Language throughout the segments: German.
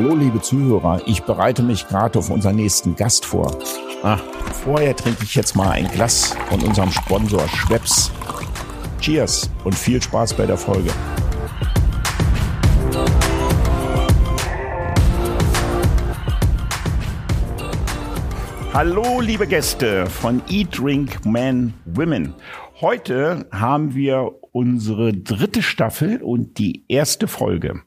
Hallo liebe Zuhörer, ich bereite mich gerade auf unseren nächsten Gast vor. Ah, vorher trinke ich jetzt mal ein Glas von unserem Sponsor Schweppes. Cheers und viel Spaß bei der Folge. Hallo liebe Gäste von Eat, Drink, Men, Women. Heute haben wir unsere dritte Staffel und die erste Folge.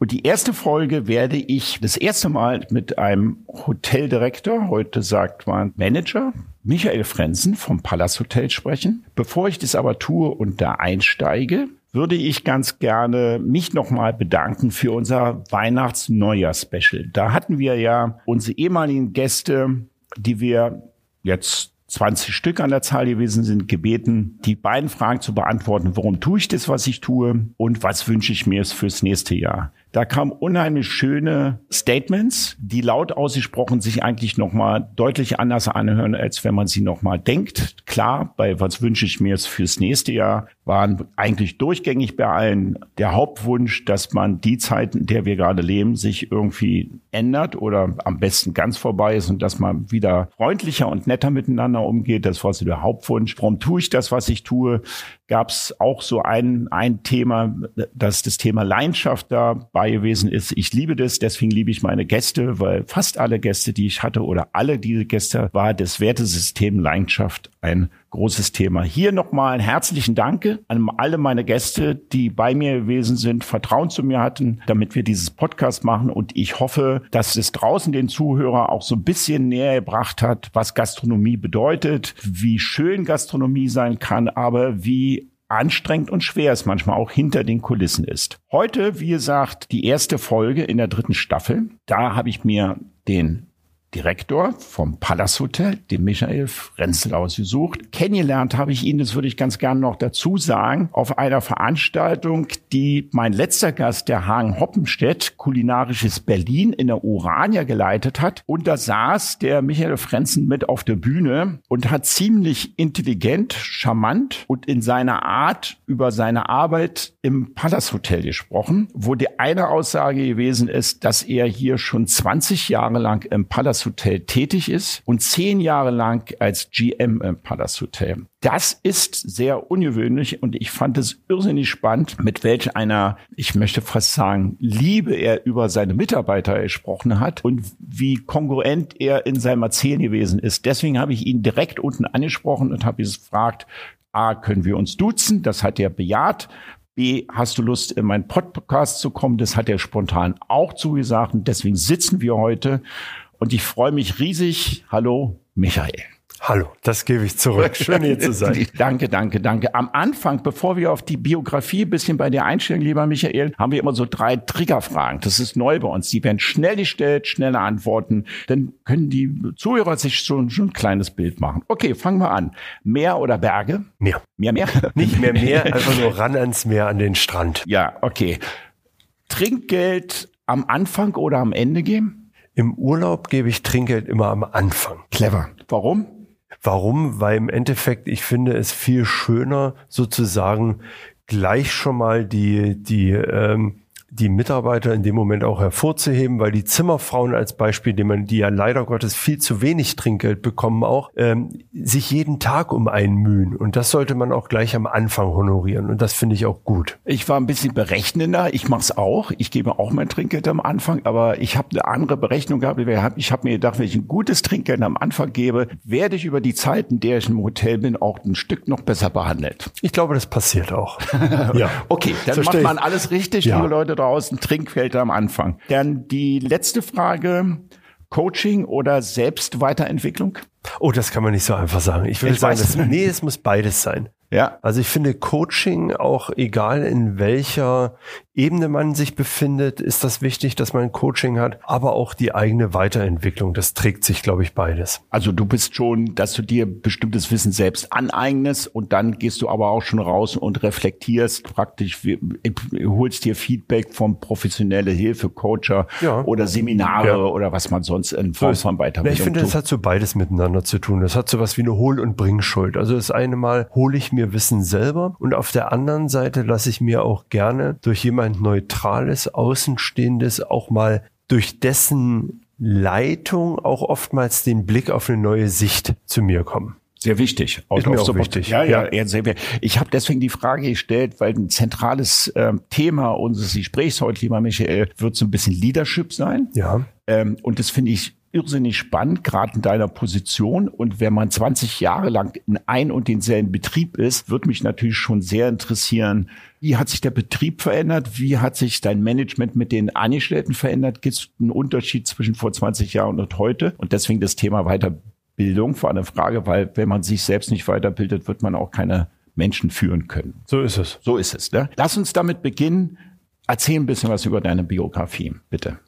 Und die erste Folge werde ich das erste Mal mit einem Hoteldirektor, heute sagt man Manager, Michael Frenzen vom Palace Hotel sprechen. Bevor ich das aber tue und da einsteige, würde ich ganz gerne mich nochmal bedanken für unser Weihnachts-Neujahr-Special. Da hatten wir ja unsere ehemaligen Gäste, die wir jetzt 20 Stück an der Zahl gewesen sind, gebeten, die beiden Fragen zu beantworten. Warum tue ich das, was ich tue? Und was wünsche ich mir fürs nächste Jahr? Da kamen unheimlich schöne Statements, die laut ausgesprochen sich eigentlich nochmal deutlich anders anhören, als wenn man sie nochmal denkt. Klar, bei was wünsche ich mir fürs nächste Jahr, waren eigentlich durchgängig bei allen der Hauptwunsch, dass man die Zeit, in der wir gerade leben, sich irgendwie ändert oder am besten ganz vorbei ist und dass man wieder freundlicher und netter miteinander umgeht. Das war so der Hauptwunsch. Warum tue ich das, was ich tue? Gab es auch so ein, ein Thema, dass das Thema Leidenschaft dabei gewesen ist. Ich liebe das, deswegen liebe ich meine Gäste, weil fast alle Gäste, die ich hatte oder alle diese Gäste, war das Wertesystem Leidenschaft ein großes Thema. Hier nochmal einen herzlichen Dank an alle meine Gäste, die bei mir gewesen sind, Vertrauen zu mir hatten, damit wir dieses Podcast machen. Und ich hoffe, dass es draußen den Zuhörer auch so ein bisschen näher gebracht hat, was Gastronomie bedeutet, wie schön Gastronomie sein kann, aber wie anstrengend und schwer es manchmal auch hinter den Kulissen ist. Heute, wie gesagt, die erste Folge in der dritten Staffel. Da habe ich mir den Direktor vom Palace Hotel, den Michael Frenzel ausgesucht. Kennengelernt habe ich ihn, das würde ich ganz gerne noch dazu sagen, auf einer Veranstaltung, die mein letzter Gast, der Hagen Hoppenstedt, kulinarisches Berlin in der Urania geleitet hat. Und da saß der Michael Frenzen mit auf der Bühne und hat ziemlich intelligent, charmant und in seiner Art über seine Arbeit im Palace Hotel gesprochen, wo die eine Aussage gewesen ist, dass er hier schon 20 Jahre lang im Palace Palace Hotel tätig ist und zehn Jahre lang als GM im Palace Hotel. Das ist sehr ungewöhnlich und ich fand es irrsinnig spannend, mit welch einer, ich möchte fast sagen, Liebe er über seine Mitarbeiter gesprochen hat und wie kongruent er in seinem Erzählen gewesen ist. Deswegen habe ich ihn direkt unten angesprochen und habe ihn gefragt, A, können wir uns duzen? Das hat er bejaht. B, hast du Lust, in meinen Podcast zu kommen? Das hat er spontan auch zugesagt. Und deswegen sitzen wir heute und ich freue mich riesig. Hallo, Michael. Hallo, das gebe ich zurück. Schön hier zu sein. danke, danke, danke. Am Anfang, bevor wir auf die Biografie ein bisschen bei dir einsteigen, lieber Michael, haben wir immer so drei Triggerfragen. Das ist neu bei uns. Die werden schnell gestellt, schnelle Antworten. Dann können die Zuhörer sich schon, schon ein kleines Bild machen. Okay, fangen wir an. Meer oder Berge? Meer. Meer, Meer? Nicht mehr Meer, einfach nur ran ans Meer, an den Strand. Ja, okay. Trinkgeld am Anfang oder am Ende geben? Im Urlaub gebe ich Trinkgeld immer am Anfang. Clever. Warum? Warum? Weil im Endeffekt, ich finde es viel schöner, sozusagen gleich schon mal die, die ähm, die Mitarbeiter in dem Moment auch hervorzuheben, weil die Zimmerfrauen als Beispiel, die man, die ja leider Gottes viel zu wenig Trinkgeld bekommen, auch ähm, sich jeden Tag um einen mühen. Und das sollte man auch gleich am Anfang honorieren. Und das finde ich auch gut. Ich war ein bisschen berechnender. Ich mache es auch. Ich gebe auch mein Trinkgeld am Anfang, aber ich habe eine andere Berechnung gehabt. Ich habe mir gedacht, wenn ich ein gutes Trinkgeld am Anfang gebe, werde ich über die Zeit, in der ich im Hotel bin, auch ein Stück noch besser behandelt. Ich glaube, das passiert auch. ja. Okay, dann so macht man alles richtig, ja. liebe Leute draußen, Trinkfelder am Anfang. Dann die letzte Frage. Coaching oder Selbstweiterentwicklung? Oh, das kann man nicht so einfach sagen. Ich würde sagen, das, nee, es muss beides sein. Ja. Also ich finde Coaching auch egal in welcher Ebene man sich befindet, ist das wichtig, dass man Coaching hat, aber auch die eigene Weiterentwicklung. Das trägt sich, glaube ich, beides. Also du bist schon, dass du dir bestimmtes Wissen selbst aneignest und dann gehst du aber auch schon raus und reflektierst praktisch, holst dir Feedback von professionelle Hilfe, Coacher ja. oder Seminare ja. oder was man sonst in Form von Weiterbildung Ich finde, das hat so beides miteinander zu tun. Das hat so was wie eine Hohl- und Bringschuld. Also das eine Mal hole ich mir Wissen selber und auf der anderen Seite lasse ich mir auch gerne durch jemand Neutrales, Außenstehendes auch mal durch dessen Leitung auch oftmals den Blick auf eine neue Sicht zu mir kommen. Sehr wichtig. Ist mir auch wichtig. Ja, ja, ja. sehr wichtig. Ich habe deswegen die Frage gestellt, weil ein zentrales ähm, Thema unseres Gesprächs heute, lieber Michael, wird so ein bisschen Leadership sein. Ja. Ähm, und das finde ich irrsinnig spannend, gerade in deiner Position. Und wenn man 20 Jahre lang in ein und denselben Betrieb ist, wird mich natürlich schon sehr interessieren, wie hat sich der Betrieb verändert? Wie hat sich dein Management mit den Angestellten verändert? Gibt es einen Unterschied zwischen vor 20 Jahren und heute? Und deswegen das Thema Weiterbildung war eine Frage, weil wenn man sich selbst nicht weiterbildet, wird man auch keine Menschen führen können. So ist es. So ist es. Ne? Lass uns damit beginnen. Erzähl ein bisschen was über deine Biografie, bitte.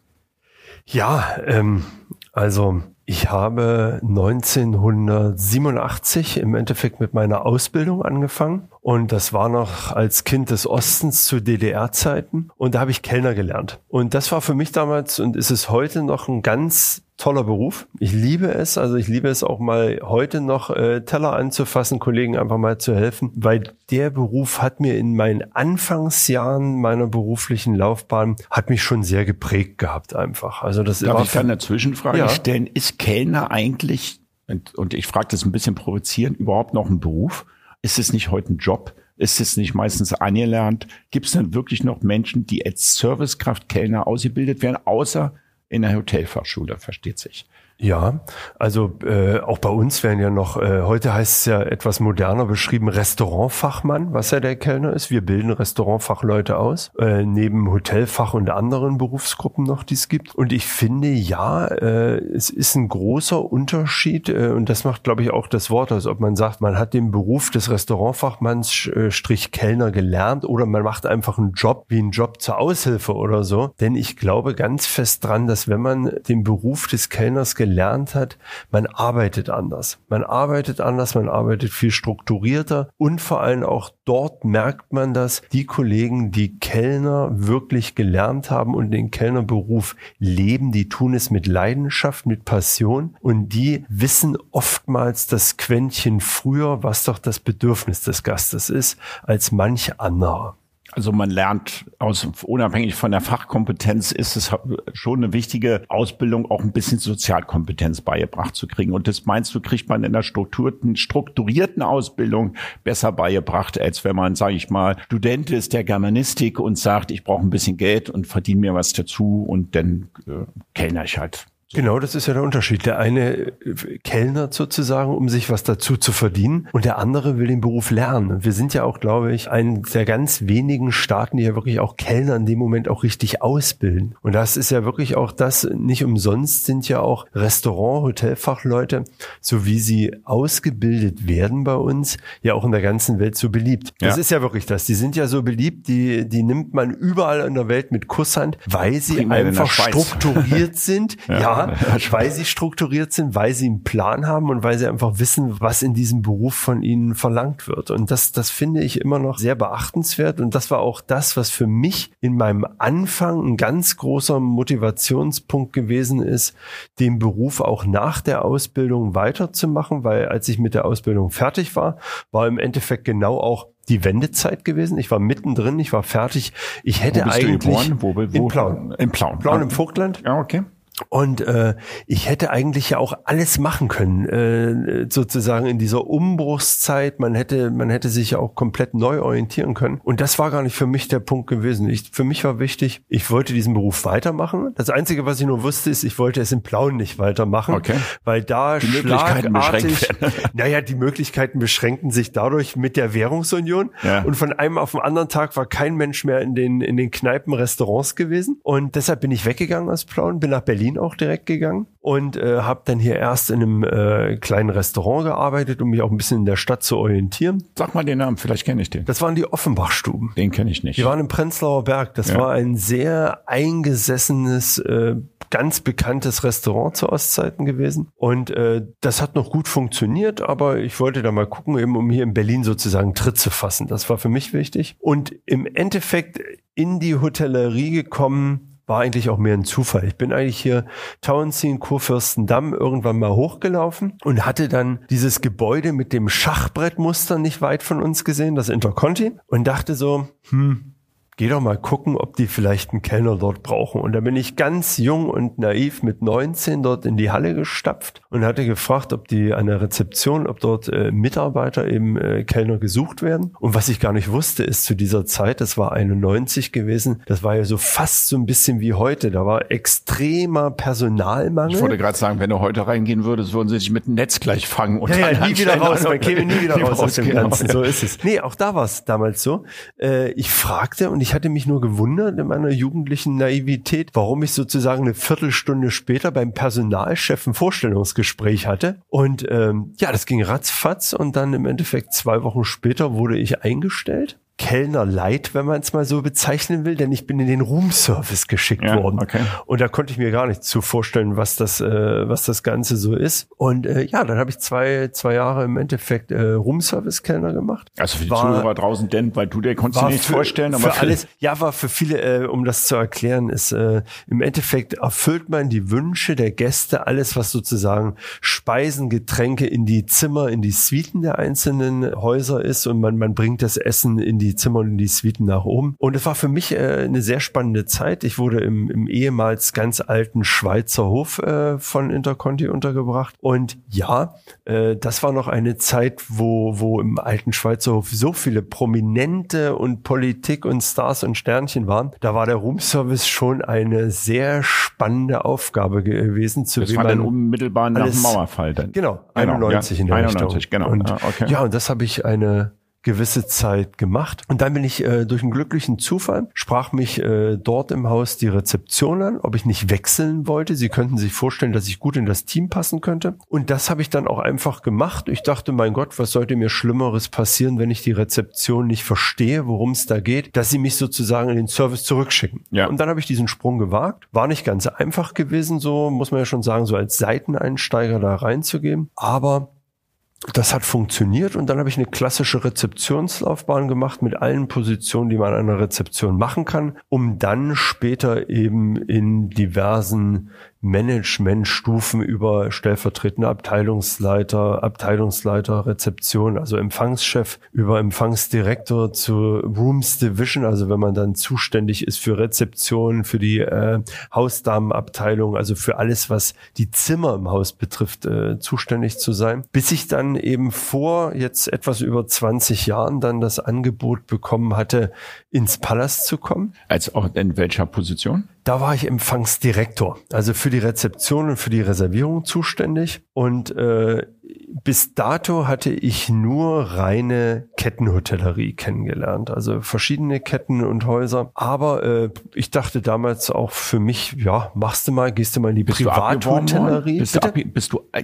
Ja, ähm, also ich habe 1987 im Endeffekt mit meiner Ausbildung angefangen und das war noch als Kind des Ostens zu DDR-Zeiten und da habe ich Kellner gelernt. Und das war für mich damals und ist es heute noch ein ganz toller Beruf. Ich liebe es, also ich liebe es auch mal heute noch äh, Teller anzufassen, Kollegen einfach mal zu helfen, weil der Beruf hat mir in meinen Anfangsjahren meiner beruflichen Laufbahn hat mich schon sehr geprägt gehabt einfach. Also das Darf ich da eine Zwischenfrage ja. stellen? Ist Kellner eigentlich und, und ich frage das ein bisschen provozieren überhaupt noch ein Beruf? Ist es nicht heute ein Job? Ist es nicht meistens angelernt? Gibt es denn wirklich noch Menschen, die als Servicekraft Kellner ausgebildet werden, außer in der Hotelfachschule, versteht sich. Ja, also äh, auch bei uns werden ja noch, äh, heute heißt es ja etwas moderner beschrieben, Restaurantfachmann, was ja der Kellner ist. Wir bilden Restaurantfachleute aus, äh, neben Hotelfach und anderen Berufsgruppen noch, die es gibt. Und ich finde, ja, äh, es ist ein großer Unterschied äh, und das macht, glaube ich, auch das Wort aus, ob man sagt, man hat den Beruf des Restaurantfachmanns äh, Strich Kellner gelernt oder man macht einfach einen Job wie einen Job zur Aushilfe oder so. Denn ich glaube ganz fest dran, dass wenn man den Beruf des Kellners gelernt gelernt hat, man arbeitet anders. Man arbeitet anders, man arbeitet viel strukturierter und vor allem auch dort merkt man, dass die Kollegen, die Kellner wirklich gelernt haben und den Kellnerberuf leben, die tun es mit Leidenschaft, mit Passion und die wissen oftmals das Quäntchen früher, was doch das Bedürfnis des Gastes ist, als manch anderer. Also man lernt aus, unabhängig von der Fachkompetenz ist es schon eine wichtige Ausbildung, auch ein bisschen Sozialkompetenz beigebracht zu kriegen. Und das meinst du, kriegt man in der strukturierten, strukturierten Ausbildung besser beigebracht, als wenn man, sage ich mal, Student ist der Germanistik und sagt, ich brauche ein bisschen Geld und verdiene mir was dazu und dann äh, kellner ich halt Genau, das ist ja der Unterschied. Der eine äh, kellnert sozusagen, um sich was dazu zu verdienen und der andere will den Beruf lernen. Wir sind ja auch, glaube ich, ein der ganz wenigen Staaten, die ja wirklich auch Kellner in dem Moment auch richtig ausbilden. Und das ist ja wirklich auch das, nicht umsonst sind ja auch Restaurant, Hotelfachleute, so wie sie ausgebildet werden bei uns, ja auch in der ganzen Welt so beliebt. Das ja. ist ja wirklich das. Die sind ja so beliebt, die, die nimmt man überall in der Welt mit Kusshand, weil sie Prima einfach strukturiert sind. ja. ja weil sie strukturiert sind, weil sie einen Plan haben und weil sie einfach wissen, was in diesem Beruf von ihnen verlangt wird. Und das, das finde ich immer noch sehr beachtenswert. Und das war auch das, was für mich in meinem Anfang ein ganz großer Motivationspunkt gewesen ist, den Beruf auch nach der Ausbildung weiterzumachen, weil als ich mit der Ausbildung fertig war, war im Endeffekt genau auch die Wendezeit gewesen. Ich war mittendrin, ich war fertig. Ich hätte eigentlich wo, wo, in Plauen. In Plauen. Plauen im Vogtland. Ja, okay. Und äh, ich hätte eigentlich ja auch alles machen können, äh, sozusagen in dieser Umbruchszeit. Man hätte, man hätte sich ja auch komplett neu orientieren können. Und das war gar nicht für mich der Punkt gewesen. Ich, für mich war wichtig, ich wollte diesen Beruf weitermachen. Das Einzige, was ich nur wusste, ist, ich wollte es in Plauen nicht weitermachen, okay. weil da die Möglichkeiten beschränkt werden. naja, die Möglichkeiten beschränkten sich dadurch mit der Währungsunion. Ja. Und von einem auf den anderen Tag war kein Mensch mehr in den in den Kneipen, Restaurants gewesen. Und deshalb bin ich weggegangen aus Plauen, bin nach Berlin Berlin auch direkt gegangen und äh, habe dann hier erst in einem äh, kleinen Restaurant gearbeitet, um mich auch ein bisschen in der Stadt zu orientieren. Sag mal den Namen, vielleicht kenne ich den. Das waren die Offenbachstuben. Den kenne ich nicht. Die waren im Prenzlauer Berg. Das ja. war ein sehr eingesessenes, äh, ganz bekanntes Restaurant zu Ostzeiten gewesen. Und äh, das hat noch gut funktioniert, aber ich wollte da mal gucken, eben um hier in Berlin sozusagen Tritt zu fassen. Das war für mich wichtig. Und im Endeffekt in die Hotellerie gekommen, war eigentlich auch mehr ein Zufall. Ich bin eigentlich hier Tauentzien, Kurfürstendamm irgendwann mal hochgelaufen und hatte dann dieses Gebäude mit dem Schachbrettmuster nicht weit von uns gesehen, das Interconti, und dachte so, hm, geh doch mal gucken, ob die vielleicht einen Kellner dort brauchen. Und da bin ich ganz jung und naiv mit 19 dort in die Halle gestapft und hatte gefragt, ob die an der Rezeption, ob dort äh, Mitarbeiter eben äh, Kellner gesucht werden. Und was ich gar nicht wusste, ist zu dieser Zeit, das war 91 gewesen, das war ja so fast so ein bisschen wie heute. Da war extremer Personalmangel. Ich wollte gerade sagen, wenn du heute reingehen würdest, würden sie sich mit dem Netz gleich fangen und ja, ja, nie wieder raus. Man käme nie wieder raus aus dem genau, Ganzen. So ist es. Nee, auch da war es damals so. Äh, ich fragte und ich hatte mich nur gewundert in meiner jugendlichen Naivität, warum ich sozusagen eine Viertelstunde später beim Personalchef ein Vorstellungsgespräch hatte. Und ähm, ja, das ging ratzfatz und dann im Endeffekt zwei Wochen später wurde ich eingestellt Kellner Light, wenn man es mal so bezeichnen will, denn ich bin in den Roomservice geschickt ja, worden. Okay. Und da konnte ich mir gar nicht zu vorstellen, was das, äh, was das Ganze so ist. Und äh, ja, dann habe ich zwei, zwei Jahre im Endeffekt äh, Roomservice-Kellner gemacht. Also für die war, Zuhörer draußen, denn weil du dir konntest nicht für, vorstellen, aber für alles, ja, war für viele, äh, um das zu erklären, ist äh, im Endeffekt erfüllt man die Wünsche der Gäste, alles was sozusagen Speisen, Getränke in die Zimmer, in die Suiten der einzelnen Häuser ist und man, man bringt das Essen in die Zimmer und die Suiten nach oben. Und es war für mich äh, eine sehr spannende Zeit. Ich wurde im, im ehemals ganz alten Schweizer Hof äh, von Interconti untergebracht. Und ja, äh, das war noch eine Zeit, wo, wo im alten Schweizer Hof so viele Prominente und Politik und Stars und Sternchen waren. Da war der Roomservice schon eine sehr spannende Aufgabe gewesen. Zu das war dann unmittelbar nach dem Mauerfall dann. Genau, 91 genau, ja, in der 91, Richtung. genau. Und, ah, okay. Ja, und das habe ich eine gewisse Zeit gemacht. Und dann bin ich äh, durch einen glücklichen Zufall, sprach mich äh, dort im Haus die Rezeption an, ob ich nicht wechseln wollte. Sie könnten sich vorstellen, dass ich gut in das Team passen könnte. Und das habe ich dann auch einfach gemacht. Ich dachte, mein Gott, was sollte mir Schlimmeres passieren, wenn ich die Rezeption nicht verstehe, worum es da geht, dass sie mich sozusagen in den Service zurückschicken. Ja. Und dann habe ich diesen Sprung gewagt. War nicht ganz einfach gewesen, so muss man ja schon sagen, so als Seiteneinsteiger da reinzugehen. Aber das hat funktioniert und dann habe ich eine klassische Rezeptionslaufbahn gemacht mit allen Positionen, die man an einer Rezeption machen kann, um dann später eben in diversen Managementstufen über stellvertretende Abteilungsleiter, Abteilungsleiter, Rezeption, also Empfangschef, über Empfangsdirektor zu Rooms Division, also wenn man dann zuständig ist für Rezeption, für die äh, Hausdamenabteilung, also für alles, was die Zimmer im Haus betrifft, äh, zuständig zu sein, bis ich dann eben vor jetzt etwas über 20 Jahren dann das Angebot bekommen hatte, ins Palast zu kommen. Als auch in welcher Position? Da war ich Empfangsdirektor, also für die Rezeption und für die Reservierung zuständig. Und äh, bis dato hatte ich nur reine Kettenhotellerie kennengelernt, also verschiedene Ketten und Häuser. Aber äh, ich dachte damals auch für mich, ja, machst du mal, gehst du mal in die Privathotellerie. Bist, du, bist du äh,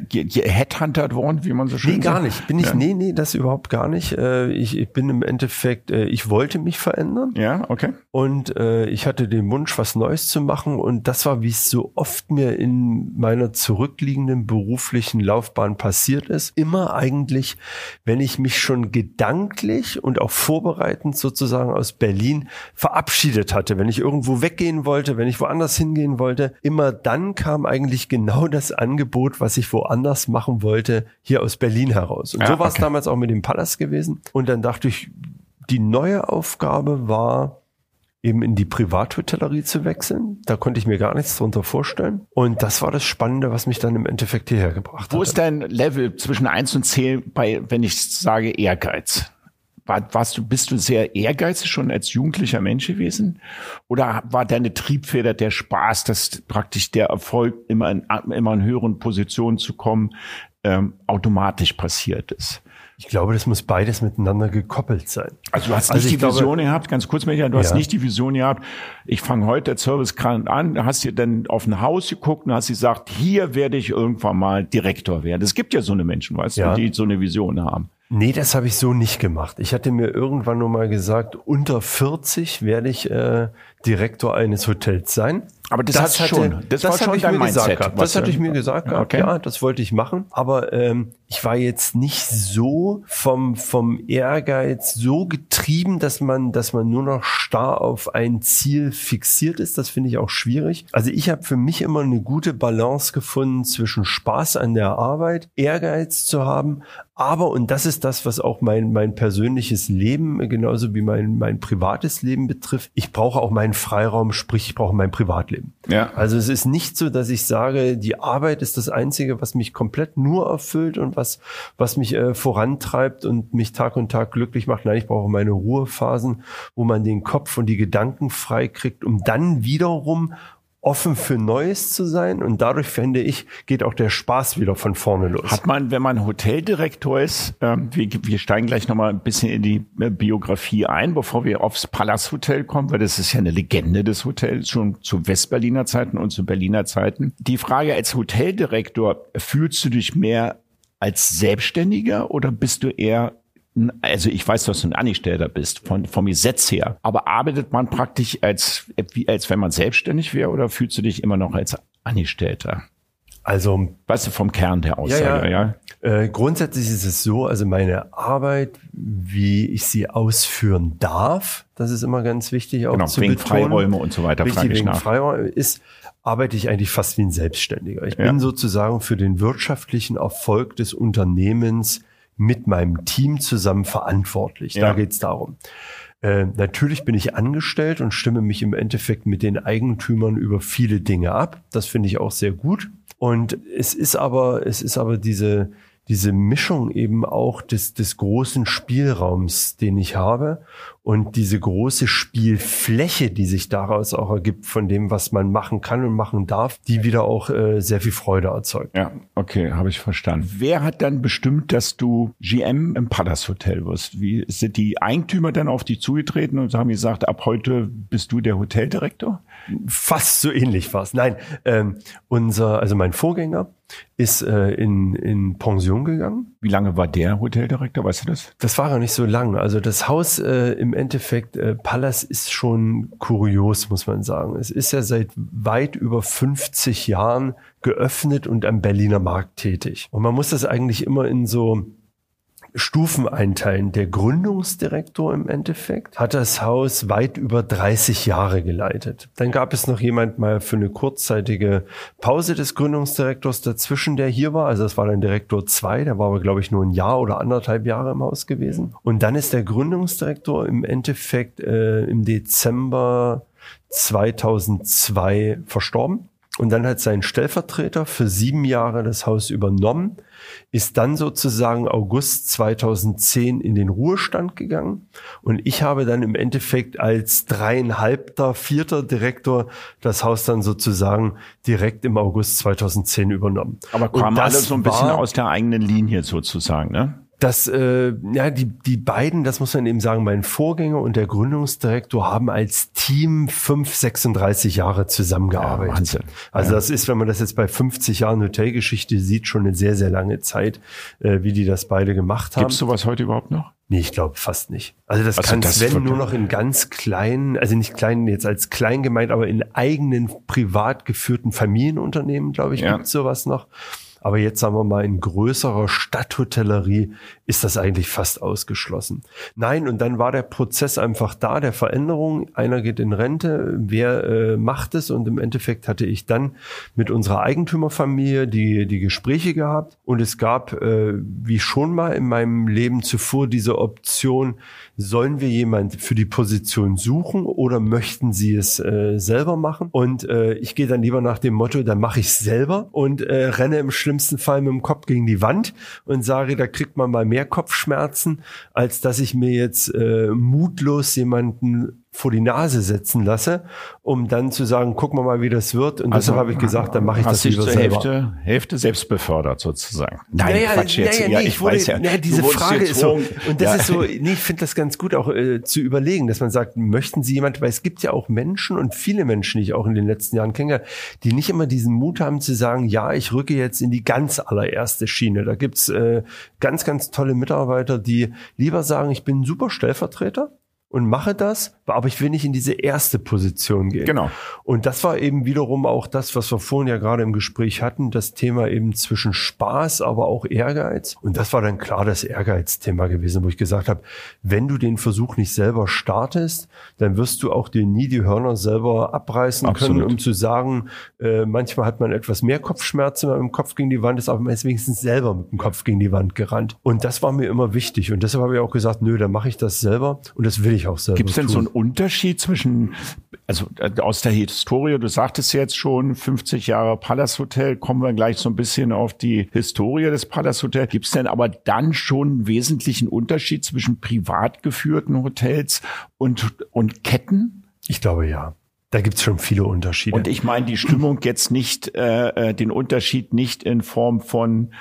Headhunter worden, wie man so schön nee, sagt? Nee, gar nicht. Bin ich, ja. nee, nee, das überhaupt gar nicht. Äh, ich, ich bin im Endeffekt, äh, ich wollte mich verändern. Ja, okay. Und äh, ich hatte den Wunsch, was Neues zu machen. Und das war, wie es so oft mir in meiner zurückliegenden beruflichen Laufbahn passiert ist. Immer eigentlich, wenn ich mich schon gedanklich und auch vorbereitend sozusagen aus Berlin verabschiedet hatte, wenn ich irgendwo weggehen wollte, wenn ich woanders hingehen wollte, immer dann kam eigentlich genau das Angebot, was ich woanders machen wollte, hier aus Berlin heraus. Und ja, so war es okay. damals auch mit dem Palast gewesen. Und dann dachte ich, die neue Aufgabe war, eben in die Privathotellerie zu wechseln. Da konnte ich mir gar nichts drunter vorstellen. Und das war das Spannende, was mich dann im Endeffekt hierher gebracht hat. Wo ist dein Level zwischen eins und zehn bei, wenn ich sage Ehrgeiz? War, warst du, bist du sehr ehrgeizig schon als jugendlicher Mensch gewesen? Oder war deine Triebfeder der Spaß, dass praktisch der Erfolg immer in, immer in höheren Positionen zu kommen, ähm, automatisch passiert ist? Ich glaube, das muss beides miteinander gekoppelt sein. Also du hast also nicht die Vision glaube, gehabt, ganz kurz, Michael, du ja. hast nicht die Vision gehabt, ich fange heute der Service an, hast dir dann auf ein Haus geguckt und hast gesagt, hier werde ich irgendwann mal Direktor werden. Es gibt ja so eine Menschen, weißt ja. du, die so eine Vision haben. Nee, das habe ich so nicht gemacht. Ich hatte mir irgendwann nur mal gesagt, unter 40 werde ich äh, Direktor eines Hotels sein. Aber das, das hatte, schon, das, das war schon dein Mindset. Gesagt, das hatte ich mir gesagt gehabt, okay. ja, das wollte ich machen. Aber ähm, ich war jetzt nicht so vom, vom Ehrgeiz so getrieben, dass man, dass man nur noch starr auf ein Ziel fixiert ist. Das finde ich auch schwierig. Also ich habe für mich immer eine gute Balance gefunden zwischen Spaß an der Arbeit, Ehrgeiz zu haben, aber, und das ist das, was auch mein, mein persönliches Leben genauso wie mein, mein privates Leben betrifft, ich brauche auch meinen Freiraum, sprich, ich brauche mein Privatleben. Ja. Also es ist nicht so, dass ich sage, die Arbeit ist das Einzige, was mich komplett nur erfüllt und was, was mich äh, vorantreibt und mich Tag und Tag glücklich macht. Nein, ich brauche meine Ruhephasen, wo man den Kopf und die Gedanken frei kriegt, um dann wiederum offen für Neues zu sein und dadurch finde ich, geht auch der Spaß wieder von vorne los. Hat man, wenn man Hoteldirektor ist, äh, wir, wir steigen gleich nochmal ein bisschen in die äh, Biografie ein, bevor wir aufs Palace Hotel kommen, weil das ist ja eine Legende des Hotels, schon zu Westberliner Zeiten und zu Berliner Zeiten. Die Frage als Hoteldirektor, fühlst du dich mehr als Selbstständiger oder bist du eher also ich weiß, dass du ein Angestellter bist, von, vom Gesetz her. Aber arbeitet man praktisch als, wie, als wenn man selbstständig wäre oder fühlst du dich immer noch als Angestellter? Also, weißt du, vom Kern der Aussage, ja. ja. Äh, grundsätzlich ist es so, also meine Arbeit, wie ich sie ausführen darf, das ist immer ganz wichtig auch genau, zu wegen betonen. Freiräume und so weiter. Richtig, wegen nach. Freiräume ist, arbeite ich eigentlich fast wie ein Selbstständiger. Ich ja. bin sozusagen für den wirtschaftlichen Erfolg des Unternehmens mit meinem Team zusammen verantwortlich. Ja. Da geht's darum. Äh, natürlich bin ich angestellt und stimme mich im Endeffekt mit den Eigentümern über viele Dinge ab. Das finde ich auch sehr gut. Und es ist aber, es ist aber diese, diese Mischung eben auch des, des großen Spielraums, den ich habe und diese große Spielfläche, die sich daraus auch ergibt von dem, was man machen kann und machen darf, die wieder auch äh, sehr viel Freude erzeugt. Ja, okay, habe ich verstanden. Wer hat dann bestimmt, dass du GM im Palace Hotel wirst? Wie sind die Eigentümer dann auf dich zugetreten und haben gesagt, ab heute bist du der Hoteldirektor? Fast so ähnlich fast. Nein, ähm, unser, also mein Vorgänger, ist äh, in, in Pension gegangen. Wie lange war der Hoteldirektor, weißt du das? Das war gar nicht so lang. Also das Haus äh, im Endeffekt, äh, Pallas ist schon kurios, muss man sagen. Es ist ja seit weit über 50 Jahren geöffnet und am Berliner Markt tätig. Und man muss das eigentlich immer in so Stufen einteilen. Der Gründungsdirektor im Endeffekt hat das Haus weit über 30 Jahre geleitet. Dann gab es noch jemand mal für eine kurzzeitige Pause des Gründungsdirektors dazwischen, der hier war. Also das war dann Direktor 2, der war aber, glaube ich, nur ein Jahr oder anderthalb Jahre im Haus gewesen. Und dann ist der Gründungsdirektor im Endeffekt äh, im Dezember 2002 verstorben. Und dann hat sein Stellvertreter für sieben Jahre das Haus übernommen ist dann sozusagen August 2010 in den Ruhestand gegangen. Und ich habe dann im Endeffekt als dreieinhalbter, vierter Direktor das Haus dann sozusagen direkt im August 2010 übernommen. Aber kam alles so ein bisschen aus der eigenen Linie sozusagen, ne? Das, äh, ja, die, die beiden, das muss man eben sagen, mein Vorgänger und der Gründungsdirektor haben als Team 5, 36 Jahre zusammengearbeitet. Ja. Also ja. das ist, wenn man das jetzt bei 50 Jahren Hotelgeschichte sieht, schon eine sehr, sehr lange Zeit, äh, wie die das beide gemacht haben. Gibt es sowas heute überhaupt noch? Nee, ich glaube fast nicht. Also das also kann Sven nur noch in ganz kleinen, also nicht kleinen jetzt als klein gemeint, aber in eigenen privat geführten Familienunternehmen, glaube ich, ja. gibt sowas noch. Aber jetzt sagen wir mal, in größerer Stadthotellerie ist das eigentlich fast ausgeschlossen. Nein, und dann war der Prozess einfach da, der Veränderung. Einer geht in Rente, wer äh, macht es? Und im Endeffekt hatte ich dann mit unserer Eigentümerfamilie die, die Gespräche gehabt. Und es gab, äh, wie schon mal in meinem Leben zuvor, diese Option, sollen wir jemand für die Position suchen oder möchten sie es äh, selber machen? Und äh, ich gehe dann lieber nach dem Motto, dann mache ich es selber und äh, renne im schlimmsten Fall mit dem Kopf gegen die Wand und sage, da kriegt man mal mehr mehr Kopfschmerzen, als dass ich mir jetzt äh, mutlos jemanden vor die Nase setzen lasse, um dann zu sagen, gucken wir mal, wie das wird. Und also, deshalb habe ich gesagt, dann mache ich das lieber selber. Hälfte, Hälfte selbst befördert sozusagen. Nein, naja, Quatsch jetzt. Naja, ja, nee, ich, wurde, weiß ja. Naja, diese Frage ist so, und das ja. ist so, nee, ich finde das ganz gut auch äh, zu überlegen, dass man sagt, möchten Sie jemand, weil es gibt ja auch Menschen und viele Menschen, die ich auch in den letzten Jahren kenne, die nicht immer diesen Mut haben zu sagen, ja, ich rücke jetzt in die ganz allererste Schiene. Da gibt's äh, ganz, ganz tolle Mitarbeiter, die lieber sagen, ich bin ein super Stellvertreter und mache das, aber ich will nicht in diese erste Position gehen. Genau. Und das war eben wiederum auch das, was wir vorhin ja gerade im Gespräch hatten, das Thema eben zwischen Spaß, aber auch Ehrgeiz. Und das war dann klar das Ehrgeizthema gewesen, wo ich gesagt habe, wenn du den Versuch nicht selber startest, dann wirst du auch dir nie die Hörner selber abreißen Absolut. können, um zu sagen, äh, manchmal hat man etwas mehr Kopfschmerzen, wenn man im Kopf gegen die Wand ist, aber man ist wenigstens selber mit dem Kopf gegen die Wand gerannt. Und das war mir immer wichtig. Und deshalb habe ich auch gesagt, nö, dann mache ich das selber und das will ich auch selber. Gibt es denn tun. so einen Unterschied zwischen, also äh, aus der Historie, du sagtest jetzt schon, 50 Jahre Palace Hotel, kommen wir gleich so ein bisschen auf die Historie des Palace Hotel. Gibt es denn aber dann schon einen wesentlichen Unterschied zwischen privat geführten Hotels und, und Ketten? Ich glaube ja. Da gibt's schon viele Unterschiede. Und ich meine die Stimmung jetzt nicht, äh, äh den Unterschied nicht in Form von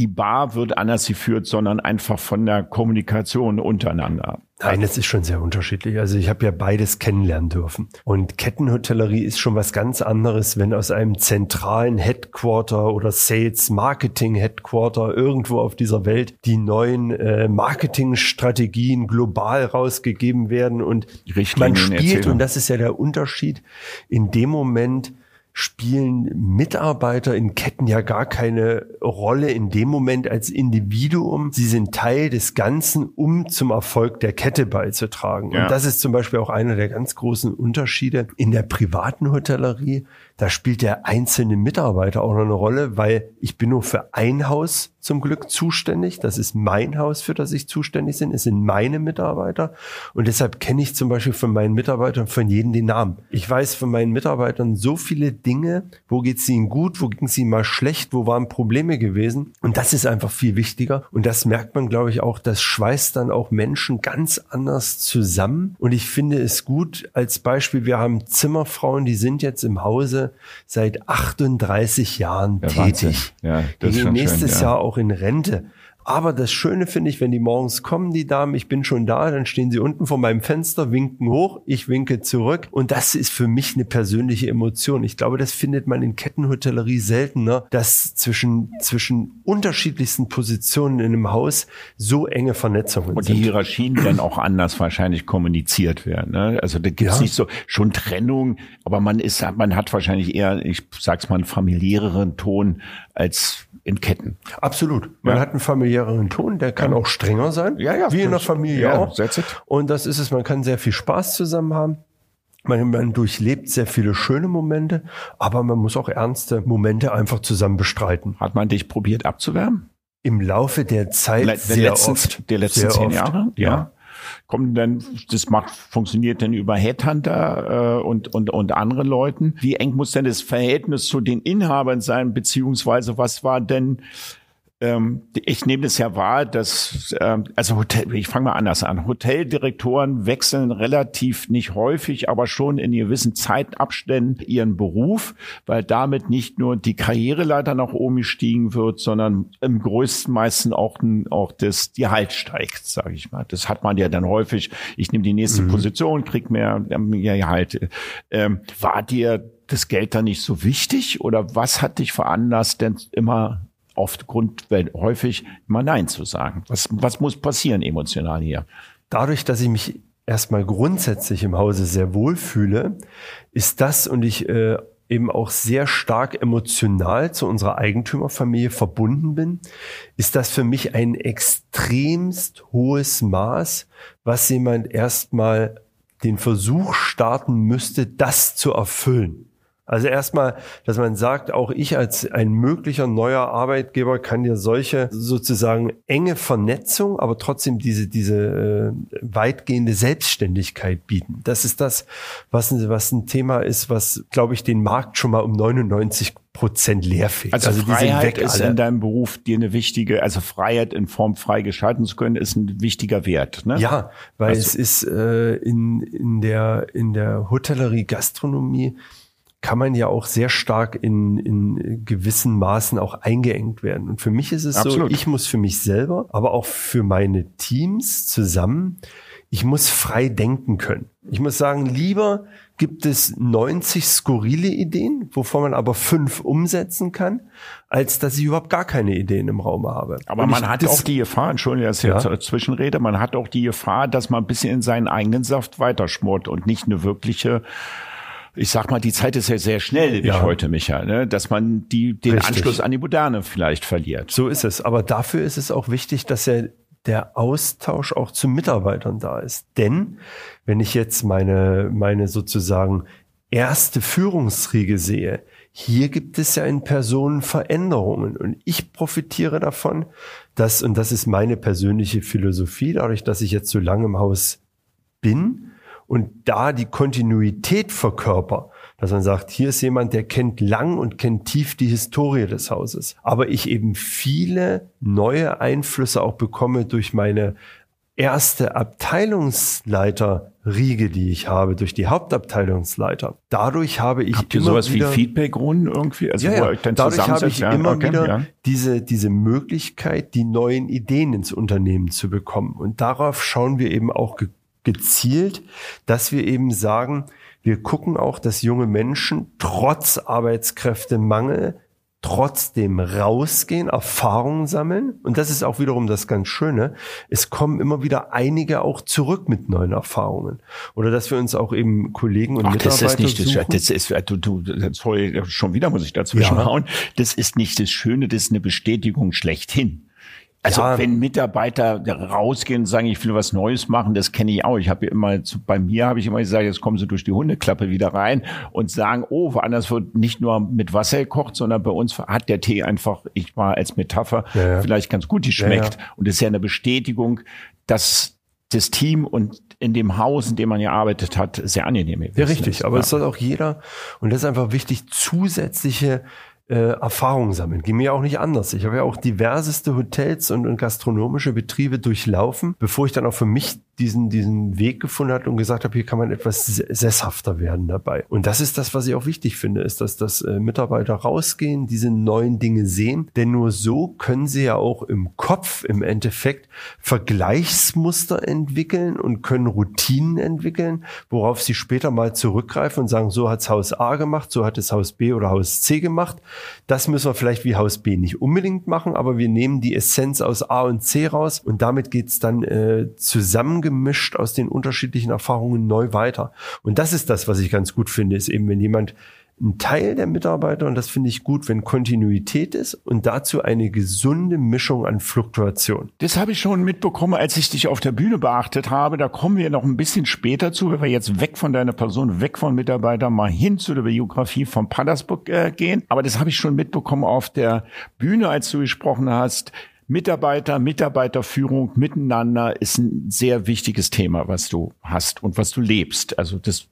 die Bar wird anders geführt, sondern einfach von der Kommunikation untereinander. Nein, es ist schon sehr unterschiedlich. Also ich habe ja beides kennenlernen dürfen. Und Kettenhotellerie ist schon was ganz anderes, wenn aus einem zentralen Headquarter oder Sales Marketing Headquarter irgendwo auf dieser Welt die neuen äh, Marketingstrategien global rausgegeben werden und man spielt, und das ist ja der Unterschied, in dem Moment spielen Mitarbeiter in Ketten ja gar keine Rolle in dem Moment als Individuum. Sie sind Teil des Ganzen, um zum Erfolg der Kette beizutragen. Ja. Und das ist zum Beispiel auch einer der ganz großen Unterschiede in der privaten Hotellerie da spielt der einzelne Mitarbeiter auch noch eine Rolle, weil ich bin nur für ein Haus zum Glück zuständig. Das ist mein Haus, für das ich zuständig bin. Es sind meine Mitarbeiter. Und deshalb kenne ich zum Beispiel von meinen Mitarbeitern von jedem den Namen. Ich weiß von meinen Mitarbeitern so viele Dinge. Wo geht es ihnen gut? Wo ging es ihnen mal schlecht? Wo waren Probleme gewesen? Und das ist einfach viel wichtiger. Und das merkt man, glaube ich, auch. Das schweißt dann auch Menschen ganz anders zusammen. Und ich finde es gut als Beispiel. Wir haben Zimmerfrauen, die sind jetzt im Hause seit 38 Jahren ja, tätig. Ja, das die gehen nächstes schön, ja. Jahr auch in Rente. Aber das Schöne finde ich, wenn die morgens kommen, die Damen, ich bin schon da, dann stehen sie unten vor meinem Fenster, winken hoch, ich winke zurück. Und das ist für mich eine persönliche Emotion. Ich glaube, das findet man in Kettenhotellerie seltener, dass zwischen, zwischen unterschiedlichsten Positionen in einem Haus so enge Vernetzungen Und die Hierarchien dann auch anders wahrscheinlich kommuniziert werden. Ne? Also da gibt es ja. nicht so schon Trennung, aber man ist, man hat wahrscheinlich eher, ich sag's mal, einen familiäreren Ton als in Ketten. Absolut. Man ja. hat einen familiäreren Ton, der kann ja. auch strenger sein. Ja, ja. Wie in der Familie ja, auch. Und das ist es, man kann sehr viel Spaß zusammen haben. Man, man durchlebt sehr viele schöne Momente, aber man muss auch ernste Momente einfach zusammen bestreiten. Hat man dich probiert abzuwärmen? Im Laufe der Zeit Le sehr letzten, oft. Der letzten zehn oft. Jahre? Ja. ja kommen denn, das macht, funktioniert denn über Headhunter äh, und, und, und andere Leuten? Wie eng muss denn das Verhältnis zu den Inhabern sein, beziehungsweise was war denn ähm, ich nehme das ja wahr, dass ähm, also Hotel, ich fange mal anders an. Hoteldirektoren wechseln relativ nicht häufig, aber schon in gewissen Zeitabständen ihren Beruf, weil damit nicht nur die Karriereleiter nach oben gestiegen wird, sondern im größten meisten auch, auch das Gehalt steigt, sage ich mal. Das hat man ja dann häufig. Ich nehme die nächste mhm. Position, krieg mehr, mehr Gehalt. Ähm, war dir das Geld da nicht so wichtig oder was hat dich veranlasst, denn immer aufgrund häufig immer Nein zu sagen. Was, was muss passieren emotional hier? Dadurch, dass ich mich erstmal grundsätzlich im Hause sehr wohl fühle, ist das und ich äh, eben auch sehr stark emotional zu unserer Eigentümerfamilie verbunden bin, ist das für mich ein extremst hohes Maß, was jemand erstmal den Versuch starten müsste, das zu erfüllen. Also erstmal, dass man sagt, auch ich als ein möglicher neuer Arbeitgeber kann dir solche sozusagen enge Vernetzung, aber trotzdem diese, diese äh, weitgehende Selbstständigkeit bieten. Das ist das, was, was ein Thema ist, was, glaube ich, den Markt schon mal um 99 Prozent leerfegt. Also, also Freiheit ist alle. in deinem Beruf dir eine wichtige, also Freiheit in Form frei gestalten zu können, ist ein wichtiger Wert. Ne? Ja, weil also, es ist äh, in, in der in der Hotellerie, Gastronomie kann man ja auch sehr stark in, in gewissen Maßen auch eingeengt werden. Und für mich ist es Absolut. so, ich muss für mich selber, aber auch für meine Teams zusammen ich muss frei denken können. Ich muss sagen, lieber gibt es 90 skurrile Ideen, wovon man aber fünf umsetzen kann, als dass ich überhaupt gar keine Ideen im Raum habe. Aber man hat auch die Gefahr, Entschuldigung, dass ich ja. jetzt Zwischenrede, man hat auch die Gefahr, dass man ein bisschen in seinen eigenen Saft weiterschmort und nicht eine wirkliche ich sag mal, die Zeit ist ja sehr schnell ja. heute, Michael, ne? dass man die, den Richtig. Anschluss an die Moderne vielleicht verliert. So ist es. Aber dafür ist es auch wichtig, dass ja der Austausch auch zu Mitarbeitern da ist. Denn wenn ich jetzt meine, meine sozusagen erste Führungsriege sehe, hier gibt es ja in Personen Veränderungen und ich profitiere davon, dass, und das ist meine persönliche Philosophie, dadurch, dass ich jetzt so lange im Haus bin und da die Kontinuität verkörper, dass man sagt, hier ist jemand, der kennt lang und kennt tief die Historie des Hauses. Aber ich eben viele neue Einflüsse auch bekomme durch meine erste Abteilungsleiter-Riege, die ich habe, durch die Hauptabteilungsleiter. Dadurch habe ich Habt ihr immer sowas wieder, wie Feedbackrunden irgendwie? Also ja, ja. dadurch habe ich ja, immer okay, wieder ja. diese, diese Möglichkeit, die neuen Ideen ins Unternehmen zu bekommen. Und darauf schauen wir eben auch gezielt, dass wir eben sagen, wir gucken auch, dass junge Menschen trotz Arbeitskräftemangel trotzdem rausgehen, Erfahrungen sammeln. Und das ist auch wiederum das ganz Schöne. Es kommen immer wieder einige auch zurück mit neuen Erfahrungen. Oder dass wir uns auch eben Kollegen und Ach, Mitarbeiter das ist nicht suchen. Das, das ist, du, du, sorry, schon wieder muss ich dazwischen ja. hauen. Das ist nicht das Schöne, das ist eine Bestätigung schlechthin. Also ja. wenn Mitarbeiter rausgehen und sagen, ich will was Neues machen, das kenne ich auch. Ich habe ja immer, bei mir habe ich immer gesagt, jetzt kommen sie durch die Hundeklappe wieder rein und sagen, oh, woanders wird nicht nur mit Wasser gekocht, sondern bei uns hat der Tee einfach, ich mal als Metapher, ja, ja. vielleicht ganz gut die schmeckt. Und das ist ja eine Bestätigung, dass das Team und in dem Haus, in dem man ja arbeitet hat, sehr angenehm ist. Ja, richtig. Aber es soll auch jeder, und das ist einfach wichtig, zusätzliche äh, Erfahrung sammeln. Ging mir auch nicht anders. Ich habe ja auch diverseste Hotels und, und gastronomische Betriebe durchlaufen, bevor ich dann auch für mich diesen, diesen Weg gefunden hat und gesagt habe, hier kann man etwas sesshafter werden dabei. Und das ist das, was ich auch wichtig finde, ist, dass, dass äh, Mitarbeiter rausgehen, diese neuen Dinge sehen, denn nur so können sie ja auch im Kopf im Endeffekt Vergleichsmuster entwickeln und können Routinen entwickeln, worauf sie später mal zurückgreifen und sagen, so hat's Haus A gemacht, so hat es Haus B oder Haus C gemacht. Das müssen wir vielleicht wie Haus B nicht unbedingt machen, aber wir nehmen die Essenz aus A und C raus und damit geht's dann äh, zusammen zusammengemischt aus den unterschiedlichen Erfahrungen neu weiter. Und das ist das, was ich ganz gut finde, ist eben, wenn jemand ein Teil der Mitarbeiter, und das finde ich gut, wenn Kontinuität ist und dazu eine gesunde Mischung an Fluktuation. Das habe ich schon mitbekommen, als ich dich auf der Bühne beachtet habe. Da kommen wir noch ein bisschen später zu, wenn wir jetzt weg von deiner Person, weg von Mitarbeitern, mal hin zu der Biografie von Padersburg äh, gehen. Aber das habe ich schon mitbekommen auf der Bühne, als du gesprochen hast. Mitarbeiter, Mitarbeiterführung miteinander ist ein sehr wichtiges Thema, was du hast und was du lebst. Also das,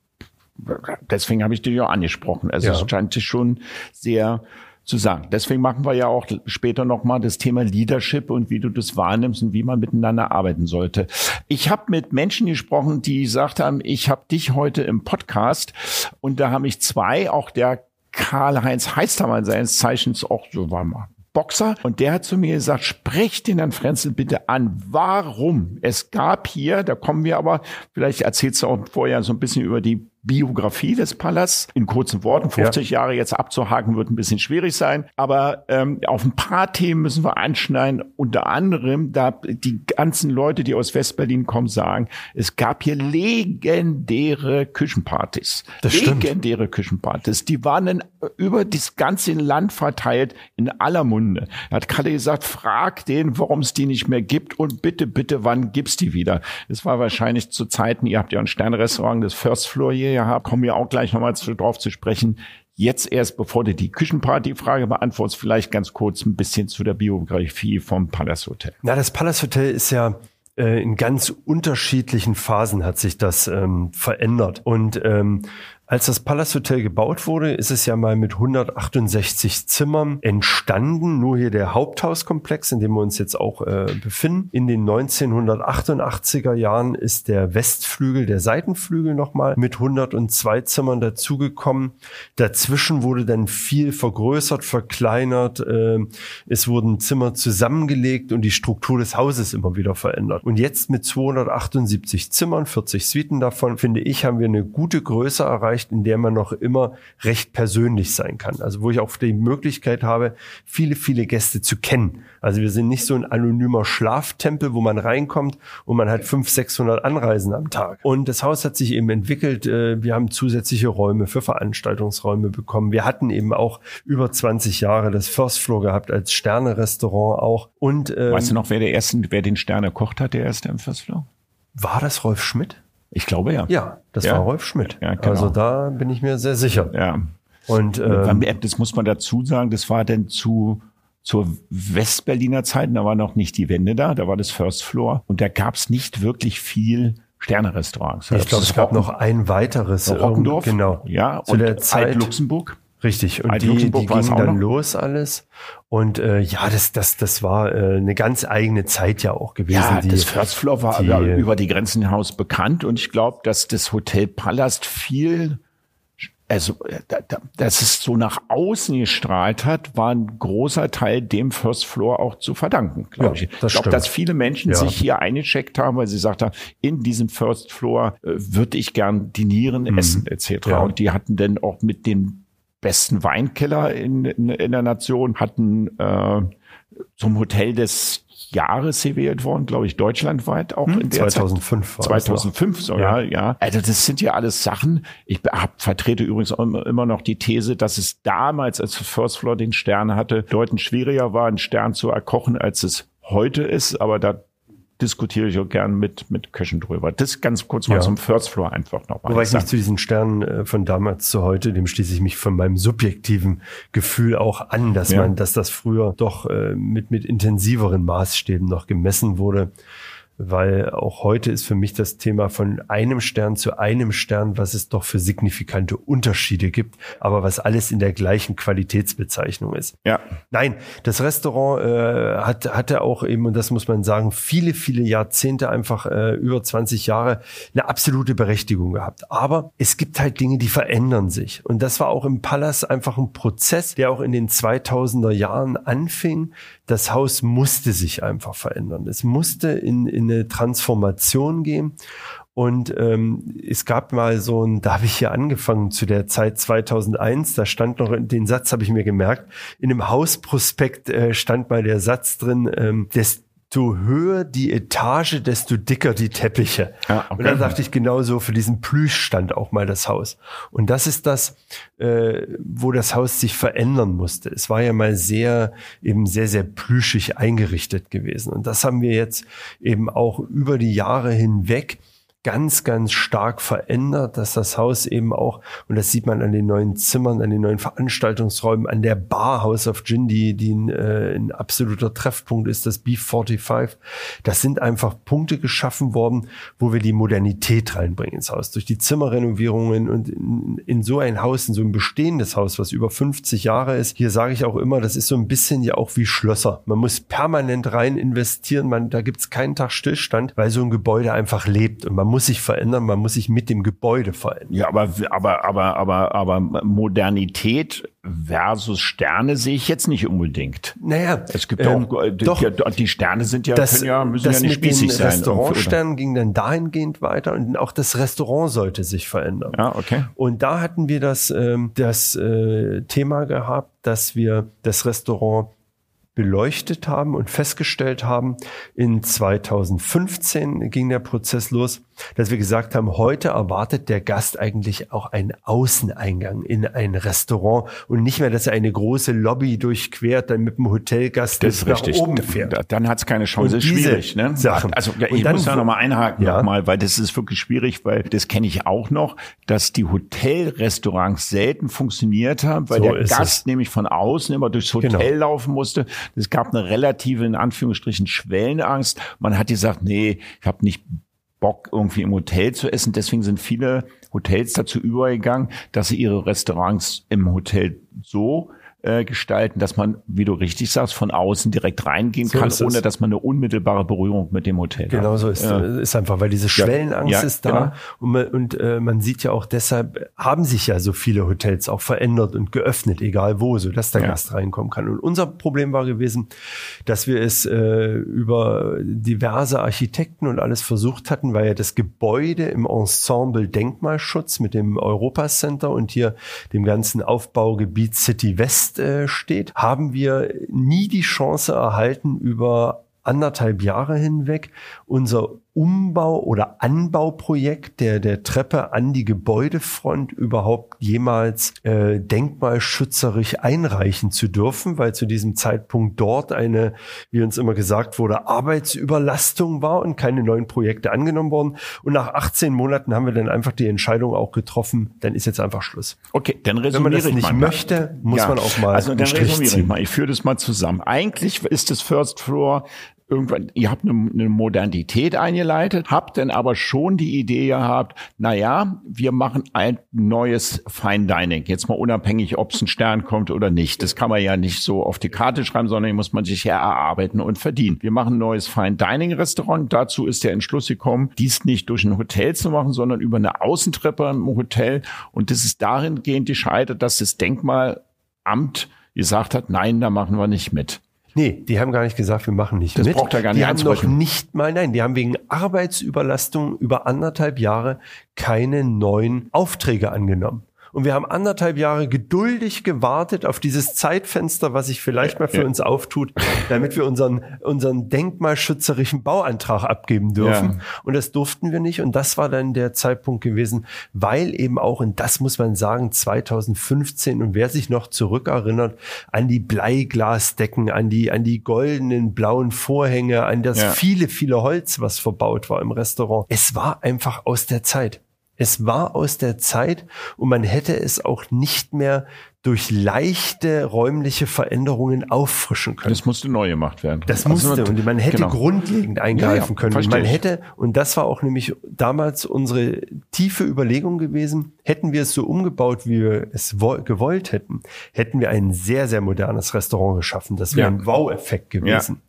deswegen habe ich dich ja angesprochen. Also es scheint sich schon sehr zu sagen. Deswegen machen wir ja auch später nochmal das Thema Leadership und wie du das wahrnimmst und wie man miteinander arbeiten sollte. Ich habe mit Menschen gesprochen, die gesagt haben, ich habe dich heute im Podcast und da habe ich zwei, auch der Karl-Heinz Heistermann seines Zeichens auch so war mal Boxer und der hat zu mir gesagt, sprech den Herrn Frenzel bitte an. Warum? Es gab hier, da kommen wir aber, vielleicht erzählst du auch vorher so ein bisschen über die Biografie des Palas in kurzen Worten. 50 ja. Jahre jetzt abzuhaken wird ein bisschen schwierig sein. Aber ähm, auf ein paar Themen müssen wir anschneiden. Unter anderem, da die ganzen Leute, die aus Westberlin kommen, sagen, es gab hier legendäre Küchenpartys. Das legendäre stimmt. Küchenpartys. Die waren dann über das ganze Land verteilt in aller Munde. Er hat gerade gesagt, frag den, warum es die nicht mehr gibt und bitte, bitte, wann gibt's die wieder? Das war wahrscheinlich zu Zeiten, ihr habt ja ein Sternrestaurant, das First Floor hier hier habt, kommen wir auch gleich nochmal drauf zu sprechen. Jetzt erst, bevor du die Küchenparty-Frage beantwortest, vielleicht ganz kurz ein bisschen zu der Biografie vom Palace Hotel. Na, das Palace Hotel ist ja äh, in ganz unterschiedlichen Phasen hat sich das ähm, verändert. Und ähm, Als das Palace Hotel gebaut wurde, ist es ja mal mit 168 Zimmern entstanden. Nur hier der Haupthauskomplex, in dem wir uns jetzt auch äh, befinden. In den 1988er Jahren ist der Westflügel, der Seitenflügel nochmal mit 102 Zimmern dazugekommen. Dazwischen wurde dann viel vergrößert, verkleinert. Äh, es wurden Zimmer zusammengelegt und die Struktur des Hauses immer wieder verändert. Und jetzt mit 278 Zimmern, 40 Suiten davon, finde ich, haben wir eine gute Größe erreicht erreicht, in der man noch immer recht persönlich sein kann. Also wo ich auch die Möglichkeit habe, viele, viele Gäste zu kennen. Also wir sind nicht so ein anonymer Schlaftempel, wo man reinkommt und man hat 500, 600 Anreisen am Tag. Und das Haus hat sich eben entwickelt. Äh, wir haben zusätzliche Räume für Veranstaltungsräume bekommen. Wir hatten eben auch über 20 Jahre das First Floor gehabt als Sterne-Restaurant auch. Und ähm, weißt du noch, wer der ersten, wer den Sterne kocht hat, der erste im First Floor? War das Rolf Schmidt? Ich glaube ja. Ja, das ja. war Rolf Schmidt. Ja, genau. Also da bin ich mir sehr sicher. Ja. Und ähm, das muss man dazu sagen, das war denn zu zur Westberliner Zeit, da war noch nicht die Wände da, da war das First Floor und da gab es nicht wirklich viel Sterne-Restaurants. Ich glaube, es gab noch ein weiteres. Rockendorf. Genau. Ja, Zu und der Zeit Luxemburg. Richtig, und die, die ging dann noch? los alles. Und äh, ja, das, das, das war äh, eine ganz eigene Zeit ja auch gewesen. Ja, die, das First Floor war die, über die Grenzen hinaus bekannt und ich glaube, dass das Hotel Palast viel, also dass es so nach außen gestrahlt hat, war ein großer Teil dem First Floor auch zu verdanken, glaube ja, ich. Ich glaube, dass viele Menschen ja. sich hier eingecheckt haben, weil sie gesagt haben, in diesem First Floor äh, würde ich gern dinieren, mhm. essen etc. Ja. Und die hatten dann auch mit den besten Weinkeller in, in, in der Nation, hatten äh, zum Hotel des Jahres gewählt worden, glaube ich, deutschlandweit auch hm, in der 2005 Zeit. 2005 sogar, ja. ja. Also das sind ja alles Sachen. Ich hab, vertrete übrigens immer noch die These, dass es damals, als First Floor den Stern hatte, deutlich schwieriger war, einen Stern zu erkochen, als es heute ist. Aber da diskutiere ich auch gern mit, mit Köchen drüber. Das ganz kurz mal ja. zum First Floor einfach nochmal. Wobei ich nicht zu diesen Sternen äh, von damals zu heute, dem schließe ich mich von meinem subjektiven Gefühl auch an, dass ja. man, dass das früher doch äh, mit, mit intensiveren Maßstäben noch gemessen wurde weil auch heute ist für mich das Thema von einem Stern zu einem Stern, was es doch für signifikante Unterschiede gibt, aber was alles in der gleichen Qualitätsbezeichnung ist. Ja. Nein, das Restaurant äh, hat, hatte auch eben, und das muss man sagen, viele, viele Jahrzehnte, einfach äh, über 20 Jahre, eine absolute Berechtigung gehabt. Aber es gibt halt Dinge, die verändern sich. Und das war auch im Palast einfach ein Prozess, der auch in den 2000er Jahren anfing. Das Haus musste sich einfach verändern. Es musste in, in eine Transformation gehen. Und ähm, es gab mal so ein, da habe ich hier angefangen zu der Zeit 2001, da stand noch, den Satz habe ich mir gemerkt, in einem Hausprospekt äh, stand mal der Satz drin, ähm, des, desto höher die Etage, desto dicker die Teppiche. Ja, okay. Und dann dachte ich genauso, für diesen Plüsch stand auch mal das Haus. Und das ist das, äh, wo das Haus sich verändern musste. Es war ja mal sehr, eben sehr, sehr plüschig eingerichtet gewesen. Und das haben wir jetzt eben auch über die Jahre hinweg ganz, ganz stark verändert, dass das Haus eben auch, und das sieht man an den neuen Zimmern, an den neuen Veranstaltungsräumen, an der Bar House of Gin, die, die ein, äh, ein absoluter Treffpunkt ist, das B45. Das sind einfach Punkte geschaffen worden, wo wir die Modernität reinbringen ins Haus. Durch die Zimmerrenovierungen und in, in so ein Haus, in so ein bestehendes Haus, was über 50 Jahre ist, hier sage ich auch immer, das ist so ein bisschen ja auch wie Schlösser. Man muss permanent rein investieren, man, da gibt's keinen Tag Stillstand, weil so ein Gebäude einfach lebt und man muss sich verändern, man muss sich mit dem Gebäude verändern. Ja, aber, aber, aber, aber, aber Modernität versus Sterne sehe ich jetzt nicht unbedingt. Naja, es gibt ähm, auch, die, doch, die Sterne sind ja, das, ja müssen das ja nicht spießig sein. Restaurantsternen ging dann dahingehend weiter und auch das Restaurant sollte sich verändern. Ja, okay. Und da hatten wir das, ähm, das äh, Thema gehabt, dass wir das Restaurant beleuchtet haben und festgestellt haben, in 2015 ging der Prozess los, dass wir gesagt haben, heute erwartet der Gast eigentlich auch einen Außeneingang in ein Restaurant und nicht mehr, dass er eine große Lobby durchquert, dann mit dem Hotelgast das ist richtig. oben fährt. Dann hat es keine Chance. Das ist schwierig. Ne? Sachen. Also ja, ich dann, muss da nochmal einhaken ja. nochmal, weil das ist wirklich schwierig, weil das kenne ich auch noch, dass die Hotelrestaurants selten funktioniert haben, weil so der Gast es. nämlich von außen immer durchs Hotel genau. laufen musste. Es gab eine relative, in Anführungsstrichen, Schwellenangst. Man hat gesagt, nee, ich habe nicht Bock, irgendwie im Hotel zu essen. Deswegen sind viele Hotels dazu übergegangen, dass sie ihre Restaurants im Hotel so äh, gestalten, dass man, wie du richtig sagst, von außen direkt reingehen so kann, ohne dass man eine unmittelbare Berührung mit dem Hotel genau hat. Genau so ist, ja. ist einfach, weil diese Schwellenangst ja, ja, ist da genau. und, man, und äh, man sieht ja auch deshalb haben sich ja so viele Hotels auch verändert und geöffnet, egal wo, so dass der Gast reinkommen kann. Und unser Problem war gewesen, dass wir es äh, über diverse Architekten und alles versucht hatten, weil ja das Gebäude im Ensemble Denkmalschutz mit dem Europacenter und hier dem ganzen Aufbaugebiet City West Test äh, steht, haben wir nie die Chance erhalten, über anderthalb Jahre hinweg unser Umbau- oder Anbauprojekt der, der Treppe an die Gebäudefront überhaupt jemals äh, denkmalschützerisch einreichen zu dürfen, weil zu diesem Zeitpunkt dort eine, wie uns immer gesagt wurde, Arbeitsüberlastung war und keine neuen Projekte angenommen worden. Und nach 18 Monaten haben wir dann einfach die Entscheidung auch getroffen, dann ist jetzt einfach Schluss. Okay, dann resümiere Wenn man das nicht mal, möchte, muss ja. man auch mal Also dann resümiere ich mal. Ich führe das mal zusammen. Eigentlich ist das First Floor irgendwann, ihr habt eine, eine Modernität eingeleitet, habt dann aber schon die Idee gehabt, na ja, wir machen ein neues Fine Dining. Jetzt mal unabhängig, ob es ein Stern kommt oder nicht. Das kann man ja nicht so auf die Karte schreiben, sondern muss man sich ja erarbeiten und verdienen. Wir machen ein neues Fine Dining Restaurant. Dazu ist der Entschluss gekommen, dies nicht durch ein Hotel zu machen, sondern über eine Außentreppe im Hotel. Und das ist darin gehend gescheitert, dass das Denkmalamt gesagt hat, nein, da machen wir nicht mit. Nee, die haben gar nicht gesagt, wir machen nicht das mit. braucht er gar nicht Die haben noch nicht mal, nein, die haben wegen Arbeitsüberlastung über anderthalb Jahre keine neuen Aufträge angenommen. Und wir haben anderthalb Jahre geduldig gewartet auf dieses Zeitfenster, was sich vielleicht mal für ja. uns auftut, damit wir unseren, unseren denkmalschützerischen Bauantrag abgeben dürfen. Ja. Und das durften wir nicht. Und das war dann der Zeitpunkt gewesen, weil eben auch, und das muss man sagen, 2015 und wer sich noch zurückerinnert an die Bleiglasdecken, an die, an die goldenen blauen Vorhänge, an das ja. viele, viele Holz, was verbaut war im Restaurant. Es war einfach aus der Zeit. Es war aus der Zeit und man hätte es auch nicht mehr durch leichte räumliche Veränderungen auffrischen können. Das musste neu gemacht werden. Das also musste und man hätte genau. grundlegend eingreifen ja, ja, können. Man hätte, und das war auch nämlich damals unsere tiefe Überlegung gewesen, hätten wir es so umgebaut, wie wir es gewollt hätten, hätten wir ein sehr, sehr modernes Restaurant geschaffen. Das wäre ja. ein Wow-Effekt gewesen.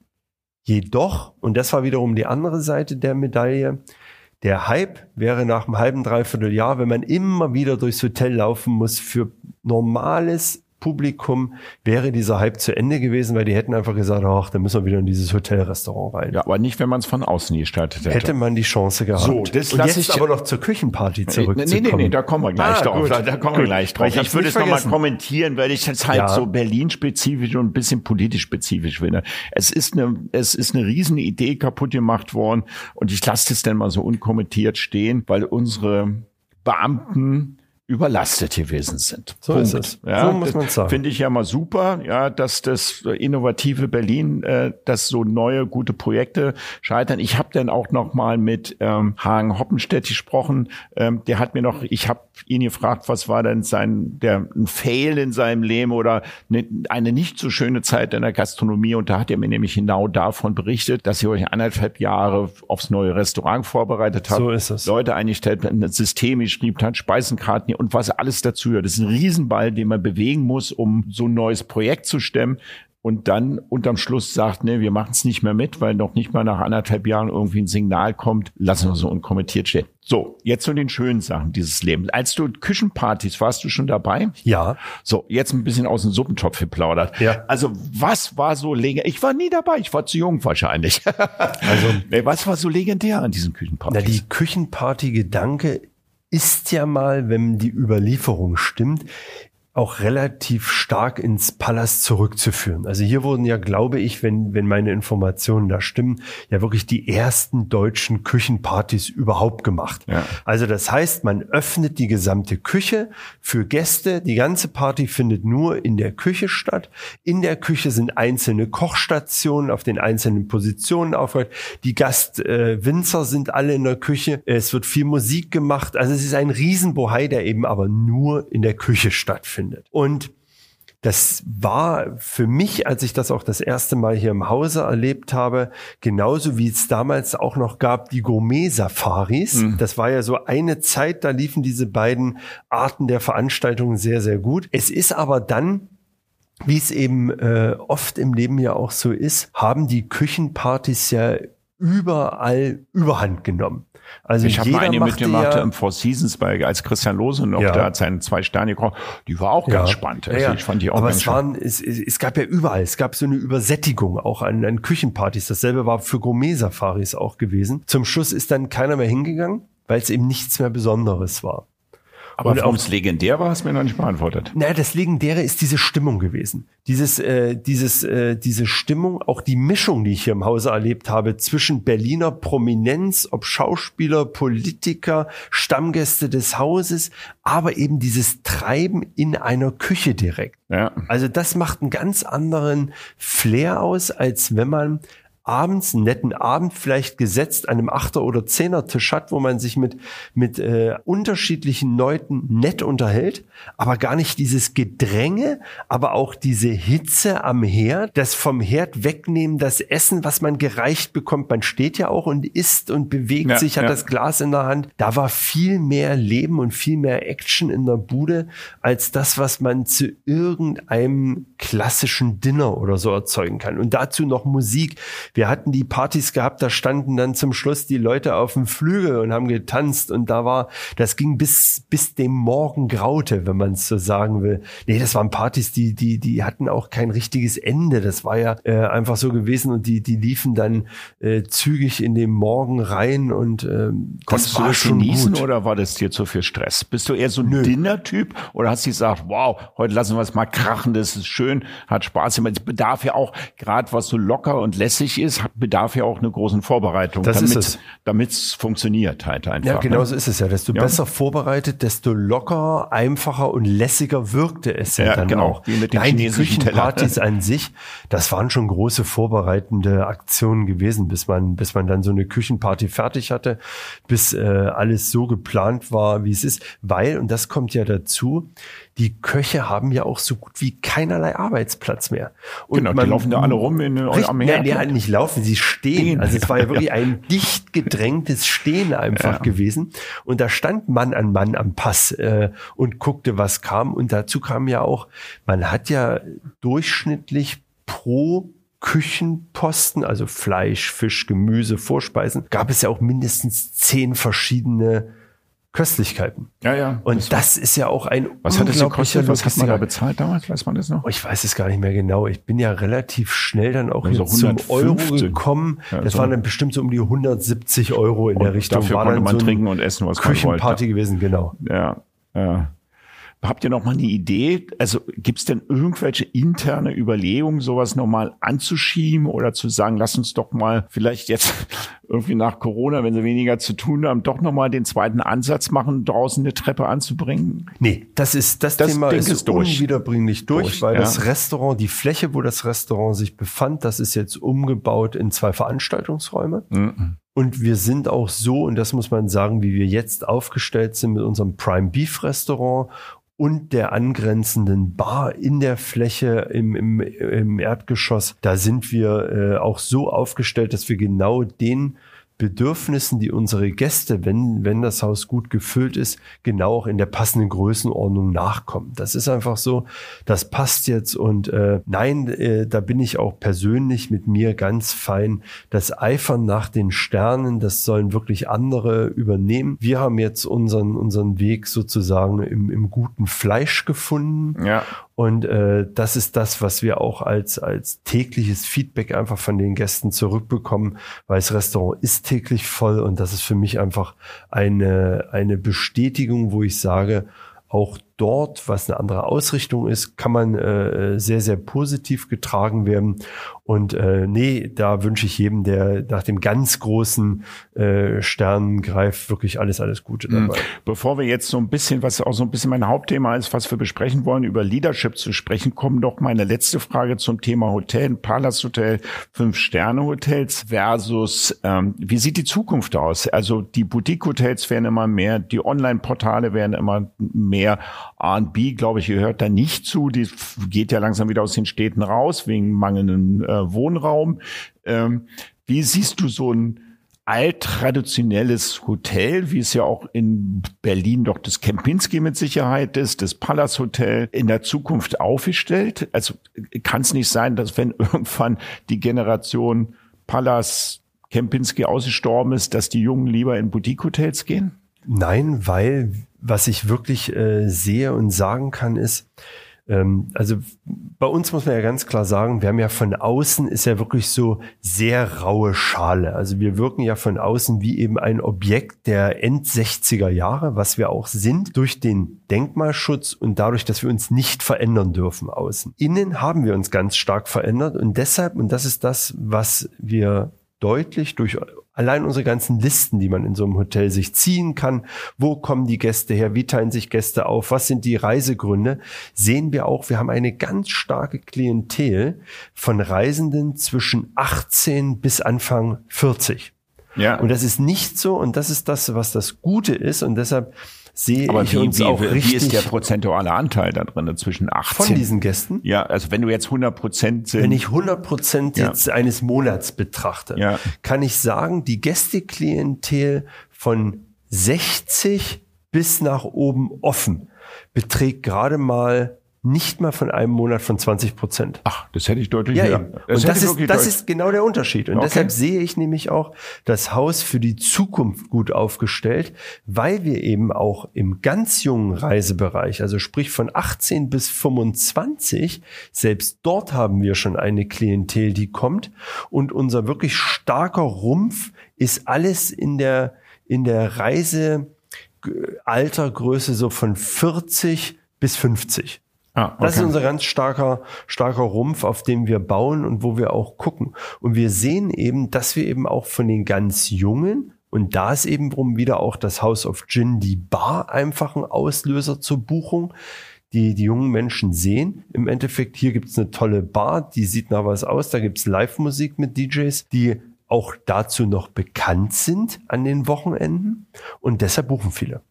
Jedoch, und das war wiederum die andere Seite der Medaille, der Hype wäre nach einem halben, dreiviertel Jahr, wenn man immer wieder durchs Hotel laufen muss, für normales Publikum wäre dieser Hype zu Ende gewesen, weil die hätten einfach gesagt, ach, dann müssen wir wieder in dieses Hotelrestaurant rein. Ja, aber nicht, wenn man es von außen gestaltet hätte. Hätte man die Chance gehabt. So, das Und jetzt ich aber noch zur Küchenparty zurückzukommen. Nee, nee, nee, da kommen wir gleich ah, drauf. Da, da kommen gut. wir gleich drauf. Ich, ich würde es nochmal kommentieren, weil ich es halt ja. so Berlin-spezifisch und ein bisschen politisch spezifisch finde. Es ist eine, es ist eine riesen Idee kaputt gemacht worden und ich lasse das dann mal so unkommentiert stehen, weil unsere Beamten überlastet gewesen sind. So Punkt. ist es. Ja, so muss man sagen. Finde ich ja mal super, ja, dass das innovative Berlin, äh, dass so neue gute Projekte scheitern. Ich habe dann auch noch mal mit ähm, Hagen Hoppenstedt gesprochen. Ähm, der hat mir noch, ich habe ihn gefragt, was war denn sein der ein Fail in seinem Leben oder ne, eine nicht so schöne Zeit in der Gastronomie. Und da hat er mir nämlich genau davon berichtet, dass ihr euch anderthalb Jahre aufs neue Restaurant vorbereitet habt, so ist es. Leute eingestellt, ein System geschrieben hat, Speisenkarten und was alles dazu gehört. Das ist ein Riesenball, den man bewegen muss, um so ein neues Projekt zu stemmen und dann unterm Schluss sagt, nee, wir machen es nicht mehr mit, weil noch nicht mal nach anderthalb Jahren irgendwie ein Signal kommt, lassen wir so unkommentiert stehen. So, jetzt zu den schönen Sachen dieses Lebens. Als du Küchenpartys, warst du schon dabei? Ja. So, jetzt ein bisschen aus dem Suppentopf geplaudert. Ja. Also, was war so legendär? Ich war nie dabei, ich war zu jung wahrscheinlich. also, was war so legendär an diesen Küchenpartys? Na, die Küchenparty-Gedanke ist ja mal, wenn die Überlieferung stimmt, auch relativ stark ins Palast zurückzuführen. Also hier wurden ja, glaube ich, wenn, wenn meine Informationen da stimmen, ja wirklich die ersten deutschen Küchenpartys überhaupt gemacht. Ja. Also das heißt, man öffnet die gesamte Küche für Gäste. Die ganze Party findet nur in der Küche statt. In der Küche sind einzelne Kochstationen auf den einzelnen Positionen aufgehört. Die Gastwinzer äh, sind alle in der Küche. Es wird viel Musik gemacht. Also es ist ein Riesenbohai, der eben aber nur in der Küche stattfindet stattfindet. Und das war für mich, als ich das auch das erste Mal hier im Hause erlebt habe, genauso wie es damals auch noch gab, die Gourmet-Safaris. Mhm. Das war ja so eine Zeit, da liefen diese beiden Arten der Veranstaltungen sehr, sehr gut. Es ist aber dann wie es eben äh, oft im Leben ja auch so ist, haben die Küchenpartys ja überall Überhand genommen. Also ich habe eine mitgemacht ja, im Four Seasons bei als Christian Lose noch, ja. der hat seinen zwei Sterne gekocht. Die war auch ja. ganz spannend. Also ja, ich fand die auch Aber es waren, es, es gab ja überall, es gab so eine Übersättigung auch an, an Küchenpartys. Dasselbe war für Gourmet-Safaris auch gewesen. Zum Schluss ist dann keiner mehr hingegangen, weil es eben nichts mehr Besonderes war. Aber warum es legendär war, hast du mir noch nicht beantwortet. Naja, das Legendäre ist diese Stimmung gewesen. Dieses, äh, dieses, äh, diese Stimmung, auch die Mischung, die ich hier im Hause erlebt habe, zwischen Berliner Prominenz, ob Schauspieler, Politiker, Stammgäste des Hauses, aber eben dieses Treiben in einer Küche direkt. Ja. Also das macht einen ganz anderen Flair aus, als wenn man abends einen netten Abend vielleicht gesetzt an einem Achter- oder Zehner-Tisch hat, wo man sich mit, mit äh, unterschiedlichen Leuten nett unterhält, aber gar nicht dieses Gedränge, aber auch diese Hitze am Herd, das vom Herd wegnehmen, das Essen, was man gereicht bekommt. Man steht ja auch und isst und bewegt ja, sich, hat ja. das Glas in der Hand. Da war viel mehr Leben und viel mehr Action in der Bude als das, was man zu irgendeinem klassischen Dinner oder so erzeugen kann. Und dazu noch Musik wir hatten die Partys gehabt, da standen dann zum Schluss die Leute auf dem Flügel und haben getanzt und da war, das ging bis, bis dem Morgen graute, wenn man es so sagen will. Nee, das waren Partys, die, die, die hatten auch kein richtiges Ende. Das war ja äh, einfach so gewesen und die, die liefen dann äh, zügig in den Morgen rein und ähm, Konntest das war du das schon genießen gut. oder war das dir zu viel Stress? Bist du eher so ein Dinner-Typ oder hast du gesagt, wow, heute lassen wir es mal krachen, das ist schön, hat Spaß. Es bedarf ja auch, gerade was so locker und lässig ist, ist, bedarf ja auch eine großen Vorbereitung, das damit, es. damit es funktioniert halt einfach. Ja, genau ne? so ist es ja. Desto ja. besser vorbereitet, desto locker, einfacher und lässiger wirkte es ja, ja dann genau. auch. Wie mit den Nein, die Küchenpartys an sich, das waren schon große vorbereitende Aktionen gewesen, bis man, bis man dann so eine Küchenparty fertig hatte, bis äh, alles so geplant war, wie es ist. Weil, und das kommt ja dazu, die Köche haben ja auch so gut wie keinerlei Arbeitsplatz mehr. Und genau, man, die laufen da alle rum in, richtig, am Herd. Nein, nicht laufen, sie stehen. Also es war ja wirklich ein dicht gedrängtes Stehen einfach ja. gewesen. Und da stand Mann an Mann am Pass äh, und guckte, was kam. Und dazu kam ja auch, man hat ja durchschnittlich pro Küchenposten, also Fleisch, Fisch, Gemüse, Vorspeisen, gab es ja auch mindestens zehn verschiedene Köstlichkeiten. Ja, ja. Und das, das ist ja auch ein Was hat das gekostet? Was hat man da bezahlt damals? Weiß man das noch? Ich weiß es gar nicht mehr genau. Ich bin ja relativ schnell dann auch also zum Euro gekommen. Ja, das so. waren dann bestimmt so um die 170 Euro in und der Richtung. Dafür war konnte man so trinken und essen, was man wollte. Küchenparty gewesen, genau. Ja, ja. Habt ihr noch mal eine Idee? Also gibt es denn irgendwelche interne Überlegungen, sowas nochmal anzuschieben oder zu sagen, lass uns doch mal vielleicht jetzt irgendwie nach Corona, wenn sie weniger zu tun haben, doch nochmal den zweiten Ansatz machen, draußen eine Treppe anzubringen? Nee, das ist das, das Thema ist, ist durch. unwiederbringlich durch, durch weil ja. das Restaurant, die Fläche, wo das Restaurant sich befand, das ist jetzt umgebaut in zwei Veranstaltungsräume. Mhm. Und wir sind auch so, und das muss man sagen, wie wir jetzt aufgestellt sind mit unserem Prime Beef Restaurant und der angrenzenden Bar in der Fläche im, im, im Erdgeschoss. Da sind wir äh, auch so aufgestellt, dass wir genau den Bedürfnissen, die unsere Gäste, wenn, wenn das Haus gut gefüllt ist, genau auch in der passenden Größenordnung nachkommen. Das ist einfach so, das passt jetzt und äh, nein, äh, da bin ich auch persönlich mit mir ganz fein. Das Eifern nach den Sternen, das sollen wirklich andere übernehmen. Wir haben jetzt unseren, unseren Weg sozusagen im, im guten Fleisch gefunden. Ja. Und äh, das ist das, was wir auch als, als tägliches Feedback einfach von den Gästen zurückbekommen, weil das Restaurant ist täglich voll und das ist für mich einfach eine, eine Bestätigung, wo ich sage, auch dort, was eine andere Ausrichtung ist, kann man äh, sehr, sehr positiv getragen werden. Und äh, nee, da wünsche ich jedem, der nach dem ganz großen äh, Stern greift, wirklich alles, alles Gute mhm. dabei. Bevor wir jetzt so ein bisschen, was auch so ein bisschen mein Hauptthema ist, was wir besprechen wollen, über Leadership zu sprechen, kommen doch meine letzte Frage zum Thema Hotel, Palace Hotel, Fünf-Sterne-Hotels versus, ähm, wie sieht die Zukunft aus? Also die Boutique-Hotels werden immer mehr, die Online-Portale werden immer mehr R&B, glaube ich, gehört da nicht zu. Die geht ja langsam wieder aus den Städten raus wegen mangelndem äh, Wohnraum. Ähm, wie siehst du so ein alttraditionelles Hotel, wie es ja auch in Berlin doch das Kempinski mit Sicherheit ist, das Palace Hotel in der Zukunft aufgestellt? Also kann es nicht sein, dass wenn irgendwann die Generation Palace Kempinski ausgestorben ist, dass die Jungen lieber in Boutique-Hotels gehen? Nein, weil was ich wirklich äh, sehe und sagen kann, ist, ähm, also bei uns muss man ja ganz klar sagen, wir haben ja von außen ist ja wirklich so sehr raue Schale. Also wir wirken ja von außen wie eben ein Objekt der End 60er Jahre, was wir auch sind, durch den Denkmalschutz und dadurch, dass wir uns nicht verändern dürfen außen. Innen haben wir uns ganz stark verändert und deshalb, und das ist das, was wir deutlich durch allein unsere ganzen Listen, die man in so einem Hotel sich ziehen kann, wo kommen die Gäste her, wie teilen sich Gäste auf, was sind die Reisegründe, sehen wir auch, wir haben eine ganz starke Klientel von Reisenden zwischen 18 bis Anfang 40. Ja. Und das ist nicht so, und das ist das, was das Gute ist, und deshalb sehe Aber ich wie, uns wie, auch wie richtig ist der prozentuale Anteil da drin zwischen 18? von diesen Gästen. Ja, also wenn du jetzt 100 Prozent sind. Wenn ich 100 Prozent Ja. jetzt eines Monats betrachte, Ja. kann ich sagen, die Gästeklientel von 60 bis nach oben offen beträgt gerade mal nicht mal von einem Monat von 20 Prozent. Ach, das hätte ich deutlich Ja, höher. eben. Das und das, ist, das ist genau der Unterschied. Und Okay. deshalb sehe ich nämlich auch das Haus für die Zukunft gut aufgestellt, weil wir eben auch im ganz jungen Reisebereich, also sprich von 18 bis 25, selbst dort haben wir schon eine Klientel, die kommt. Und unser wirklich starker Rumpf ist alles in der, in der Reise Altergröße so von 40 bis 50. Ah, Das ist okay. unser ganz starker, starker Rumpf, auf dem wir bauen und wo wir auch gucken. Und wir sehen eben, dass wir eben auch von den ganz Jungen, und da ist eben drum wieder auch das House of Gin, die Bar einfach ein Auslöser zur Buchung, die die jungen Menschen sehen. Im Endeffekt, hier gibt's eine tolle Bar, die sieht nach was aus, da gibt's Live-Musik mit DJs, die auch dazu noch bekannt sind an den Wochenenden. Und deshalb buchen viele.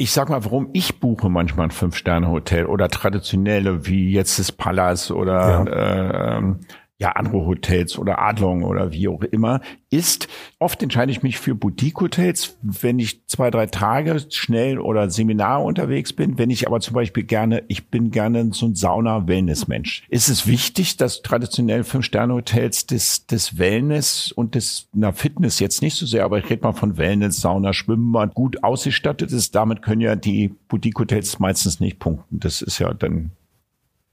Ich sag mal, warum ich buche manchmal ein Fünf-Sterne-Hotel oder traditionelle, wie jetzt das Palace oder äh, ähm, ja andere Hotels oder Adlung oder wie auch immer, ist, oft entscheide ich mich für Boutique-Hotels, wenn ich zwei, drei Tage schnell oder Seminar unterwegs bin. Wenn ich aber zum Beispiel gerne, ich bin gerne so ein Sauna-Wellness-Mensch. Ist es wichtig, dass traditionell Fünf-Sterne-Hotels das, das Wellness und das, na Fitness jetzt nicht so sehr, aber ich rede mal von Wellness, Sauna, Schwimmbad, gut ausgestattet ist. Damit können ja die Boutique-Hotels meistens nicht punkten. Das ist ja dann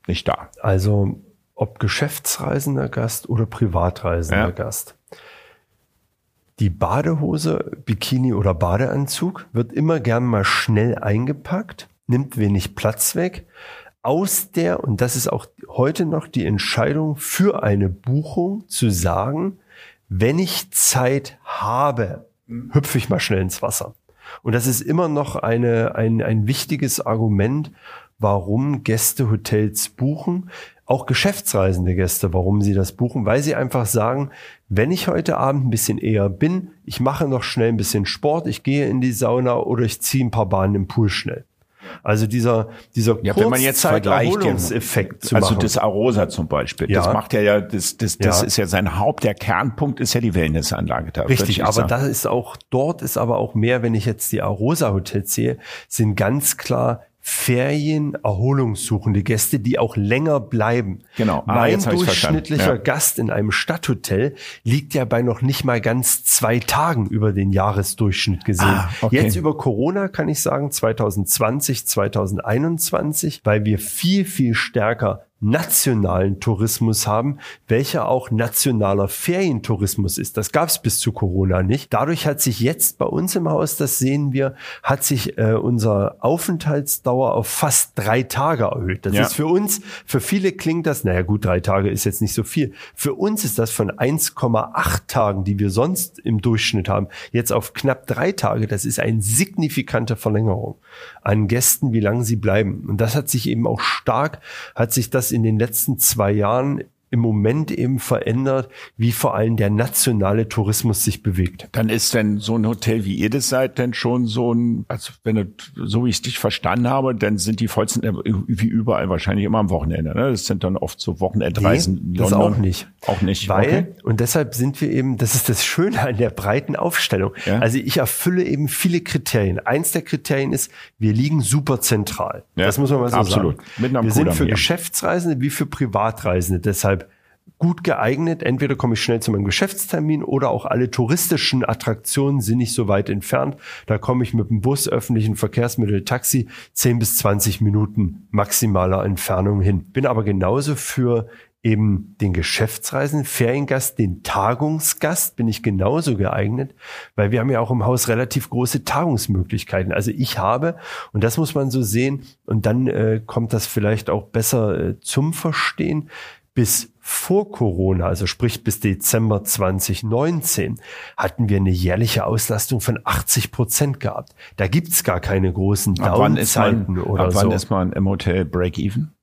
nicht da. Also ob geschäftsreisender Gast oder privatreisender Ja. Gast. Die Badehose, Bikini oder Badeanzug wird immer gern mal schnell eingepackt, nimmt wenig Platz weg. Aus der, und das ist auch heute noch die Entscheidung für eine Buchung, zu sagen, wenn ich Zeit habe, hüpfe ich mal schnell ins Wasser. Und das ist immer noch eine, ein, ein wichtiges Argument, warum Gäste Hotels buchen, auch geschäftsreisende Gäste, warum sie das buchen, weil sie einfach sagen, wenn ich heute Abend ein bisschen eher bin, ich mache noch schnell ein bisschen Sport, ich gehe in die Sauna oder ich ziehe ein paar Bahnen im Pool schnell. Also dieser, dieser Ja, wenn man jetzt vergleicht, zu also das Arosa zum Beispiel, das Ja. macht ja, ja das, das, das Ja. ist ja sein Haupt, der Kernpunkt ist ja die Wellnessanlage da. Richtig, ich aber da ist auch, dort ist aber auch mehr, wenn ich jetzt die Arosa Hotels sehe, sind ganz klar Ferien-Erholungssuchende Gäste, die auch länger bleiben. Genau. Ah, mein durchschnittlicher Ja. Gast in einem Stadthotel liegt ja bei noch nicht mal ganz zwei Tagen über den Jahresdurchschnitt gesehen. Ah, okay. Jetzt über Corona kann ich sagen 2020, 2021, weil wir viel, viel stärker nationalen Tourismus haben, welcher auch nationaler Ferientourismus ist. Das gab es bis zu Corona nicht. Dadurch hat sich jetzt bei uns im Haus, das sehen wir, hat sich äh, unser Aufenthaltsdauer auf fast drei Tage erhöht. Das Ja. ist für uns, für viele klingt das, naja gut, drei Tage ist jetzt nicht so viel. Für uns ist das von 1,8 Tagen, die wir sonst im Durchschnitt haben, jetzt auf knapp drei Tage. Das ist eine signifikante Verlängerung an Gästen, wie lange sie bleiben. Und das hat sich eben auch stark, hat sich das in den letzten zwei Jahren im Moment eben verändert, wie vor allem der nationale Tourismus sich bewegt. Dann ist denn so ein Hotel, wie ihr das seid, denn schon so ein, also wenn du, so wie ich dich verstanden habe, dann sind die vollsten, wie überall wahrscheinlich immer am Wochenende. Ne? Das sind dann oft so Wochenendreisen. Nee, das auch nicht. Auch nicht. Weil, okay. und deshalb sind wir eben, das ist das Schöne an der breiten Aufstellung. Ja. Also ich erfülle eben viele Kriterien. Eins der Kriterien ist, wir liegen super zentral. Ja, das muss man mal so absolut. sagen. Mit wir sind für Geschäftsreisende wie für Privatreisende. Deshalb gut geeignet. Entweder komme ich schnell zu meinem Geschäftstermin oder auch alle touristischen Attraktionen sind nicht so weit entfernt. Da komme ich mit dem Bus, öffentlichen Verkehrsmittel, Taxi 10 bis 20 Minuten maximaler Entfernung hin. Bin aber genauso für eben den Geschäftsreisen, Feriengast, den Tagungsgast bin ich genauso geeignet, weil wir haben ja auch im Haus relativ große Tagungsmöglichkeiten. Also ich habe, und das muss man so sehen, und dann äh, kommt das vielleicht auch besser äh, zum Verstehen, bis vor Corona, also sprich bis Dezember 2019, hatten wir eine jährliche Auslastung von 80 Prozent gehabt. Da gibt's gar keine großen Downzeiten oder ab so. Wann ist man im Hotel Break-Even?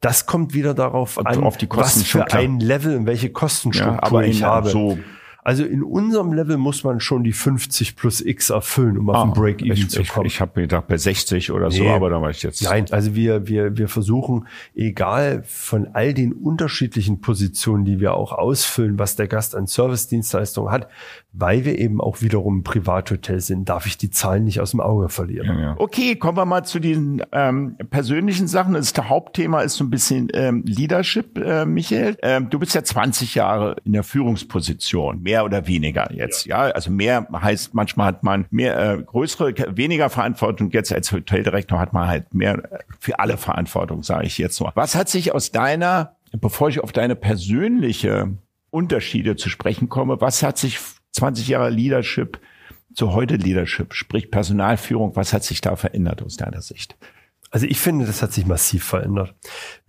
Das kommt wieder darauf an, auf die Kosten was für ein Level und welche Kostenstruktur ja, aber ich habe. So also in unserem Level muss man schon die 50 plus X erfüllen, um ah, auf den Break-Even zu kommen. Ich, ich habe mir gedacht bei 60 oder nee. so, aber da war ich jetzt. Nein, also wir, wir, wir versuchen, egal von all den unterschiedlichen Positionen, die wir auch ausfüllen, was der Gast an Service-Dienstleistungen hat, weil wir eben auch wiederum ein Privathotel sind, darf ich die Zahlen nicht aus dem Auge verlieren. Ja, ja. Okay, kommen wir mal zu den ähm, persönlichen Sachen. Das, das Hauptthema ist so ein bisschen ähm, Leadership, äh, Michael. Ähm, du bist ja 20 Jahre in der Führungsposition, mehr oder weniger jetzt. Ja, ja? also mehr heißt, manchmal hat man mehr äh, größere, weniger Verantwortung. Jetzt als Hoteldirektor hat man halt mehr äh, für alle Verantwortung, sage ich jetzt so. Was hat sich aus deiner, bevor ich auf deine persönliche Unterschiede zu sprechen komme, was hat sich 20 Jahre Leadership zu heute Leadership, sprich Personalführung, was hat sich da verändert aus deiner Sicht? Also ich finde, das hat sich massiv verändert.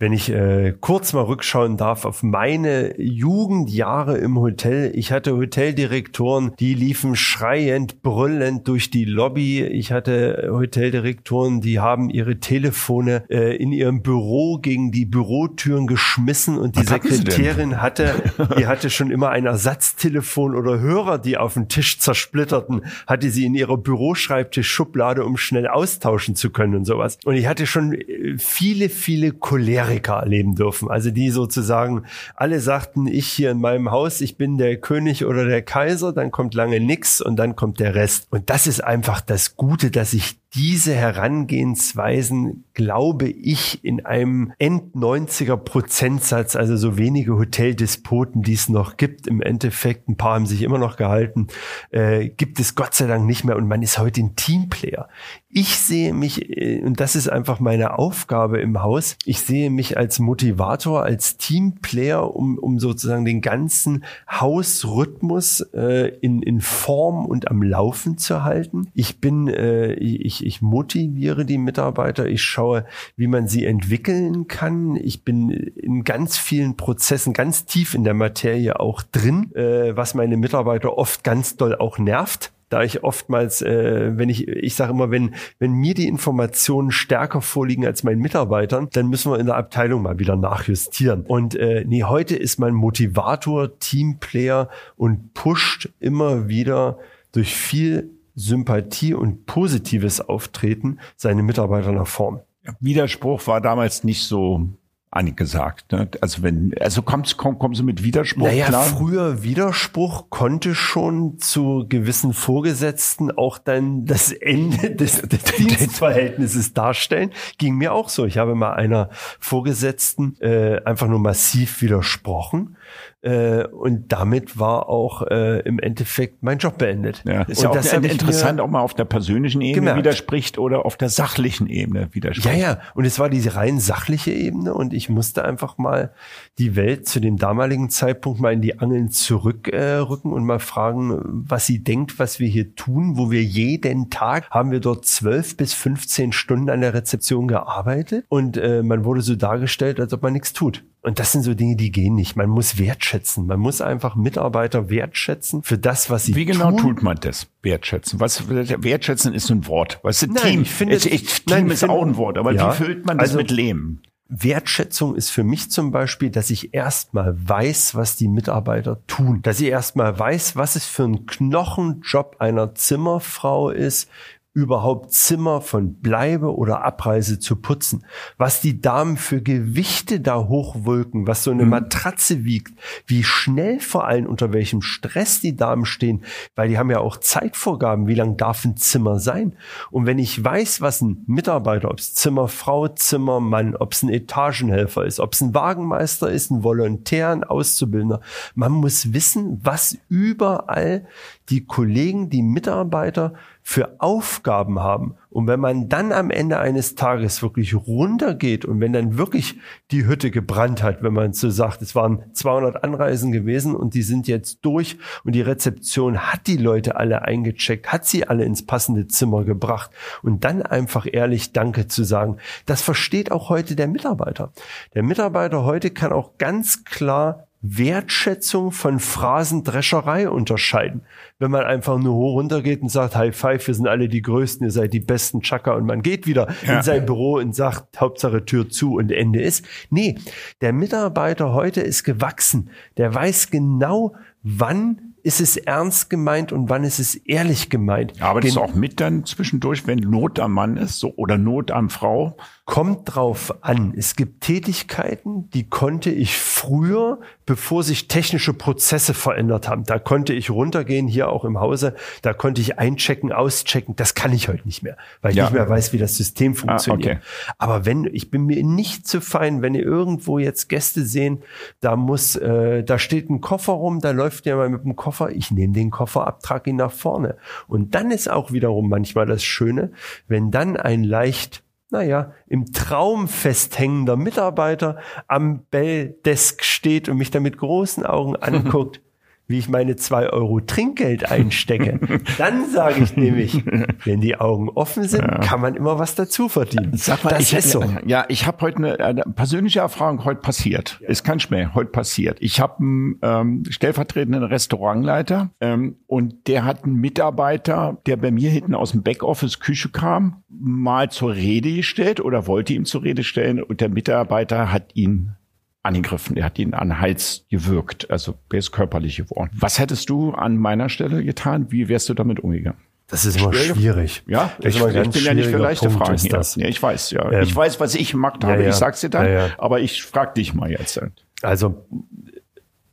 Wenn ich äh, kurz mal rückschauen darf auf meine Jugendjahre im Hotel. Ich hatte Hoteldirektoren, die liefen schreiend, brüllend durch die Lobby. Ich hatte Hoteldirektoren, die haben ihre Telefone äh, in ihrem Büro gegen die Bürotüren geschmissen und die Was Sekretärin hatte, die hatte schon immer ein Ersatztelefon oder Hörer, die auf dem Tisch zersplitterten, hatte sie in ihrer Büroschreibtischschublade, um schnell austauschen zu können und sowas. Und ich hatte schon äh, viele, viele Choleriker erleben dürfen. Also die sozusagen alle sagten, ich hier in meinem Haus, ich bin der König oder der Kaiser, dann kommt lange nix und dann kommt der Rest. Und das ist einfach das Gute, dass ich diese Herangehensweisen, glaube ich, in einem End-90er Prozentsatz, also so wenige Hoteldespoten, die es noch gibt, im Endeffekt, ein paar haben sich immer noch gehalten, äh, gibt es Gott sei Dank nicht mehr und man ist heute ein Teamplayer. Ich sehe mich, äh, und das ist einfach meine Aufgabe im Haus, ich sehe mich als Motivator, als Teamplayer, um, um sozusagen den ganzen Hausrhythmus äh, in, in Form und am Laufen zu halten. Ich bin, äh, ich, ich, motiviere die Mitarbeiter, ich schaue, wie man sie entwickeln kann. Ich bin in ganz vielen Prozessen ganz tief in der Materie auch drin, äh, was meine Mitarbeiter oft ganz doll auch nervt da ich oftmals, äh, wenn ich, ich sage immer, wenn, wenn mir die Informationen stärker vorliegen als meinen Mitarbeitern, dann müssen wir in der Abteilung mal wieder nachjustieren. Und äh, nee, heute ist mein Motivator, Teamplayer und pusht immer wieder durch viel Sympathie und positives Auftreten seine Mitarbeiter nach vorn. Widerspruch war damals nicht so angesagt. Ne? Also wenn, also kommst, komm, kommen Sie mit Widerspruch naja, klar? früher Widerspruch konnte schon zu gewissen Vorgesetzten auch dann das Ende des, des Dienstverhältnisses darstellen. Ging mir auch so. Ich habe mal einer Vorgesetzten äh, einfach nur massiv widersprochen äh, und damit war auch äh, im Endeffekt mein Job beendet. Ja, ist und ja auch interessant, auch mal auf der persönlichen Ebene gemerkt. widerspricht oder auf der sachlichen Ebene widerspricht. Ja, ja. Und es war diese rein sachliche Ebene und ich musste einfach mal die Welt zu dem damaligen Zeitpunkt mal in die Angeln zurückrücken äh, und mal fragen, was sie denkt, was wir hier tun, wo wir jeden Tag haben wir dort zwölf bis 15 Stunden an der Rezeption gearbeitet und äh, man wurde so dargestellt, als ob man nichts tut. Und das sind so Dinge, die gehen nicht. Man muss wertschätzen. Man muss einfach Mitarbeiter wertschätzen für das, was sie tun. Wie genau tun. tut man das? Wertschätzen. Was wertschätzen ist ein Wort. Was ist nein, Team? Ich finde, ich, ich, Team nein, ist finde, auch ein Wort, aber ja, wie füllt man das also, mit Leben? Wertschätzung ist für mich zum Beispiel, dass ich erstmal weiß, was die Mitarbeiter tun. Dass ich erstmal weiß, was es für ein Knochenjob einer Zimmerfrau ist, überhaupt Zimmer von Bleibe oder Abreise zu putzen, was die Damen für Gewichte da hochwolken, was so eine mhm. Matratze wiegt, wie schnell vor allem unter welchem Stress die Damen stehen, weil die haben ja auch Zeitvorgaben, wie lang darf ein Zimmer sein. Und wenn ich weiß, was ein Mitarbeiter, ob es Zimmerfrau, Zimmermann, ob es ein Etagenhelfer ist, ob es ein Wagenmeister ist, ein Volontär, ein Auszubildender, man muss wissen, was überall die Kollegen, die Mitarbeiter für Aufgaben haben. Und wenn man dann am Ende eines Tages wirklich runtergeht und wenn dann wirklich die Hütte gebrannt hat, wenn man so sagt, es waren 200 Anreisen gewesen und die sind jetzt durch und die Rezeption hat die Leute alle eingecheckt, hat sie alle ins passende Zimmer gebracht und dann einfach ehrlich Danke zu sagen, das versteht auch heute der Mitarbeiter. Der Mitarbeiter heute kann auch ganz klar Wertschätzung von Phrasendrescherei unterscheiden. Wenn man einfach nur hoch runtergeht und sagt, High Five, wir sind alle die Größten, ihr seid die besten Chaka und man geht wieder ja. in sein Büro und sagt, Hauptsache Tür zu und Ende ist. Nee, der Mitarbeiter heute ist gewachsen. Der weiß genau, wann ist es ernst gemeint und wann ist es ehrlich gemeint. Aber das ist auch mit dann zwischendurch, wenn Not am Mann ist so, oder Not am Frau? Kommt drauf an. Es gibt Tätigkeiten, die konnte ich früher, bevor sich technische Prozesse verändert haben. Da konnte ich runtergehen, hier auch im Hause. Da konnte ich einchecken, auschecken. Das kann ich heute nicht mehr, weil ich ja. nicht mehr weiß, wie das System funktioniert. Ah, okay. Aber wenn, ich bin mir nicht zu fein, wenn ihr irgendwo jetzt Gäste sehen, da muss, äh, da steht ein Koffer rum, da läuft jemand mit dem Koffer. Ich nehme den Koffer ab, trage ihn nach vorne. Und dann ist auch wiederum manchmal das Schöne, wenn dann ein leicht naja, im Traum festhängender Mitarbeiter am Belldesk steht und mich da mit großen Augen anguckt wie ich meine zwei Euro Trinkgeld einstecke. Dann sage ich nämlich, wenn die Augen offen sind, ja. kann man immer was dazu verdienen. Sag mal, das ich, ist so. Ja, ich habe heute eine, eine, persönliche Erfahrung heute passiert. Ja. Ist kein Schmäh, heute passiert. Ich habe einen ähm, stellvertretenden Restaurantleiter ähm, und der hat einen Mitarbeiter, der bei mir hinten aus dem Backoffice Küche kam, mal zur Rede gestellt oder wollte ihm zur Rede stellen und der Mitarbeiter hat ihn angegriffen. Er hat ihn an den Hals gewürgt. Also er ist körperlich geworden. Was hättest du an meiner Stelle getan? Wie wärst du damit umgegangen? Das ist immer schwierig. Ja, ich, ich, bin ja nicht für leichte Punkt Fragen hier. Ja, ich weiß, ja. Ähm, ich weiß, was ich gemacht habe. Ja, ja. Ich sag's dir dann. Ja, aber ich frag dich mal jetzt. Also,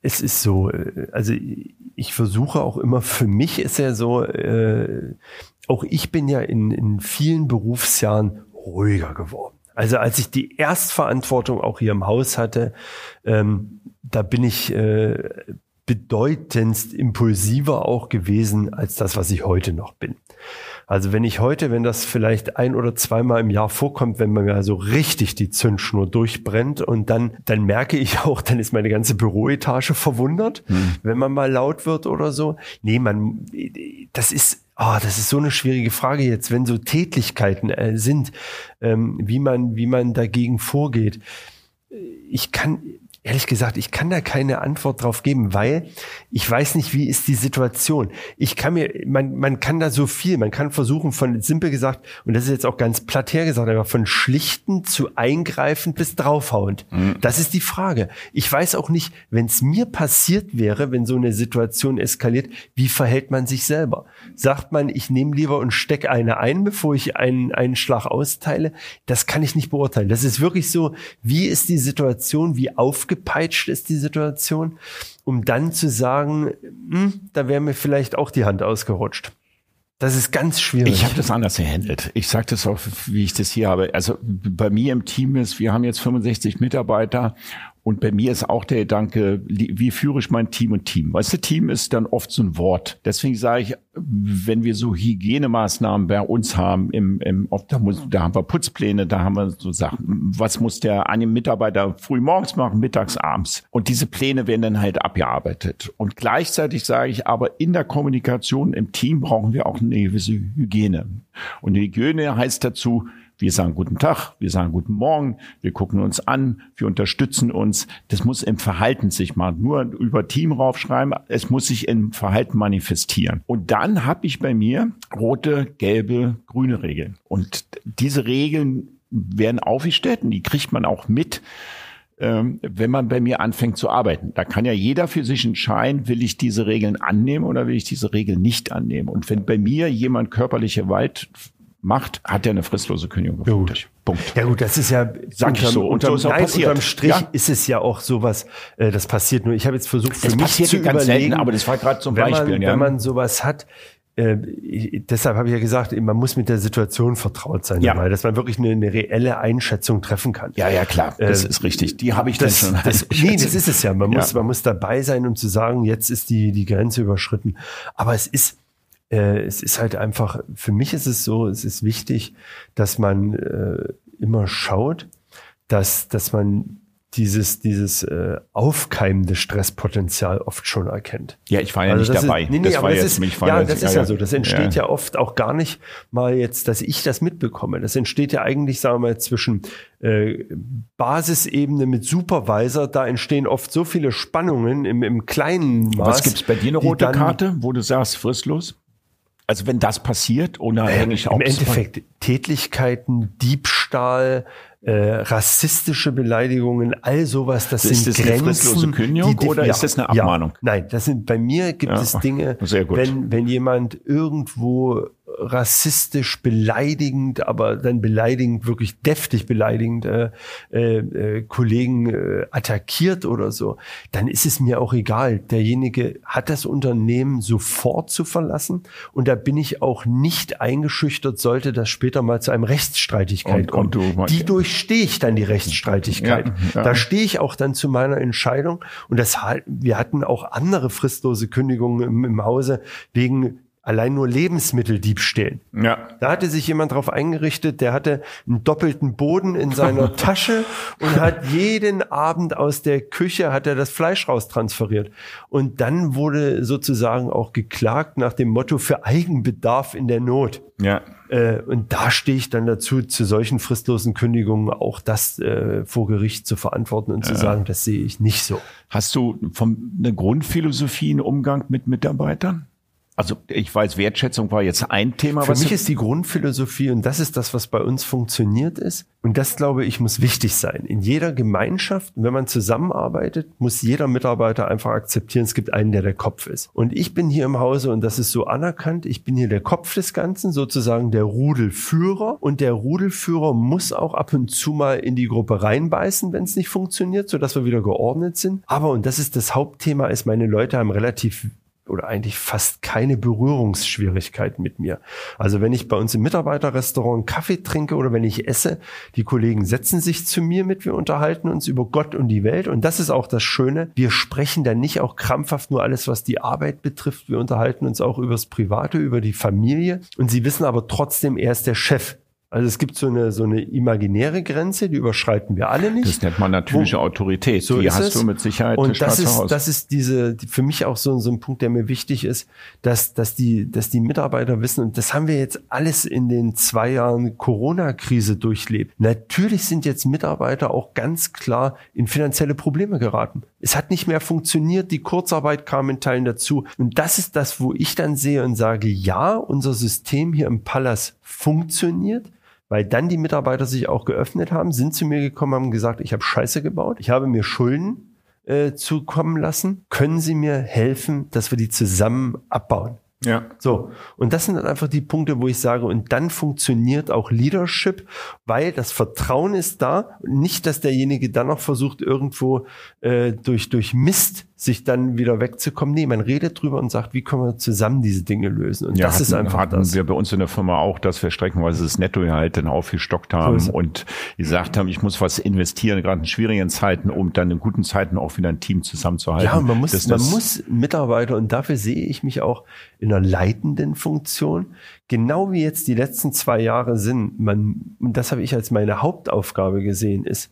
es ist so, äh, also ich versuche auch immer, für mich ist ja so, äh, auch ich bin ja in, in vielen Berufsjahren ruhiger geworden. Also als ich die Erstverantwortung auch hier im Haus hatte, ähm, da bin ich äh, bedeutendst impulsiver auch gewesen als das, was ich heute noch bin. Also wenn ich heute, wenn das vielleicht ein oder zweimal im Jahr vorkommt, wenn man mir so richtig die Zündschnur durchbrennt und dann, dann merke ich auch, dann ist meine ganze Büroetage verwundert, hm. wenn man mal laut wird oder so. Nee, man, das ist, Ah, oh, das ist so eine schwierige Frage jetzt, wenn so Tätlichkeiten äh, sind, ähm, wie man, wie man dagegen vorgeht. Ich kann, Ehrlich gesagt, ich kann da keine Antwort drauf geben, weil ich weiß nicht, wie ist die Situation. Ich kann mir, man, man kann da so viel, man kann versuchen von, simpel gesagt, und das ist jetzt auch ganz platt hergesagt, aber von schlichten zu eingreifend bis draufhauend. Mhm. Das ist die Frage. Ich weiß auch nicht, wenn es mir passiert wäre, wenn so eine Situation eskaliert, wie verhält man sich selber? Sagt man, ich nehme lieber und stecke eine ein, bevor ich einen, einen Schlag austeile? Das kann ich nicht beurteilen. Das ist wirklich so, wie ist die Situation, wie auf aufgepeitscht ist die Situation, um dann zu sagen, hm, da wäre mir vielleicht auch die Hand ausgerutscht. Das ist ganz schwierig. Ich habe das anders gehandelt. Ich sage das auch, wie ich das hier habe. Also bei mir im Team ist, wir haben jetzt 65 Mitarbeiter und bei mir ist auch der Gedanke, wie führe ich mein Team und Team? Weißt du, Team ist dann oft so ein Wort. Deswegen sage ich, wenn wir so Hygienemaßnahmen bei uns haben, im, im, da, muss, da haben wir Putzpläne, da haben wir so Sachen. Was muss der dem Mitarbeiter früh morgens machen, mittags, abends? Und diese Pläne werden dann halt abgearbeitet. Und gleichzeitig sage ich aber, in der Kommunikation im Team brauchen wir auch eine gewisse Hygiene. Und Hygiene heißt dazu, wir sagen guten Tag, wir sagen guten Morgen, wir gucken uns an, wir unterstützen uns. Das muss im Verhalten sich mal nur über Team raufschreiben. Es muss sich im Verhalten manifestieren. Und dann habe ich bei mir rote, gelbe, grüne Regeln. Und diese Regeln werden aufgestellt und die kriegt man auch mit, ähm, wenn man bei mir anfängt zu arbeiten. Da kann ja jeder für sich entscheiden, will ich diese Regeln annehmen oder will ich diese Regeln nicht annehmen. Und wenn bei mir jemand körperliche Gewalt macht, hat er eine fristlose Kündigung. Ja, gut. Punkt. Ja gut, das ist ja sag ich so. Unterm, so ist nein, unterm Strich ja? ist es ja auch sowas. Äh, das passiert nur. Ich habe jetzt versucht, für das mich zu überlegen, selten, aber das war gerade zum wenn Beispiel. Man, ja. Wenn man sowas hat, äh, deshalb habe ich ja gesagt, man muss mit der Situation vertraut sein, ja. dabei, dass man wirklich eine, eine, reelle Einschätzung treffen kann. Ja, ja, klar, das äh, ist richtig. Die habe ich das, dann schon. Das, nee, das ist es ja. Man muss, man muss dabei sein, um zu sagen, jetzt ist die die Grenze überschritten. Aber es ist äh, es ist halt einfach, für mich ist es so, es ist wichtig, dass man äh, immer schaut, dass, dass man dieses, dieses äh, aufkeimende Stresspotenzial oft schon erkennt. Ja, ich war ja also nicht dabei. Ist, nee, nee, das aber das ist, mich ja, das ist ja, ja so. Das entsteht ja. ja. oft auch gar nicht mal jetzt, dass ich das mitbekomme. Das entsteht ja eigentlich, sagen wir mal, zwischen äh, Basisebene mit Supervisor. Da entstehen oft so viele Spannungen im, im kleinen Maß. Was gibt's bei dir eine rote Karte, wo du sagst, fristlos? Also wenn das passiert, unabhängig äh, Im Endeffekt Tätlichkeiten, Diebstahl, äh, rassistische Beleidigungen, all sowas, das, das sind ist das Grenzen. Eine fristlose Kündigung die, oder ja, ist das eine Abmahnung? Ja, nein, das sind bei mir gibt ja, es Dinge, wenn wenn jemand irgendwo rassistisch beleidigend, aber dann beleidigend, wirklich deftig beleidigend äh, äh, äh, Kollegen äh, attackiert oder so, dann ist es mir auch egal. Derjenige hat das Unternehmen sofort zu verlassen und da bin ich auch nicht eingeschüchtert, sollte das später mal zu einem Rechtsstreitigkeit und, kommen. Und die durchstehe ich dann die Rechtsstreitigkeit. Ja, ja. Da stehe ich auch dann zu meiner Entscheidung und das wir hatten auch andere fristlose Kündigungen im, im Hause wegen allein nur Lebensmitteldiebstählen. Ja. Da hatte sich jemand darauf eingerichtet, der hatte einen doppelten Boden in seiner Tasche und hat jeden Abend aus der Küche hat er das Fleisch raustransferiert. Und dann wurde sozusagen auch geklagt nach dem Motto für Eigenbedarf in der Not. Ja. Äh, und da stehe ich dann dazu, zu solchen fristlosen Kündigungen auch das äh, vor Gericht zu verantworten und ja. zu sagen, das sehe ich nicht so. Hast du vom, eine Grundphilosophie einen Umgang mit Mitarbeitern? Also ich weiß, Wertschätzung war jetzt ein Thema. Für mich ist die Grundphilosophie und das ist das, was bei uns funktioniert ist. Und das glaube ich muss wichtig sein. In jeder Gemeinschaft, wenn man zusammenarbeitet, muss jeder Mitarbeiter einfach akzeptieren, es gibt einen, der der Kopf ist. Und ich bin hier im Hause und das ist so anerkannt. Ich bin hier der Kopf des Ganzen, sozusagen der Rudelführer. Und der Rudelführer muss auch ab und zu mal in die Gruppe reinbeißen, wenn es nicht funktioniert, sodass wir wieder geordnet sind. Aber, und das ist das Hauptthema, ist, meine Leute haben relativ oder eigentlich fast keine Berührungsschwierigkeiten mit mir. Also wenn ich bei uns im Mitarbeiterrestaurant Kaffee trinke oder wenn ich esse, die Kollegen setzen sich zu mir mit, wir unterhalten uns über Gott und die Welt. Und das ist auch das Schöne. Wir sprechen dann nicht auch krampfhaft nur alles, was die Arbeit betrifft. Wir unterhalten uns auch über das Private, über die Familie. Und sie wissen aber trotzdem, er ist der Chef. Also es gibt so eine, so eine imaginäre Grenze, die überschreiten wir alle nicht. Das nennt man natürliche Wo, Autorität. So die hast es. du mit Sicherheit Und das ist, das ist diese, die, für mich auch so, so ein Punkt, der mir wichtig ist, dass, dass die, dass die Mitarbeiter wissen, und das haben wir jetzt alles in den zwei Jahren Corona-Krise durchlebt. Natürlich sind jetzt Mitarbeiter auch ganz klar in finanzielle Probleme geraten. Es hat nicht mehr funktioniert, die Kurzarbeit kam in Teilen dazu. Und das ist das, wo ich dann sehe und sage, ja, unser System hier im Palast funktioniert weil dann die Mitarbeiter sich auch geöffnet haben, sind zu mir gekommen, haben gesagt, ich habe Scheiße gebaut, ich habe mir Schulden äh, zukommen lassen. Können Sie mir helfen, dass wir die zusammen abbauen? Ja. So. Und das sind dann einfach die Punkte, wo ich sage, und dann funktioniert auch Leadership, weil das Vertrauen ist da. Nicht, dass derjenige dann noch versucht, irgendwo äh, durch, durch Mist sich dann wieder wegzukommen. Nee, man redet drüber und sagt, wie können wir zusammen diese Dinge lösen? Und ja, das hatten, ist einfach hatten das. wir bei uns in der Firma auch, dass wir streckenweise das Nettogehalt dann aufgestockt haben so und gesagt haben, ich muss was investieren, gerade in schwierigen Zeiten, um dann in guten Zeiten auch wieder ein Team zusammenzuhalten. Ja, man muss, man muss Mitarbeiter und dafür sehe ich mich auch in einer leitenden Funktion. Genau wie jetzt die letzten zwei Jahre sind, man, und das habe ich als meine Hauptaufgabe gesehen, ist,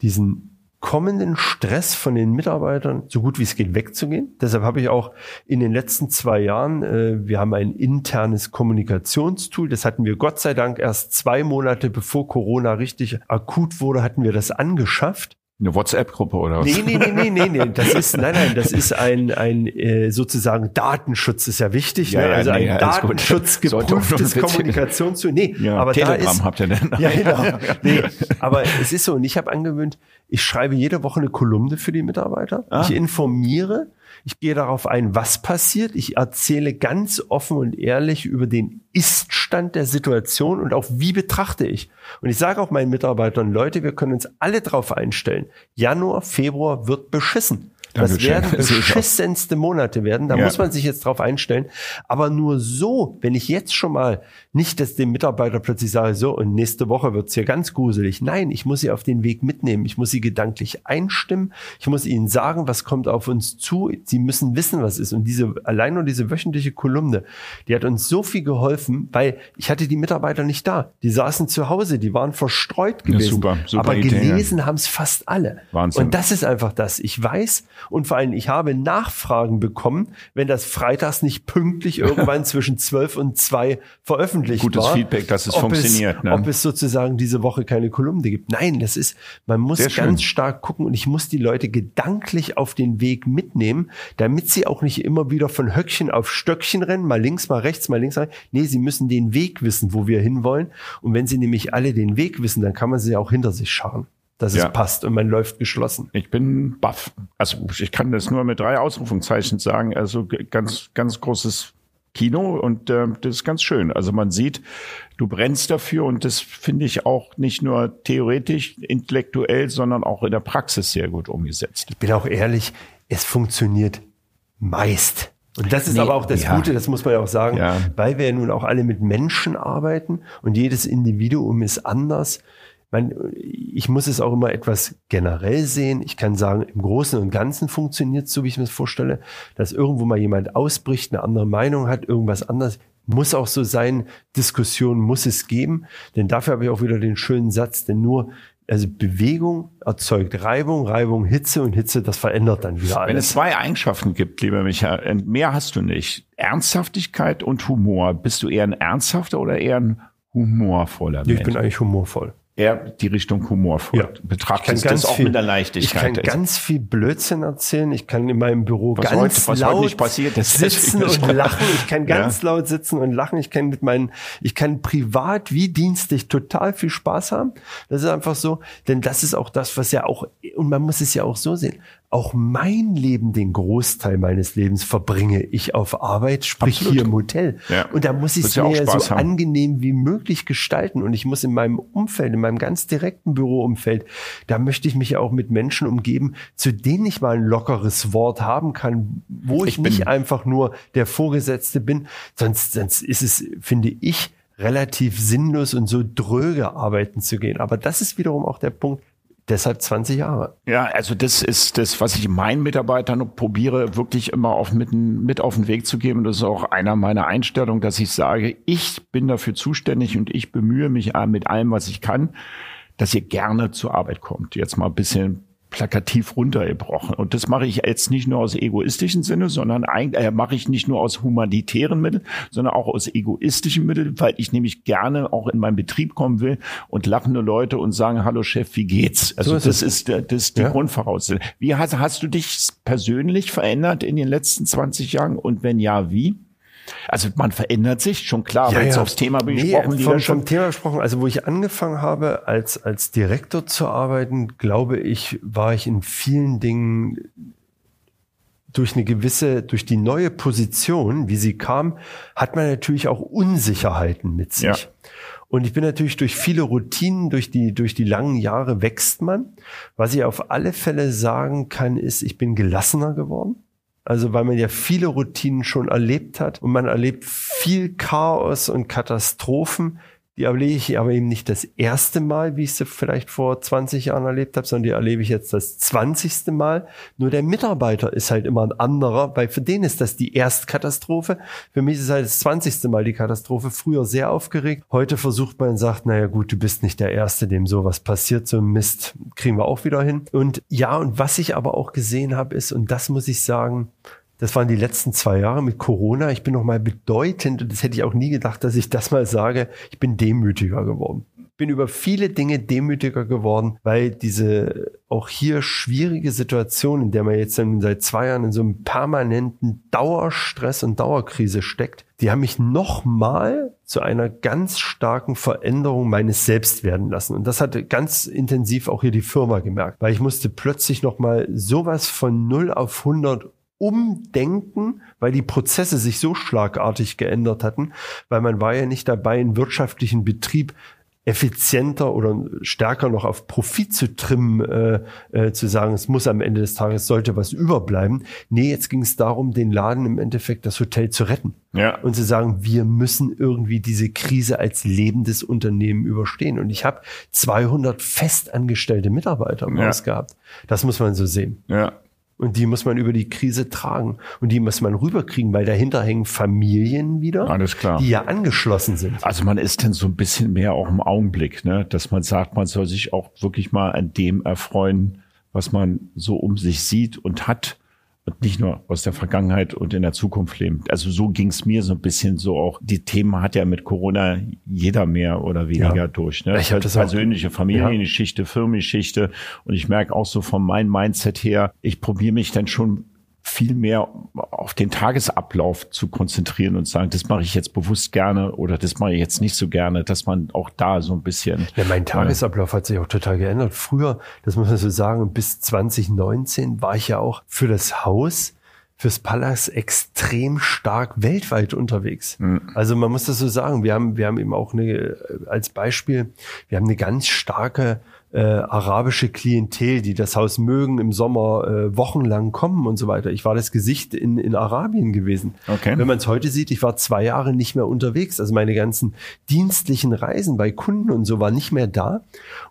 diesen kommenden Stress von den Mitarbeitern so gut wie es geht wegzugehen. Deshalb habe ich auch in den letzten zwei Jahren, äh, wir haben ein internes Kommunikationstool, das hatten wir Gott sei Dank erst zwei Monate bevor Corona richtig akut wurde, hatten wir das angeschafft. Eine WhatsApp-Gruppe oder was? Nee, nee, nee, nee, nee, nee. Das ist, nein, nein, das ist ein, ein äh, sozusagen Datenschutz ist ja wichtig. Ja, ne? also nee, ein alles gut. Datenschutz Sollte auch geprüftes nur bitte- Kommunikationstool. Nee, Ja, aber Telegram da ist, habt ihr denn? Ja, genau. Nee, aber es ist so, und ich habe angewöhnt, ich schreibe jede Woche eine Kolumne für die Mitarbeiter. Ah. Ich informiere, ich gehe darauf ein, was passiert. Ich erzähle ganz offen und ehrlich über den Iststand der Situation und auch wie betrachte ich. Und ich sage auch meinen Mitarbeitern, Leute, wir können uns alle darauf einstellen. Januar, Februar wird beschissen. Das werden beschissenste Monate werden. Da Ja. muss man sich jetzt drauf einstellen. Aber nur so, wenn ich jetzt schon mal nicht dass dem Mitarbeiter plötzlich sage, so, und nächste Woche wird's hier ganz gruselig. Nein, ich muss sie auf den Weg mitnehmen. Ich muss sie gedanklich einstimmen. Ich muss ihnen sagen, was kommt auf uns zu. Sie müssen wissen, was ist. Und diese, allein nur diese wöchentliche Kolumne, die hat uns so viel geholfen, weil ich hatte die Mitarbeiter nicht da. Die saßen zu Hause, die waren verstreut Ja, gewesen. super, super Aber Idee, ja. gelesen haben es fast alle. Wahnsinn. Und das ist einfach das. Ich weiß und vor allem, ich habe Nachfragen bekommen, wenn das freitags nicht pünktlich irgendwann zwischen 12 und 2 veröffentlicht Gutes war. Feedback, dass es funktioniert, Es, ne? Ob es sozusagen diese Woche keine Kolumne gibt. Nein, das ist, man muss Sehr schön. ganz stark gucken und ich muss die Leute gedanklich auf den Weg mitnehmen, damit sie auch nicht immer wieder von Höckchen auf Stöckchen rennen, mal links, mal rechts, mal links. Mal. Nee, sie müssen den Weg wissen, wo wir hinwollen. Und wenn sie nämlich alle den Weg wissen, dann kann man sie auch hinter sich scharren, dass Ja. es passt und man läuft geschlossen. Ich bin baff. Also ich kann das nur mit drei Ausrufungszeichen sagen. Also ganz, ganz großes Kino und äh, das ist ganz schön. Also man sieht, du brennst dafür und das finde ich auch nicht nur theoretisch, intellektuell, sondern auch in der Praxis sehr gut umgesetzt. Ich bin auch ehrlich, es funktioniert meist. Und das ist Nee, aber auch das ja. Gute, das muss man ja auch sagen, Ja. weil wir ja nun auch alle mit Menschen arbeiten und jedes Individuum ist anders. Man, ich muss es auch immer etwas generell sehen. Ich kann sagen, im Großen und Ganzen funktioniert es so, wie ich mir das vorstelle, dass irgendwo mal jemand ausbricht, eine andere Meinung hat, irgendwas anderes. Muss auch so sein. Diskussion muss es geben. Denn dafür habe ich auch wieder den schönen Satz, denn nur also Bewegung erzeugt Reibung, Reibung Hitze und Hitze, das verändert dann wieder Wenn es alles. zwei Eigenschaften gibt, lieber Michael, mehr hast du nicht. Ernsthaftigkeit und Humor. Bist du eher ein ernsthafter oder eher ein humorvoller Ich Mensch? bin eigentlich humorvoll. Eher die Richtung humorvoll. Ja. Betrachtest das auch mit der Leichtigkeit. Ich kann ganz viel Blödsinn erzählen. Ich kann in meinem Büro Was ganz heute- laut passiert ist, sitzen und lachen. Ich kann Ja. ganz laut sitzen und lachen. Ich kann mit meinen, ich kann privat wie dienstlich total viel Spaß haben. Das ist einfach so, denn das ist auch das, was ja auch, und man muss es ja auch so sehen. Auch mein Leben, den Großteil meines Lebens verbringe ich auf Arbeit, sprich Absolut. hier im Hotel. Ja. Und da muss ich es ja mir so haben. angenehm wie möglich gestalten. Und ich muss in meinem Umfeld, in meinem ganz direkten Büroumfeld, da möchte ich mich ja auch mit Menschen umgeben, zu denen ich mal ein lockeres Wort haben kann, wo ich, Ich nicht einfach nur der Vorgesetzte bin. Sonst, sonst ist es, finde ich, relativ sinnlos und so dröge arbeiten zu gehen. Aber das ist wiederum auch der Punkt. Deshalb 20 Jahre. Ja, also das ist das, was ich meinen Mitarbeitern probiere, wirklich immer auf mit, mit auf den Weg zu geben. Das ist auch einer meiner Einstellungen, dass ich sage, ich bin dafür zuständig und ich bemühe mich äh, mit allem, was ich kann, dass ihr gerne zur Arbeit kommt. Jetzt mal ein bisschen plakativ runtergebrochen. Und das mache ich jetzt nicht nur aus egoistischen Sinne, sondern eigentlich äh, mache ich nicht nur aus humanitären Mitteln, sondern auch aus egoistischen Mitteln, weil ich nämlich gerne auch in meinen Betrieb kommen will und lachende Leute und sagen, hallo Chef, wie geht's? Also So ist das ist, der- das ist die Ja. Grundvoraussetzung. Wie hast, hast du dich persönlich verändert in den letzten 20 Jahren? Und wenn ja, wie? Also man verändert sich, schon klar, aber jetzt aufs Thema nee, besprochen, vom, Leadership. vom Thema gesprochen. Also wo ich angefangen habe, als, als Direktor zu arbeiten, glaube ich, war ich in vielen Dingen durch eine gewisse, durch die neue Position, wie sie kam, hat man natürlich auch Unsicherheiten mit sich. Ja. Und ich bin natürlich durch viele Routinen, durch die, durch die langen Jahre wächst man. Was ich auf alle Fälle sagen kann, ist, ich bin gelassener geworden. Also weil man ja viele Routinen schon erlebt hat und man erlebt viel Chaos und Katastrophen. Die erlebe ich aber eben nicht das erste Mal, wie ich sie vielleicht vor 20 Jahren erlebt habe, sondern die erlebe ich jetzt das 20. Mal. Nur der Mitarbeiter ist halt immer ein anderer, weil für den ist das die Erstkatastrophe. Für mich ist es halt das 20. Mal die Katastrophe. Früher sehr aufgeregt. Heute versucht man und sagt, naja gut, du bist nicht der Erste, dem sowas passiert. So Mist kriegen wir auch wieder hin. Und ja, und was ich aber auch gesehen habe, ist, und das muss ich sagen, das waren die letzten zwei Jahre mit Corona. Ich bin noch mal bedeutend, und das hätte ich auch nie gedacht, dass ich das mal sage, ich bin demütiger geworden. bin über viele Dinge demütiger geworden, weil diese auch hier schwierige Situation, in der man jetzt dann seit zwei Jahren in so einem permanenten Dauerstress und Dauerkrise steckt, die haben mich nochmal zu einer ganz starken Veränderung meines Selbst werden lassen. Und das hat ganz intensiv auch hier die Firma gemerkt, weil ich musste plötzlich nochmal sowas von 0 auf 100 umdenken, weil die Prozesse sich so schlagartig geändert hatten, weil man war ja nicht dabei, einen wirtschaftlichen Betrieb effizienter oder stärker noch auf Profit zu trimmen, äh, äh, zu sagen, es muss am Ende des Tages sollte was überbleiben. Nee, jetzt ging es darum, den Laden im Endeffekt das Hotel zu retten. Ja. Und zu sagen, wir müssen irgendwie diese Krise als lebendes Unternehmen überstehen. Und ich habe 200 festangestellte Mitarbeiter im ja. Haus gehabt. Das muss man so sehen. Ja. Und die muss man über die Krise tragen. Und die muss man rüberkriegen, weil dahinter hängen Familien wieder, Alles klar. die ja angeschlossen sind. Also man ist dann so ein bisschen mehr auch im Augenblick, ne? dass man sagt, man soll sich auch wirklich mal an dem erfreuen, was man so um sich sieht und hat und nicht nur aus der Vergangenheit und in der Zukunft leben. Also so ging es mir so ein bisschen so auch. Die Themen hat ja mit Corona jeder mehr oder weniger ja. durch. Ne? Ich das persönliche Familiengeschichte, ja. Firmengeschichte und ich merke auch so von meinem Mindset her, ich probiere mich dann schon viel mehr auf den Tagesablauf zu konzentrieren und sagen, das mache ich jetzt bewusst gerne oder das mache ich jetzt nicht so gerne, dass man auch da so ein bisschen. Ja, mein Tagesablauf hat sich auch total geändert. Früher, das muss man so sagen, bis 2019 war ich ja auch für das Haus fürs Pallas extrem stark weltweit unterwegs. Mhm. Also man muss das so sagen. Wir haben, wir haben eben auch eine, als Beispiel, wir haben eine ganz starke äh, arabische Klientel, die das Haus mögen, im Sommer äh, wochenlang kommen und so weiter. Ich war das Gesicht in, in Arabien gewesen. Okay. Wenn man es heute sieht, ich war zwei Jahre nicht mehr unterwegs. Also meine ganzen dienstlichen Reisen bei Kunden und so war nicht mehr da.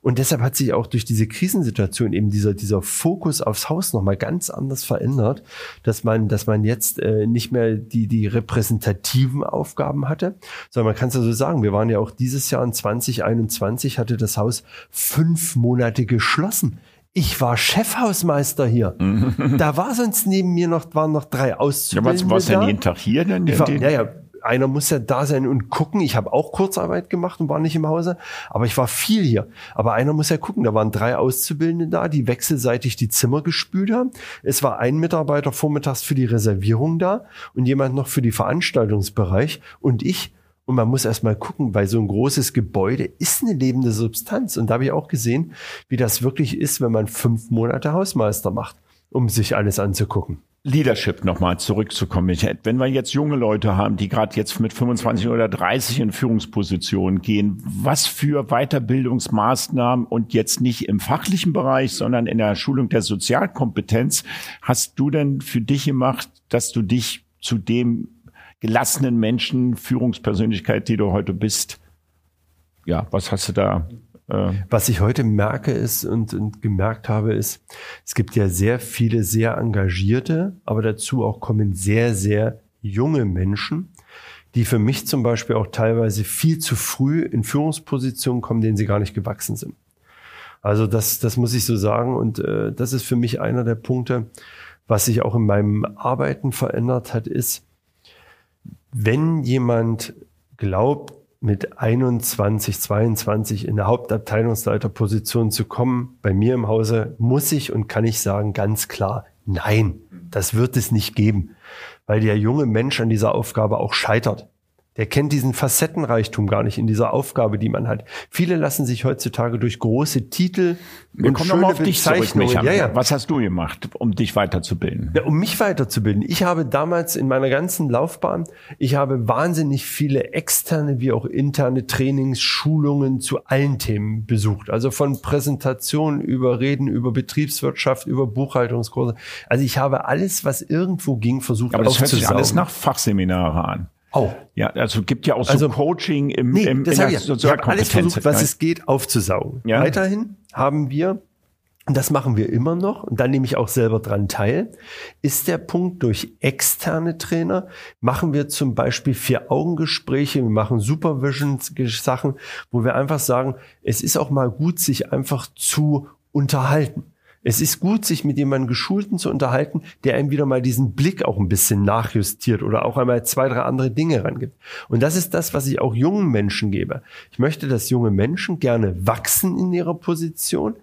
Und deshalb hat sich auch durch diese Krisensituation eben dieser, dieser Fokus aufs Haus nochmal ganz anders verändert, dass man, dass man jetzt äh, nicht mehr die, die repräsentativen Aufgaben hatte, sondern man kann es ja so sagen, wir waren ja auch dieses Jahr in 2021 hatte das Haus fünf Monate geschlossen. Ich war Chefhausmeister hier. Mhm. da war sonst neben mir noch, waren noch drei Auszubildende. Ja, was warst du denn jeden Tag hier denn? War, ja, ja, einer muss ja da sein und gucken. Ich habe auch Kurzarbeit gemacht und war nicht im Hause, aber ich war viel hier. Aber einer muss ja gucken. Da waren drei Auszubildende da, die wechselseitig die Zimmer gespült haben. Es war ein Mitarbeiter vormittags für die Reservierung da und jemand noch für die Veranstaltungsbereich und ich und man muss erst mal gucken, weil so ein großes Gebäude ist eine lebende Substanz. Und da habe ich auch gesehen, wie das wirklich ist, wenn man fünf Monate Hausmeister macht, um sich alles anzugucken. Leadership nochmal zurückzukommen. Wenn wir jetzt junge Leute haben, die gerade jetzt mit 25 oder 30 in Führungspositionen gehen, was für Weiterbildungsmaßnahmen und jetzt nicht im fachlichen Bereich, sondern in der Schulung der Sozialkompetenz hast du denn für dich gemacht, dass du dich zu dem gelassenen Menschen, Führungspersönlichkeit, die du heute bist. Ja, was hast du da? Äh was ich heute merke ist und, und gemerkt habe, ist, es gibt ja sehr viele sehr engagierte, aber dazu auch kommen sehr, sehr junge Menschen, die für mich zum Beispiel auch teilweise viel zu früh in Führungspositionen kommen, denen sie gar nicht gewachsen sind. Also das, das muss ich so sagen. Und äh, das ist für mich einer der Punkte, was sich auch in meinem Arbeiten verändert hat, ist, wenn jemand glaubt, mit 21, 22 in der Hauptabteilungsleiterposition zu kommen, bei mir im Hause, muss ich und kann ich sagen, ganz klar, nein, das wird es nicht geben, weil der junge Mensch an dieser Aufgabe auch scheitert. Der kennt diesen Facettenreichtum gar nicht in dieser Aufgabe, die man hat. Viele lassen sich heutzutage durch große Titel Wir und schöne auf dich. Zurück, ja, ja. Was hast du gemacht, um dich weiterzubilden? Ja, um mich weiterzubilden. Ich habe damals in meiner ganzen Laufbahn, ich habe wahnsinnig viele externe wie auch interne Trainings, Schulungen zu allen Themen besucht. Also von Präsentationen über Reden, über Betriebswirtschaft, über Buchhaltungskurse. Also ich habe alles, was irgendwo ging, versucht Aber das hört sich alles nach Fachseminare an. Oh. Ja, also gibt ja auch so also, Coaching im, nee, im das in ich, ich habe alles versucht, was es geht, aufzusaugen. Ja. Weiterhin haben wir, und das machen wir immer noch, und da nehme ich auch selber dran teil, ist der Punkt durch externe Trainer, machen wir zum Beispiel Vier-Augen-Gespräche, wir machen Supervision-Sachen, wo wir einfach sagen, es ist auch mal gut, sich einfach zu unterhalten. Es ist gut, sich mit jemandem Geschulten zu unterhalten, der einem wieder mal diesen Blick auch ein bisschen nachjustiert oder auch einmal zwei, drei andere Dinge rangibt. Und das ist das, was ich auch jungen Menschen gebe. Ich möchte, dass junge Menschen gerne wachsen in ihrer Position,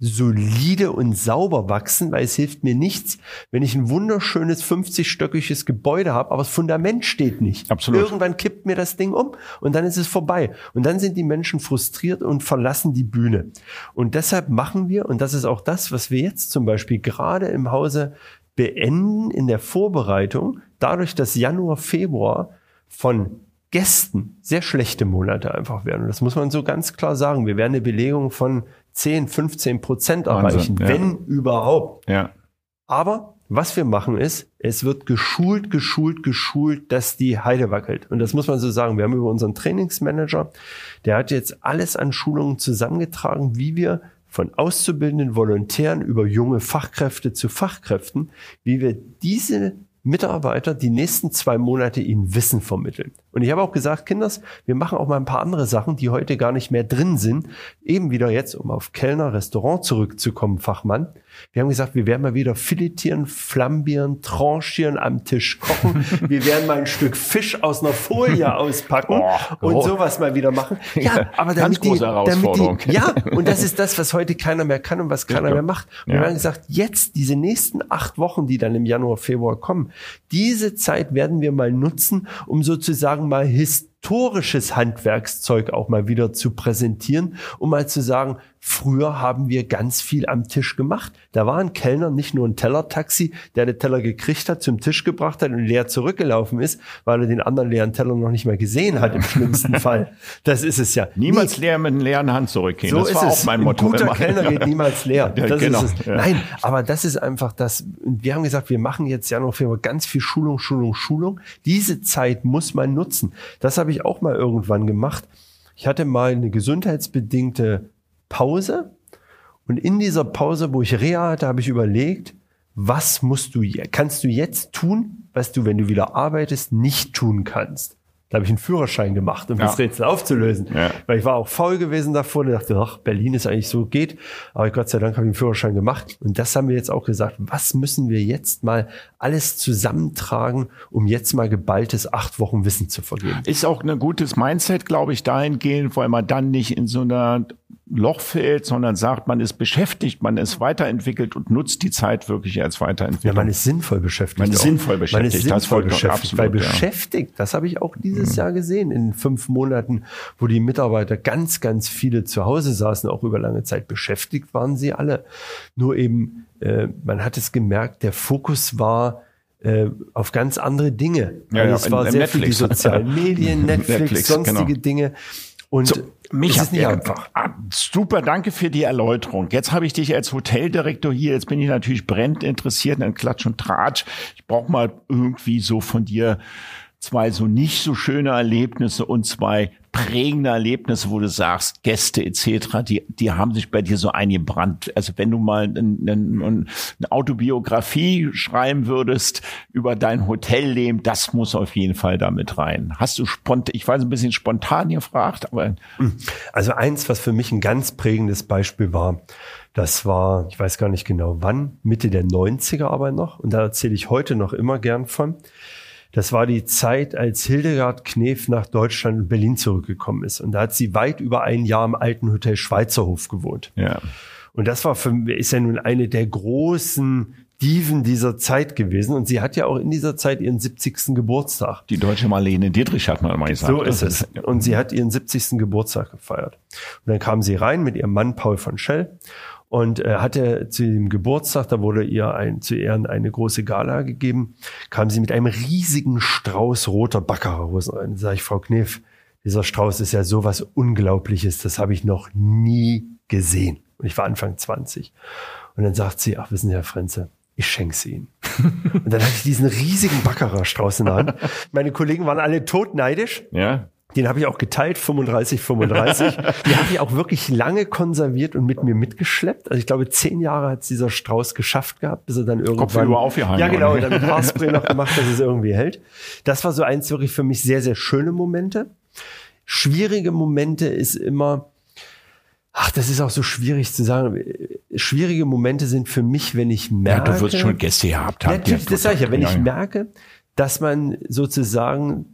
solide und sauber wachsen, weil es hilft mir nichts, wenn ich ein wunderschönes 50-stöckiges Gebäude habe, aber das Fundament steht nicht. Absolut. Irgendwann kippt mir das Ding um und dann ist es vorbei. Und dann sind die Menschen frustriert und verlassen die Bühne. Und deshalb machen wir, und das ist auch das, was wir jetzt zum Beispiel gerade im Hause beenden in der Vorbereitung, dadurch, dass Januar, Februar von Gästen sehr schlechte Monate einfach werden. Und das muss man so ganz klar sagen. Wir werden eine Belegung von 10, 15 Prozent erreichen, ja. wenn überhaupt. Ja. Aber was wir machen ist, es wird geschult, geschult, geschult, dass die Heide wackelt. Und das muss man so sagen. Wir haben über unseren Trainingsmanager, der hat jetzt alles an Schulungen zusammengetragen, wie wir von auszubildenden Volontären über junge Fachkräfte zu Fachkräften, wie wir diese Mitarbeiter die nächsten zwei Monate ihnen Wissen vermitteln. Und ich habe auch gesagt, Kinders, wir machen auch mal ein paar andere Sachen, die heute gar nicht mehr drin sind. Eben wieder jetzt, um auf Kellner, Restaurant zurückzukommen, Fachmann. Wir haben gesagt, wir werden mal wieder filetieren, flambieren, tranchieren, am Tisch kochen. wir werden mal ein Stück Fisch aus einer Folie auspacken Oh, und sowas mal wieder machen. Ja, aber Ganz damit die, große damit Herausforderung. die, ja, und das ist das, was heute keiner mehr kann und was keiner mehr macht. Und Ja. wir haben gesagt, jetzt diese nächsten acht Wochen, die dann im Januar, Februar kommen, diese Zeit werden wir mal nutzen, um sozusagen mal historisches Handwerkszeug auch mal wieder zu präsentieren, um mal zu sagen, früher haben wir ganz viel am Tisch gemacht. Da war ein Kellner nicht nur ein Tellertaxi, der den Teller gekriegt hat, zum Tisch gebracht hat und leer zurückgelaufen ist, weil er den anderen leeren Teller noch nicht mehr gesehen hat im schlimmsten Fall. Das ist es ja. Niemals leer mit einer leeren Hand zurückgehen. So das ist war es. auch mein Ein Motto. guter immer. Kellner geht niemals leer. Das genau, ist es. Nein, aber das ist einfach das. Wir haben gesagt, wir machen jetzt Januar, Februar ganz viel Schulung, Schulung, Schulung. Diese Zeit muss man nutzen. Das habe ich auch mal irgendwann gemacht. Ich hatte mal eine gesundheitsbedingte Pause und in dieser Pause, wo ich Reha hatte, habe ich überlegt, was musst du, kannst du jetzt tun, was du, wenn du wieder arbeitest, nicht tun kannst. Da habe ich einen Führerschein gemacht, um Ja. das Rätsel aufzulösen. Ja. Weil ich war auch faul gewesen davor und dachte, ach, Berlin ist eigentlich so geht. Aber Gott sei Dank habe ich einen Führerschein gemacht. Und das haben wir jetzt auch gesagt. Was müssen wir jetzt mal alles zusammentragen, um jetzt mal geballtes acht Wochen Wissen zu vergeben? Ist auch ein gutes Mindset, glaube ich, dahingehend, weil man dann nicht in so einer Loch fällt, sondern sagt, man ist beschäftigt, man ist weiterentwickelt und nutzt die Zeit wirklich als Ja, Weiterentwicklung. man ist sinnvoll beschäftigt. Man ist auch. sinnvoll Man beschäftigt, ist das sinnvoll vollkommen- beschäftigt. absolut, weil ja. Mhm. beschäftigt, das habe ich auch dieses Jahr gesehen, in fünf Monaten, wo die Mitarbeiter ganz, ganz viele zu Hause saßen, auch über lange Zeit beschäftigt waren sie alle. Nur eben, äh, man hat es gemerkt, der Fokus war äh, auf ganz andere Dinge. Ja, Also ja, es war in- in sehr viel die Netflix. sozialen Medien, Netflix, Netflix, sonstige genau. Dinge. Und So, es Micha, ist nicht einfach. ah, Super, danke für die Erläuterung. Jetzt habe ich dich als Hoteldirektor hier. Jetzt bin ich natürlich brennend interessiert an Klatsch und Tratsch. Ich brauche mal irgendwie so von dir zwei so nicht so schöne Erlebnisse und zwei prägende Erlebnisse, wo du sagst, Gäste etc., die, die haben sich bei dir so eingebrannt. Also wenn du mal ein, ein, ein, eine Autobiografie schreiben würdest über dein Hotelleben, das muss auf jeden Fall damit rein. Hast du spontan, ich weiß ein bisschen spontan gefragt, aber Also eins, was für mich ein ganz prägendes Beispiel war, das war, ich weiß gar nicht genau wann, Mitte der 90er aber noch, und da erzähle ich heute noch immer gern von. Das war die Zeit, als Hildegard Knef nach Deutschland und Berlin zurückgekommen ist. Und da hat sie weit über ein Jahr im alten Hotel Schweizerhof gewohnt. ja. Und das war für mich, ist ja nun eine der großen Diven dieser Zeit gewesen. Und sie hat ja auch in dieser Zeit ihren 70. Geburtstag. Die deutsche Marlene Dietrich hat man mal gesagt. So ist es. Und sie hat ihren 70. Geburtstag gefeiert. Und dann kam sie rein mit ihrem Mann Paul von Schell und äh, hatte zu dem Geburtstag, da wurde ihr ein, zu Ehren eine große Gala gegeben, kam sie mit einem riesigen Strauß roter Baccarat-Rosen rein. Da sage ich, Frau Knef, dieser Strauß ist ja sowas Unglaubliches, das habe ich noch nie gesehen. Und ich war Anfang 20. Und dann sagt sie, ach, wissen Sie, Herr Frenze, ich schenke sie Ihnen. Und dann hatte ich diesen riesigen Baccarat-Strauß in der Hand. Meine Kollegen waren alle totneidisch. Ja. Den habe ich auch geteilt, 35, 35. Die habe ich auch wirklich lange konserviert und mit mir mitgeschleppt. Also ich glaube, zehn Jahre hat dieser Strauß geschafft gehabt, bis er dann irgendwann... Kopfüber aufgehangen, Ja, genau. oder? Dann mit Haarspray noch gemacht, dass es irgendwie hält. Das war so eins wirklich für mich sehr, sehr schöne Momente. Schwierige Momente ist immer... Ach, das ist auch so schwierig zu sagen. schwierige Momente sind für mich, wenn ich merke. Ja, du wirst schon Gäste gehabt haben. Natürlich, das sage ich ja, wenn ich merke, dass man sozusagen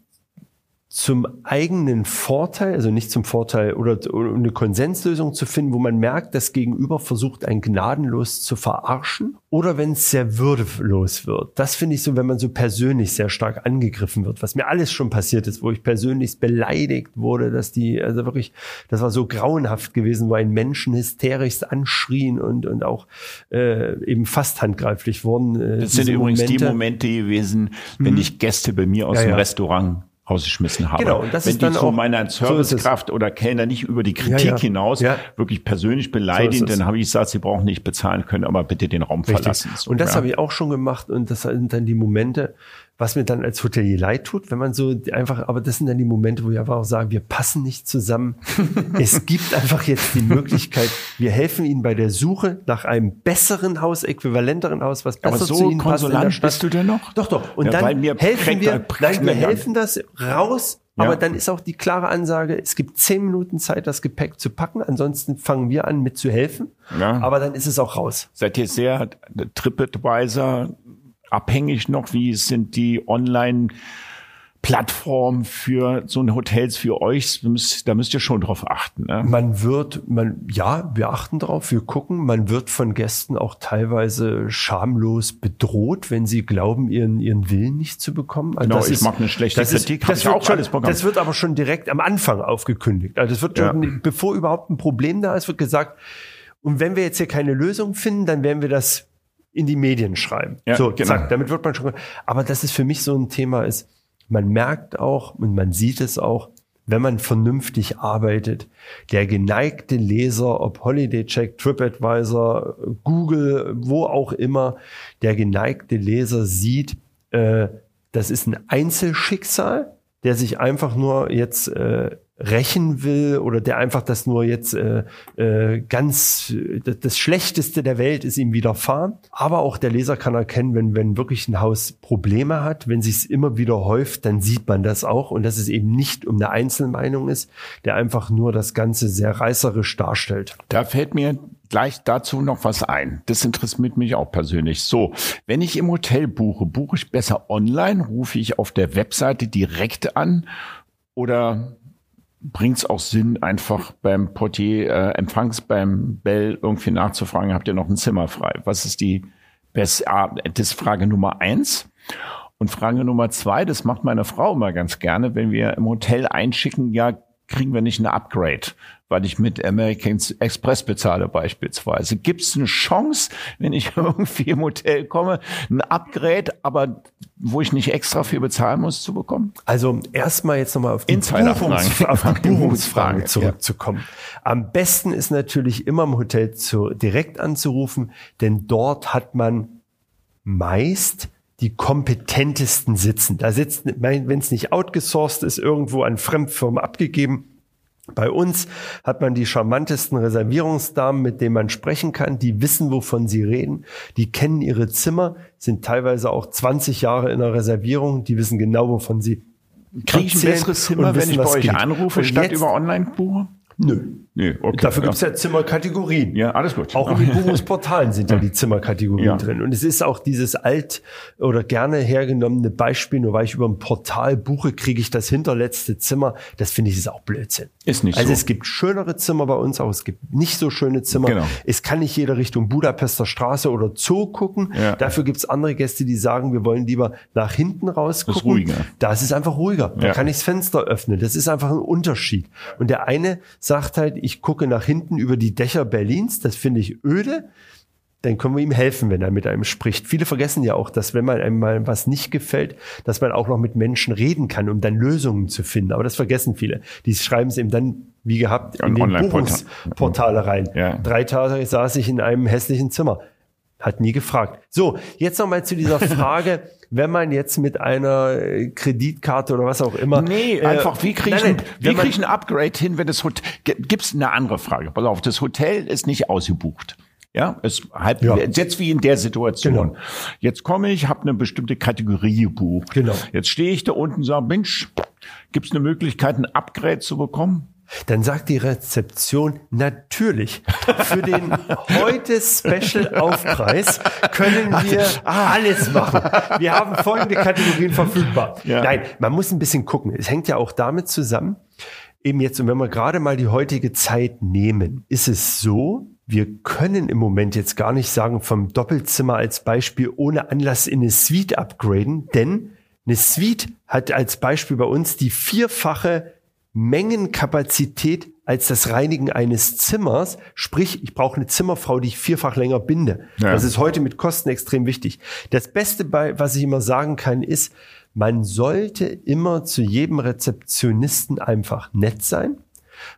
zum eigenen Vorteil, also nicht zum Vorteil oder, oder eine Konsenslösung zu finden, wo man merkt, das Gegenüber versucht, einen gnadenlos zu verarschen oder wenn es sehr würdelos wird. Das finde ich so, wenn man so persönlich sehr stark angegriffen wird, was mir alles schon passiert ist, wo ich persönlich beleidigt wurde, dass die, also wirklich, das war so grauenhaft gewesen, wo ein Menschen hysterisch anschrien und, und auch äh, eben fast handgreiflich wurden. Äh, das sind übrigens Momente. die Momente gewesen, wenn mhm. ich Gäste bei mir aus ja, dem ja. Restaurant rausgeschmissen habe. Genau, und das Wenn ist dann die zu meiner Servicekraft so oder Kellner nicht über die Kritik ja, ja. hinaus ja. wirklich persönlich beleidigen, so dann habe ich gesagt, sie brauchen nicht bezahlen können, aber bitte den Raum Richtig. verlassen. So, und das habe ich auch schon gemacht und das sind dann die Momente, was mir dann als Hotelier leid tut, wenn man so einfach, aber das sind dann die Momente, wo ich einfach auch sage, wir passen nicht zusammen. es gibt einfach jetzt die Möglichkeit, wir helfen Ihnen bei der Suche nach einem besseren Haus, äquivalenteren Haus, was besser aber so zu Ihnen passt. Der Stadt. bist du denn noch? Doch, doch. Und ja, dann helfen wir, nein, wir helfen das raus aber dann ist auch die klare Ansage, es gibt zehn Minuten Zeit, das Gepäck zu packen. Ansonsten fangen wir an, mit zu helfen. Ja. Aber dann ist es auch raus. Seid ihr sehr TripAdvisor abhängig noch? Wie sind die Online- Plattform für so ein Hotels für euch, da müsst ihr schon drauf achten. Ne? Man wird, man, ja, wir achten drauf, wir gucken, man wird von Gästen auch teilweise schamlos bedroht, wenn sie glauben, ihren, ihren Willen nicht zu bekommen. Also genau, ich mache eine schlechte das Kritik, ist, das, wird schon, das wird aber schon direkt am Anfang aufgekündigt. Also das wird schon, ja. bevor überhaupt ein Problem da ist, wird gesagt, und wenn wir jetzt hier keine Lösung finden, dann werden wir das in die Medien schreiben. Ja, so, genau. zack, damit wird man schon, aber das ist für mich so ein Thema ist, man merkt auch und man sieht es auch, wenn man vernünftig arbeitet, der geneigte Leser, ob Holiday Check, TripAdvisor, Google, wo auch immer, der geneigte Leser sieht, äh, das ist ein Einzelschicksal, der sich einfach nur jetzt äh, rächen will oder der einfach das nur jetzt äh, äh, ganz das, Schlechteste der Welt ist ihm widerfahren. Aber auch der Leser kann erkennen, wenn wenn wirklich ein Haus Probleme hat, wenn sich es immer wieder häuft, dann sieht man das auch und dass es eben nicht um eine Einzelmeinung ist, der einfach nur das Ganze sehr reißerisch darstellt. Da fällt mir gleich dazu noch was ein. Das interessiert mich auch persönlich. So, wenn ich im Hotel buche, buche ich besser online, rufe ich auf der Webseite direkt an oder bringt es auch Sinn, einfach beim Portier äh, Empfangs beim Bell irgendwie nachzufragen, habt ihr noch ein Zimmer frei? Was ist die beste? Ah, das ist Frage Nummer eins. Und Frage Nummer zwei, das macht meine Frau immer ganz gerne, wenn wir im Hotel einschicken, ja, kriegen wir nicht ein Upgrade, weil ich mit American Express bezahle beispielsweise. Gibt es eine Chance, wenn ich irgendwie im Hotel komme, ein Upgrade, aber wo ich nicht extra für bezahlen muss, zu bekommen? Also erstmal jetzt nochmal auf die, Buchungs auf die Buchungsfrage zurückzukommen. Ja. Am besten ist natürlich immer im Hotel zu, direkt anzurufen, denn dort hat man meist die kompetentesten sitzen. Da sitzt, wenn es nicht outgesourced ist, irgendwo an Fremdfirmen abgegeben. Bei uns hat man die charmantesten Reservierungsdamen, mit denen man sprechen kann. Die wissen, wovon sie reden. Die kennen ihre Zimmer, sind teilweise auch 20 Jahre in der Reservierung. Die wissen genau, wovon sie Kriege ich ein besseres Zimmer, wissen, wenn ich bei euch geht. anrufe, statt über Online-Buche? Nö. Nö, okay. Dafür gibt es ja Zimmerkategorien. Ja, alles gut. Auch in den Buchungsportalen sind ja die Zimmerkategorien ja. drin. Und es ist auch dieses alt oder gerne hergenommene Beispiel, nur weil ich über ein Portal buche, kriege ich das hinterletzte Zimmer. Das finde ich ist auch Blödsinn. Ist nicht also so. es gibt schönere Zimmer bei uns, aber es gibt nicht so schöne Zimmer. Genau. Es kann nicht jeder Richtung Budapester Straße oder Zoo gucken. Ja. Dafür gibt es andere Gäste, die sagen, wir wollen lieber nach hinten raus gucken. Das ist ruhiger. Das ist einfach ruhiger. Da kann ich das Fenster öffnen. Das ist einfach ein Unterschied. Und der eine sagt halt, ich gucke nach hinten über die Dächer Berlins, das finde ich öde. Dann können wir ihm helfen, wenn er mit einem spricht. Viele vergessen ja auch, dass wenn man einem mal was nicht gefällt, dass man auch noch mit Menschen reden kann, um dann Lösungen zu finden. Aber das vergessen viele. Die schreiben es eben dann, wie gehabt, in den Buchungsportale rein. Ja. Drei Tage saß ich in einem hässlichen Zimmer. Hat nie gefragt. So, jetzt nochmal zu dieser Frage wenn man jetzt mit einer äh, Kreditkarte oder was auch immer. Nee, äh, einfach, wie kriege ich, nein, wie krieg ich ein Upgrade hin, wenn das Hotel, gibt's eine andere Frage. Pass auf, das Hotel ist nicht ausgebucht. Ja, es halb, ja. jetzt wie in der Situation. Genau. Jetzt komme ich, habe eine bestimmte Kategorie gebucht. Genau. Jetzt stehe ich da unten und sage, Mensch, gibt es eine Möglichkeit, ein Upgrade zu bekommen? Dann sagt die Rezeption natürlich. Für den heute Special Aufpreis können wir alles machen. Wir haben folgende Kategorien verfügbar. Ja. Nein, man muss ein bisschen gucken. Es hängt ja auch damit zusammen, eben jetzt, und wenn wir gerade mal die heutige Zeit nehmen, ist es so, wir können im Moment jetzt gar nicht sagen, vom Doppelzimmer als Beispiel ohne Anlass in eine Suite upgraden, denn eine Suite hat als Beispiel bei uns die vierfache Mengenkapazität als das Reinigen eines Zimmers. Sprich, ich brauche eine Zimmerfrau, die ich vierfach länger binde. Ja. Das ist heute mit Kosten extrem wichtig. Das Beste bei, was ich immer sagen kann, ist, man sollte immer zu jedem Rezeptionisten einfach nett sein.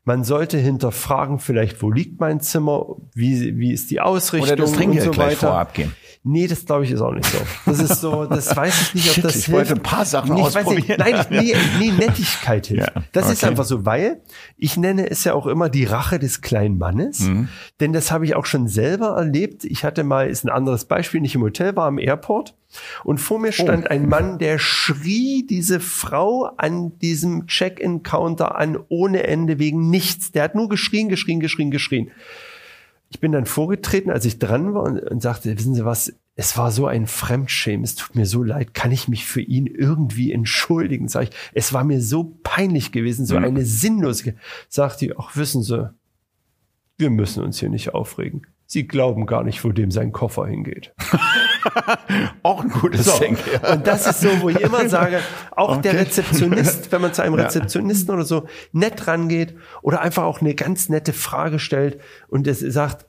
Man sollte hinterfragen, vielleicht, wo liegt mein Zimmer, wie, wie ist die Ausrichtung Oder das und Trinkgeld so gleich weiter. vorab gehen. Nee, das glaube ich ist auch nicht so. Das ist so, das weiß ich nicht, ob Shit, das ich hilft. wollte ein paar Sachen Nee, ich weiß nicht. ausprobieren. Nein, nee, nee, Nettigkeit hilft. Ja, Das ist okay. einfach so, weil ich nenne es ja auch immer die Rache des kleinen Mannes. Mhm. Denn das habe ich auch schon selber erlebt. Ich hatte mal, ist ein anderes Beispiel, nicht im Hotel, war am Airport. Und vor mir stand ein Mann, der schrie diese Frau an diesem Check-in-Counter an ohne Ende wegen nichts. Der hat nur geschrien, geschrien, geschrien, geschrien. Ich bin dann vorgetreten, als ich dran war und, und sagte, wissen Sie was, es war so ein Fremdschämen, es tut mir so leid, kann ich mich für ihn irgendwie entschuldigen? Sag ich, es war mir so peinlich gewesen, so eine Sinnlose. Sagt die, ach wissen Sie, wir müssen uns hier nicht aufregen. Sie glauben gar nicht, wo dem sein Koffer hingeht. Auch ein gutes So. Ding. Ja. Und das ist so, wo ich immer sage, auch der Okay. Rezeptionist, wenn man zu einem Ja. Rezeptionisten oder so nett rangeht oder einfach auch eine ganz nette Frage stellt und es sagt,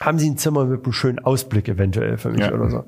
haben Sie ein Zimmer mit einem schönen Ausblick eventuell für mich Ja. oder so.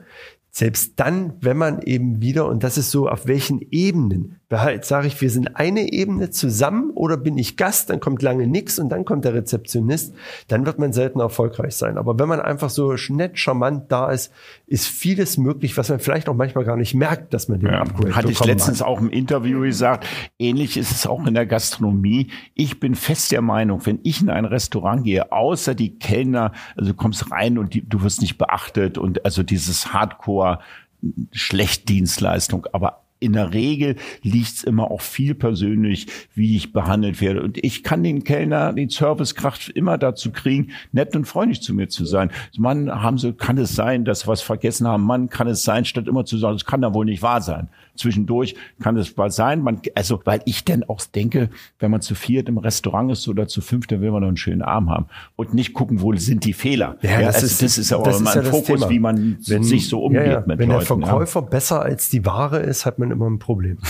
Selbst dann, wenn man eben wieder, und das ist so, auf welchen Ebenen, behalt, sage ich, wir sind eine Ebene zusammen oder bin ich Gast, dann kommt lange nix und dann kommt der Rezeptionist, dann wird man selten erfolgreich sein. Aber wenn man einfach so nett, charmant da ist, ist vieles möglich, was man vielleicht auch manchmal gar nicht merkt, dass man den Ja, Upgrade hatte ich letztens hat. auch im Interview gesagt. Ähnlich ist es auch in der Gastronomie. Ich bin fest der Meinung, wenn ich in ein Restaurant gehe, außer die Kellner, also du kommst rein und die, du wirst nicht beachtet und also dieses Hardcore Schlechtdienstleistung, aber in der Regel liegt's immer auch viel persönlich, wie ich behandelt werde. Und ich kann den Kellner, den Servicekraft immer dazu kriegen, nett und freundlich zu mir zu sein. Mann, haben sie, kann es sein, dass was vergessen haben? Mann, kann es sein, statt immer zu sagen, das kann da wohl nicht wahr sein. Zwischendurch kann es mal sein. Man, also, weil ich denn auch denke, wenn man zu viert im Restaurant ist oder zu fünf, dann will man noch einen schönen Abend haben und nicht gucken, wo sind die Fehler. Ja, das also ist- das ist aber das immer ist ja ein das Fokus, Thema. wie man Wenn- sich so umgeht ja, ja. mit Wenn Leuten. der ja. Verkäufer besser als die Ware ist, hat man immer ein Problem.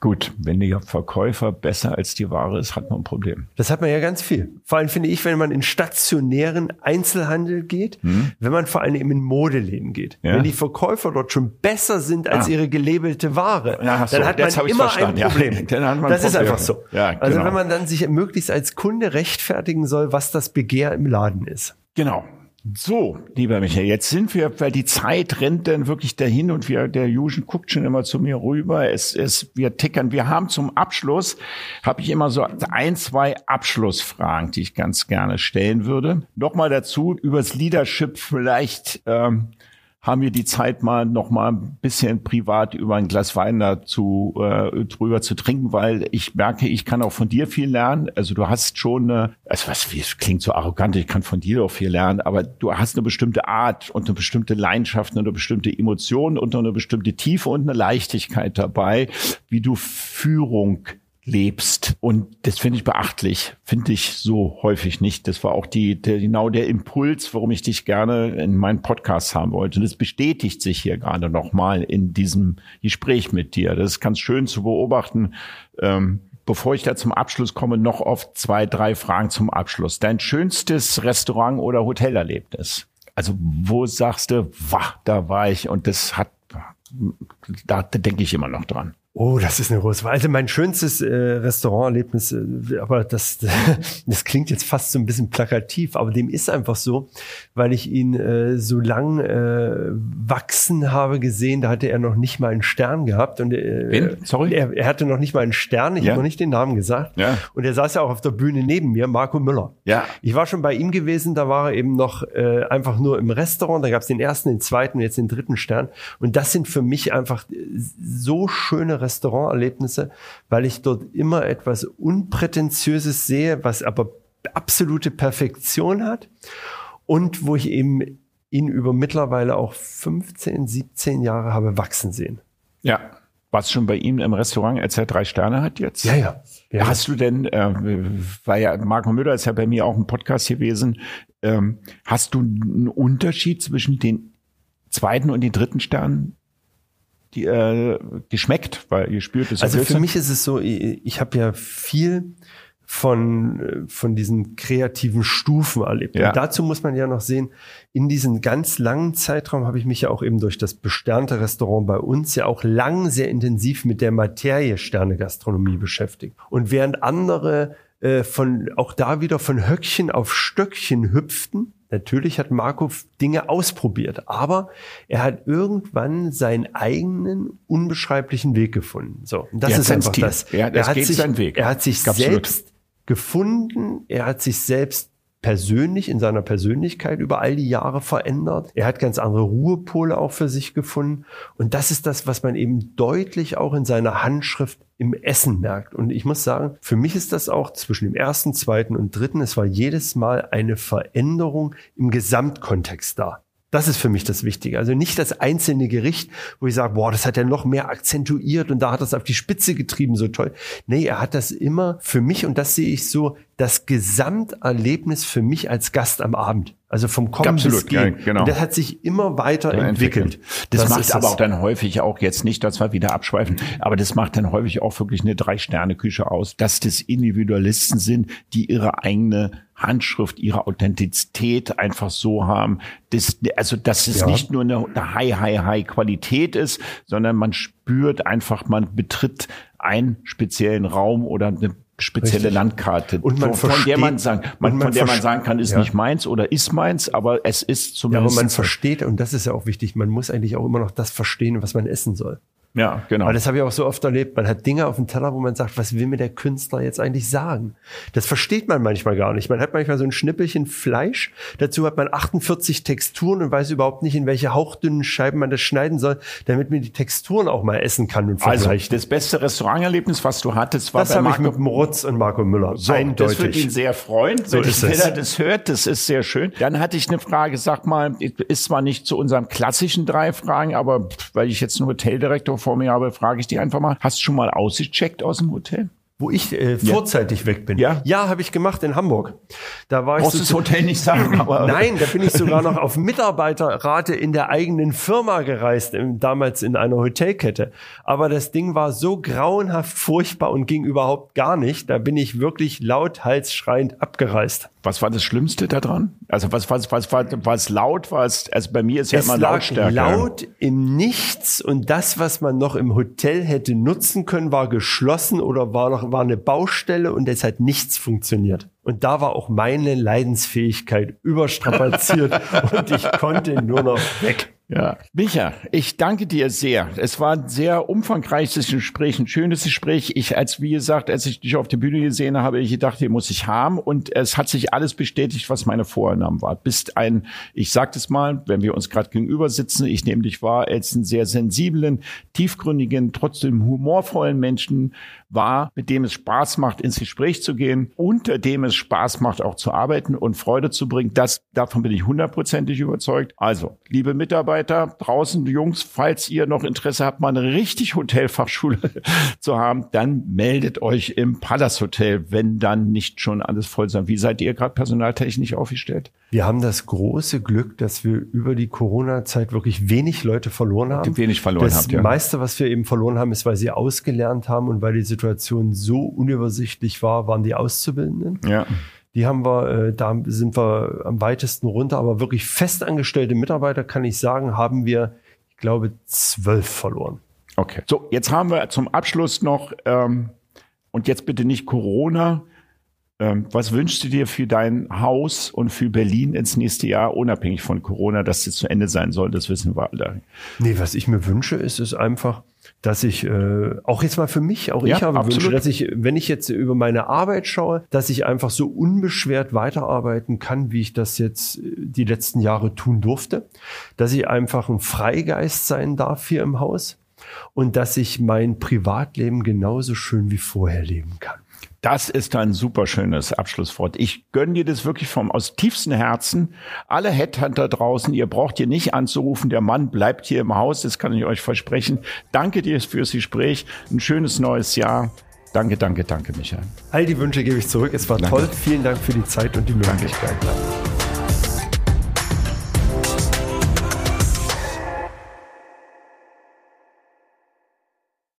Gut, wenn der Verkäufer besser als die Ware ist, hat man ein Problem. Das hat man ja ganz viel. Vor allem finde ich, wenn man in stationären Einzelhandel geht, wenn man vor allem eben in Modeläden geht. Hm? Ja. Wenn die Verkäufer dort schon besser sind als Ah. ihre gelabelte Ware, Ja, so, dann hat man immer ein ja. Problem. Hat man das ist Problem. einfach so. Ja, Also genau. wenn man dann sich möglichst als Kunde rechtfertigen soll, was das Begehr im Laden ist. Genau. So, lieber Michael, jetzt sind wir, weil die Zeit rennt dann wirklich dahin und wir, der Juschen guckt schon immer zu mir rüber. Es, es, wir tickern. Wir haben zum Abschluss, habe ich immer so ein, zwei Abschlussfragen, die ich ganz gerne stellen würde. Nochmal dazu, übers Leadership vielleicht, ähm, haben wir die Zeit mal noch mal ein bisschen privat über ein Glas Wein dazu äh, drüber zu trinken, weil ich merke, ich kann auch von dir viel lernen. Also du hast schon eine, also was klingt so arrogant, ich kann von dir auch viel lernen, aber du hast eine bestimmte Art und eine bestimmte Leidenschaft und eine bestimmte Emotion und eine bestimmte Tiefe und eine Leichtigkeit dabei, wie du Führung lebst. Und das finde ich beachtlich, finde ich so häufig nicht. Das war auch die, der, genau der Impuls, warum ich dich gerne in meinen Podcast haben wollte. Und das bestätigt sich hier gerade nochmal in diesem Gespräch mit dir. Das ist ganz schön zu beobachten. Ähm, bevor ich da zum Abschluss komme, noch auf zwei, drei Fragen zum Abschluss. Dein schönstes Restaurant oder Hotelerlebnis? Also wo sagst du, wah, da war ich und das hat, da denke ich immer noch dran. Oh, das ist eine große Frage. Also mein schönstes äh, Restauranterlebnis, äh, aber das, das klingt jetzt fast so ein bisschen plakativ, aber dem ist einfach so, weil ich ihn äh, so lang äh, wachsen habe gesehen, da hatte er noch nicht mal einen Stern gehabt. Und äh, Wen? Sorry? Er, er hatte noch nicht mal einen Stern, ich Ja. habe noch nicht den Namen gesagt. Ja. Und er saß ja auch auf der Bühne neben mir, Marco Müller. Ja. Ich war schon bei ihm gewesen, da war er eben noch äh, einfach nur im Restaurant, da gab es den ersten, den zweiten und jetzt den dritten Stern. Und das sind für mich einfach äh, so schöne Restauranterlebnisse, weil ich dort immer etwas Unprätentiöses sehe, was aber absolute Perfektion hat und wo ich eben ihn über mittlerweile auch 15, 17 Jahre habe wachsen sehen. Ja. Was schon bei ihm im Restaurant, als er drei Sterne hat jetzt? Ja, ja. ja. Hast du denn, äh, weil ja Marco Müller ist ja bei mir auch im Podcast gewesen, ähm, hast du einen Unterschied zwischen den zweiten und den dritten Sternen die, äh, geschmeckt? Weil ihr spürt es. Also für mich ist es so, ich, ich habe ja viel von, äh, von diesen kreativen Stufen erlebt. Ja. Und dazu muss man ja noch sehen, in diesem ganz langen Zeitraum habe ich mich ja auch eben durch das besternte Restaurant bei uns ja auch lang sehr intensiv mit der Materie Sterne Gastronomie beschäftigt. Und während andere äh, von auch da wieder von Höckchen auf Stöckchen hüpften, Natürlich hat Marco Dinge ausprobiert, aber er hat irgendwann seinen eigenen unbeschreiblichen Weg gefunden. So, das er ist einfach Stil. das. Ja, das er hat sich, Weg. Er hat sich selbst gefunden, er hat sich selbst persönlich in seiner Persönlichkeit über all die Jahre verändert. Er hat ganz andere Ruhepole auch für sich gefunden. Und das ist das, was man eben deutlich auch in seiner Handschrift im Essen merkt. Und ich muss sagen, für mich ist das auch zwischen dem ersten, zweiten und dritten, es war jedes Mal eine Veränderung im Gesamtkontext da. Das ist für mich das Wichtige. Also nicht das einzelne Gericht, wo ich sage, boah, das hat er noch mehr akzentuiert und da hat er es auf die Spitze getrieben, so toll. Nee, er hat das immer für mich und das sehe ich so, das Gesamterlebnis für mich als Gast am Abend. Also vom Kommen Absolut, bis Gehen. Ja, genau. Und das hat sich immer weiter ja, entwickelt. Das, das macht aber auch dann häufig auch jetzt nicht, dass wir wieder abschweifen, aber das macht dann häufig auch wirklich eine Drei-Sterne-Küche aus, dass das Individualisten sind, die ihre eigene Handschrift, ihre Authentizität einfach so haben. Das, also, dass es ja. nicht nur eine, eine High, High, High Qualität ist, sondern man spürt einfach, man betritt einen speziellen Raum oder eine spezielle Richtig. Landkarte, und man von, der man sagen, man, man von der man sagen kann, ist ja. nicht meins oder ist meins, aber es ist zumindest. Ja, aber man versteht und das ist ja auch wichtig. Man muss eigentlich auch immer noch das verstehen, was man essen soll. Ja, genau. Weil das habe ich auch so oft erlebt. Man hat Dinge auf dem Teller, wo man sagt, was will mir der Künstler jetzt eigentlich sagen? Das versteht man manchmal gar nicht. Man hat manchmal so ein Schnippelchen Fleisch. Dazu hat man 48 Texturen und weiß überhaupt nicht, in welche hauchdünnen Scheiben man das schneiden soll, damit man die Texturen auch mal essen kann und. Also das beste Restauranterlebnis, was du hattest, war das bei Marco. ich mit Moritz und Marco Müller. So, Eindeutig. Das würde ihn sehr freuen, so wenn jeder das hört. Das ist sehr schön. Dann hatte ich eine Frage, sag mal, ist zwar nicht zu unserem klassischen drei Fragen, aber weil ich jetzt einen Hoteldirektor vor mir habe, frage ich ich dich einfach mal, hast du schon mal ausgecheckt aus dem Hotel? Wo ich äh, vorzeitig ja. weg bin. Ja, ja habe ich gemacht in Hamburg. Da war Brauchst ich. Brauchst so das Hotel nicht sagen, aber. Nein, da bin ich sogar noch auf Mitarbeiterrate in der eigenen Firma gereist, damals in einer Hotelkette. Aber das Ding war so grauenhaft furchtbar und ging überhaupt gar nicht. Da bin ich wirklich lauthals abgereist. Was war das Schlimmste daran? Also was, was, was war, war es laut? War es, also bei mir ist ja es immer Lautstärke. laut im Nichts und das, was man noch im Hotel hätte nutzen können, war geschlossen oder war noch, war eine Baustelle und es hat nichts funktioniert. Und da war auch meine Leidensfähigkeit überstrapaziert und ich konnte nur noch weg. Ja, Micha, ich danke dir sehr. Es war ein sehr umfangreiches Gespräch, ein schönes Gespräch. Ich, als wie gesagt, als ich dich auf der Bühne gesehen habe, ich gedacht, hier muss ich haben. Und es hat sich alles bestätigt, was meine Vornamen war. Bist ein, ich sag das mal, wenn wir uns gerade gegenüber sitzen, ich nehme dich wahr, als einen sehr sensiblen, tiefgründigen, trotzdem humorvollen Menschen war, mit dem es Spaß macht, ins Gespräch zu gehen, unter dem es Spaß macht, auch zu arbeiten und Freude zu bringen. Das, davon bin ich hundertprozentig überzeugt. Also, liebe Mitarbeiter draußen, Jungs, falls ihr noch Interesse habt, mal eine richtig Hotelfachschule zu haben, dann meldet euch im Palace Hotel, wenn dann nicht schon alles voll sein. Wie seid ihr gerade personaltechnisch aufgestellt? Wir haben das große Glück, dass wir über die Corona-Zeit wirklich wenig Leute verloren haben. Wenig verloren das habt, ja. Das meiste, was wir eben verloren haben, ist, weil sie ausgelernt haben und weil die Situation so unübersichtlich war, waren die Auszubildenden. Ja. Die haben wir, äh, da sind wir am weitesten runter, aber wirklich festangestellte Mitarbeiter, kann ich sagen, haben wir, ich glaube, zwölf verloren. Okay. So, jetzt haben wir zum Abschluss noch, ähm, und jetzt bitte nicht Corona, ähm, was wünschst du dir für dein Haus und für Berlin ins nächste Jahr, unabhängig von Corona, dass es zu Ende sein soll? Das wissen wir alle. Nee, was ich mir wünsche, ist es einfach, dass ich äh, auch jetzt mal für mich, auch ja, ich habe absolut. Wünsche, dass ich, wenn ich jetzt über meine Arbeit schaue, dass ich einfach so unbeschwert weiterarbeiten kann, wie ich das jetzt äh, die letzten Jahre tun durfte, dass ich einfach ein Freigeist sein darf hier im Haus und dass ich mein Privatleben genauso schön wie vorher leben kann. Das ist ein super schönes Abschlusswort. Ich gönne dir das wirklich vom aus tiefstem Herzen. Alle Headhunter draußen, ihr braucht hier nicht anzurufen. Der Mann bleibt hier im Haus. Das kann ich euch versprechen. Danke dir fürs Gespräch. Ein schönes neues Jahr. Danke, danke, danke, Michael. All die Wünsche gebe ich zurück. Es war danke. toll. Vielen Dank für die Zeit und die Möglichkeit. Danke.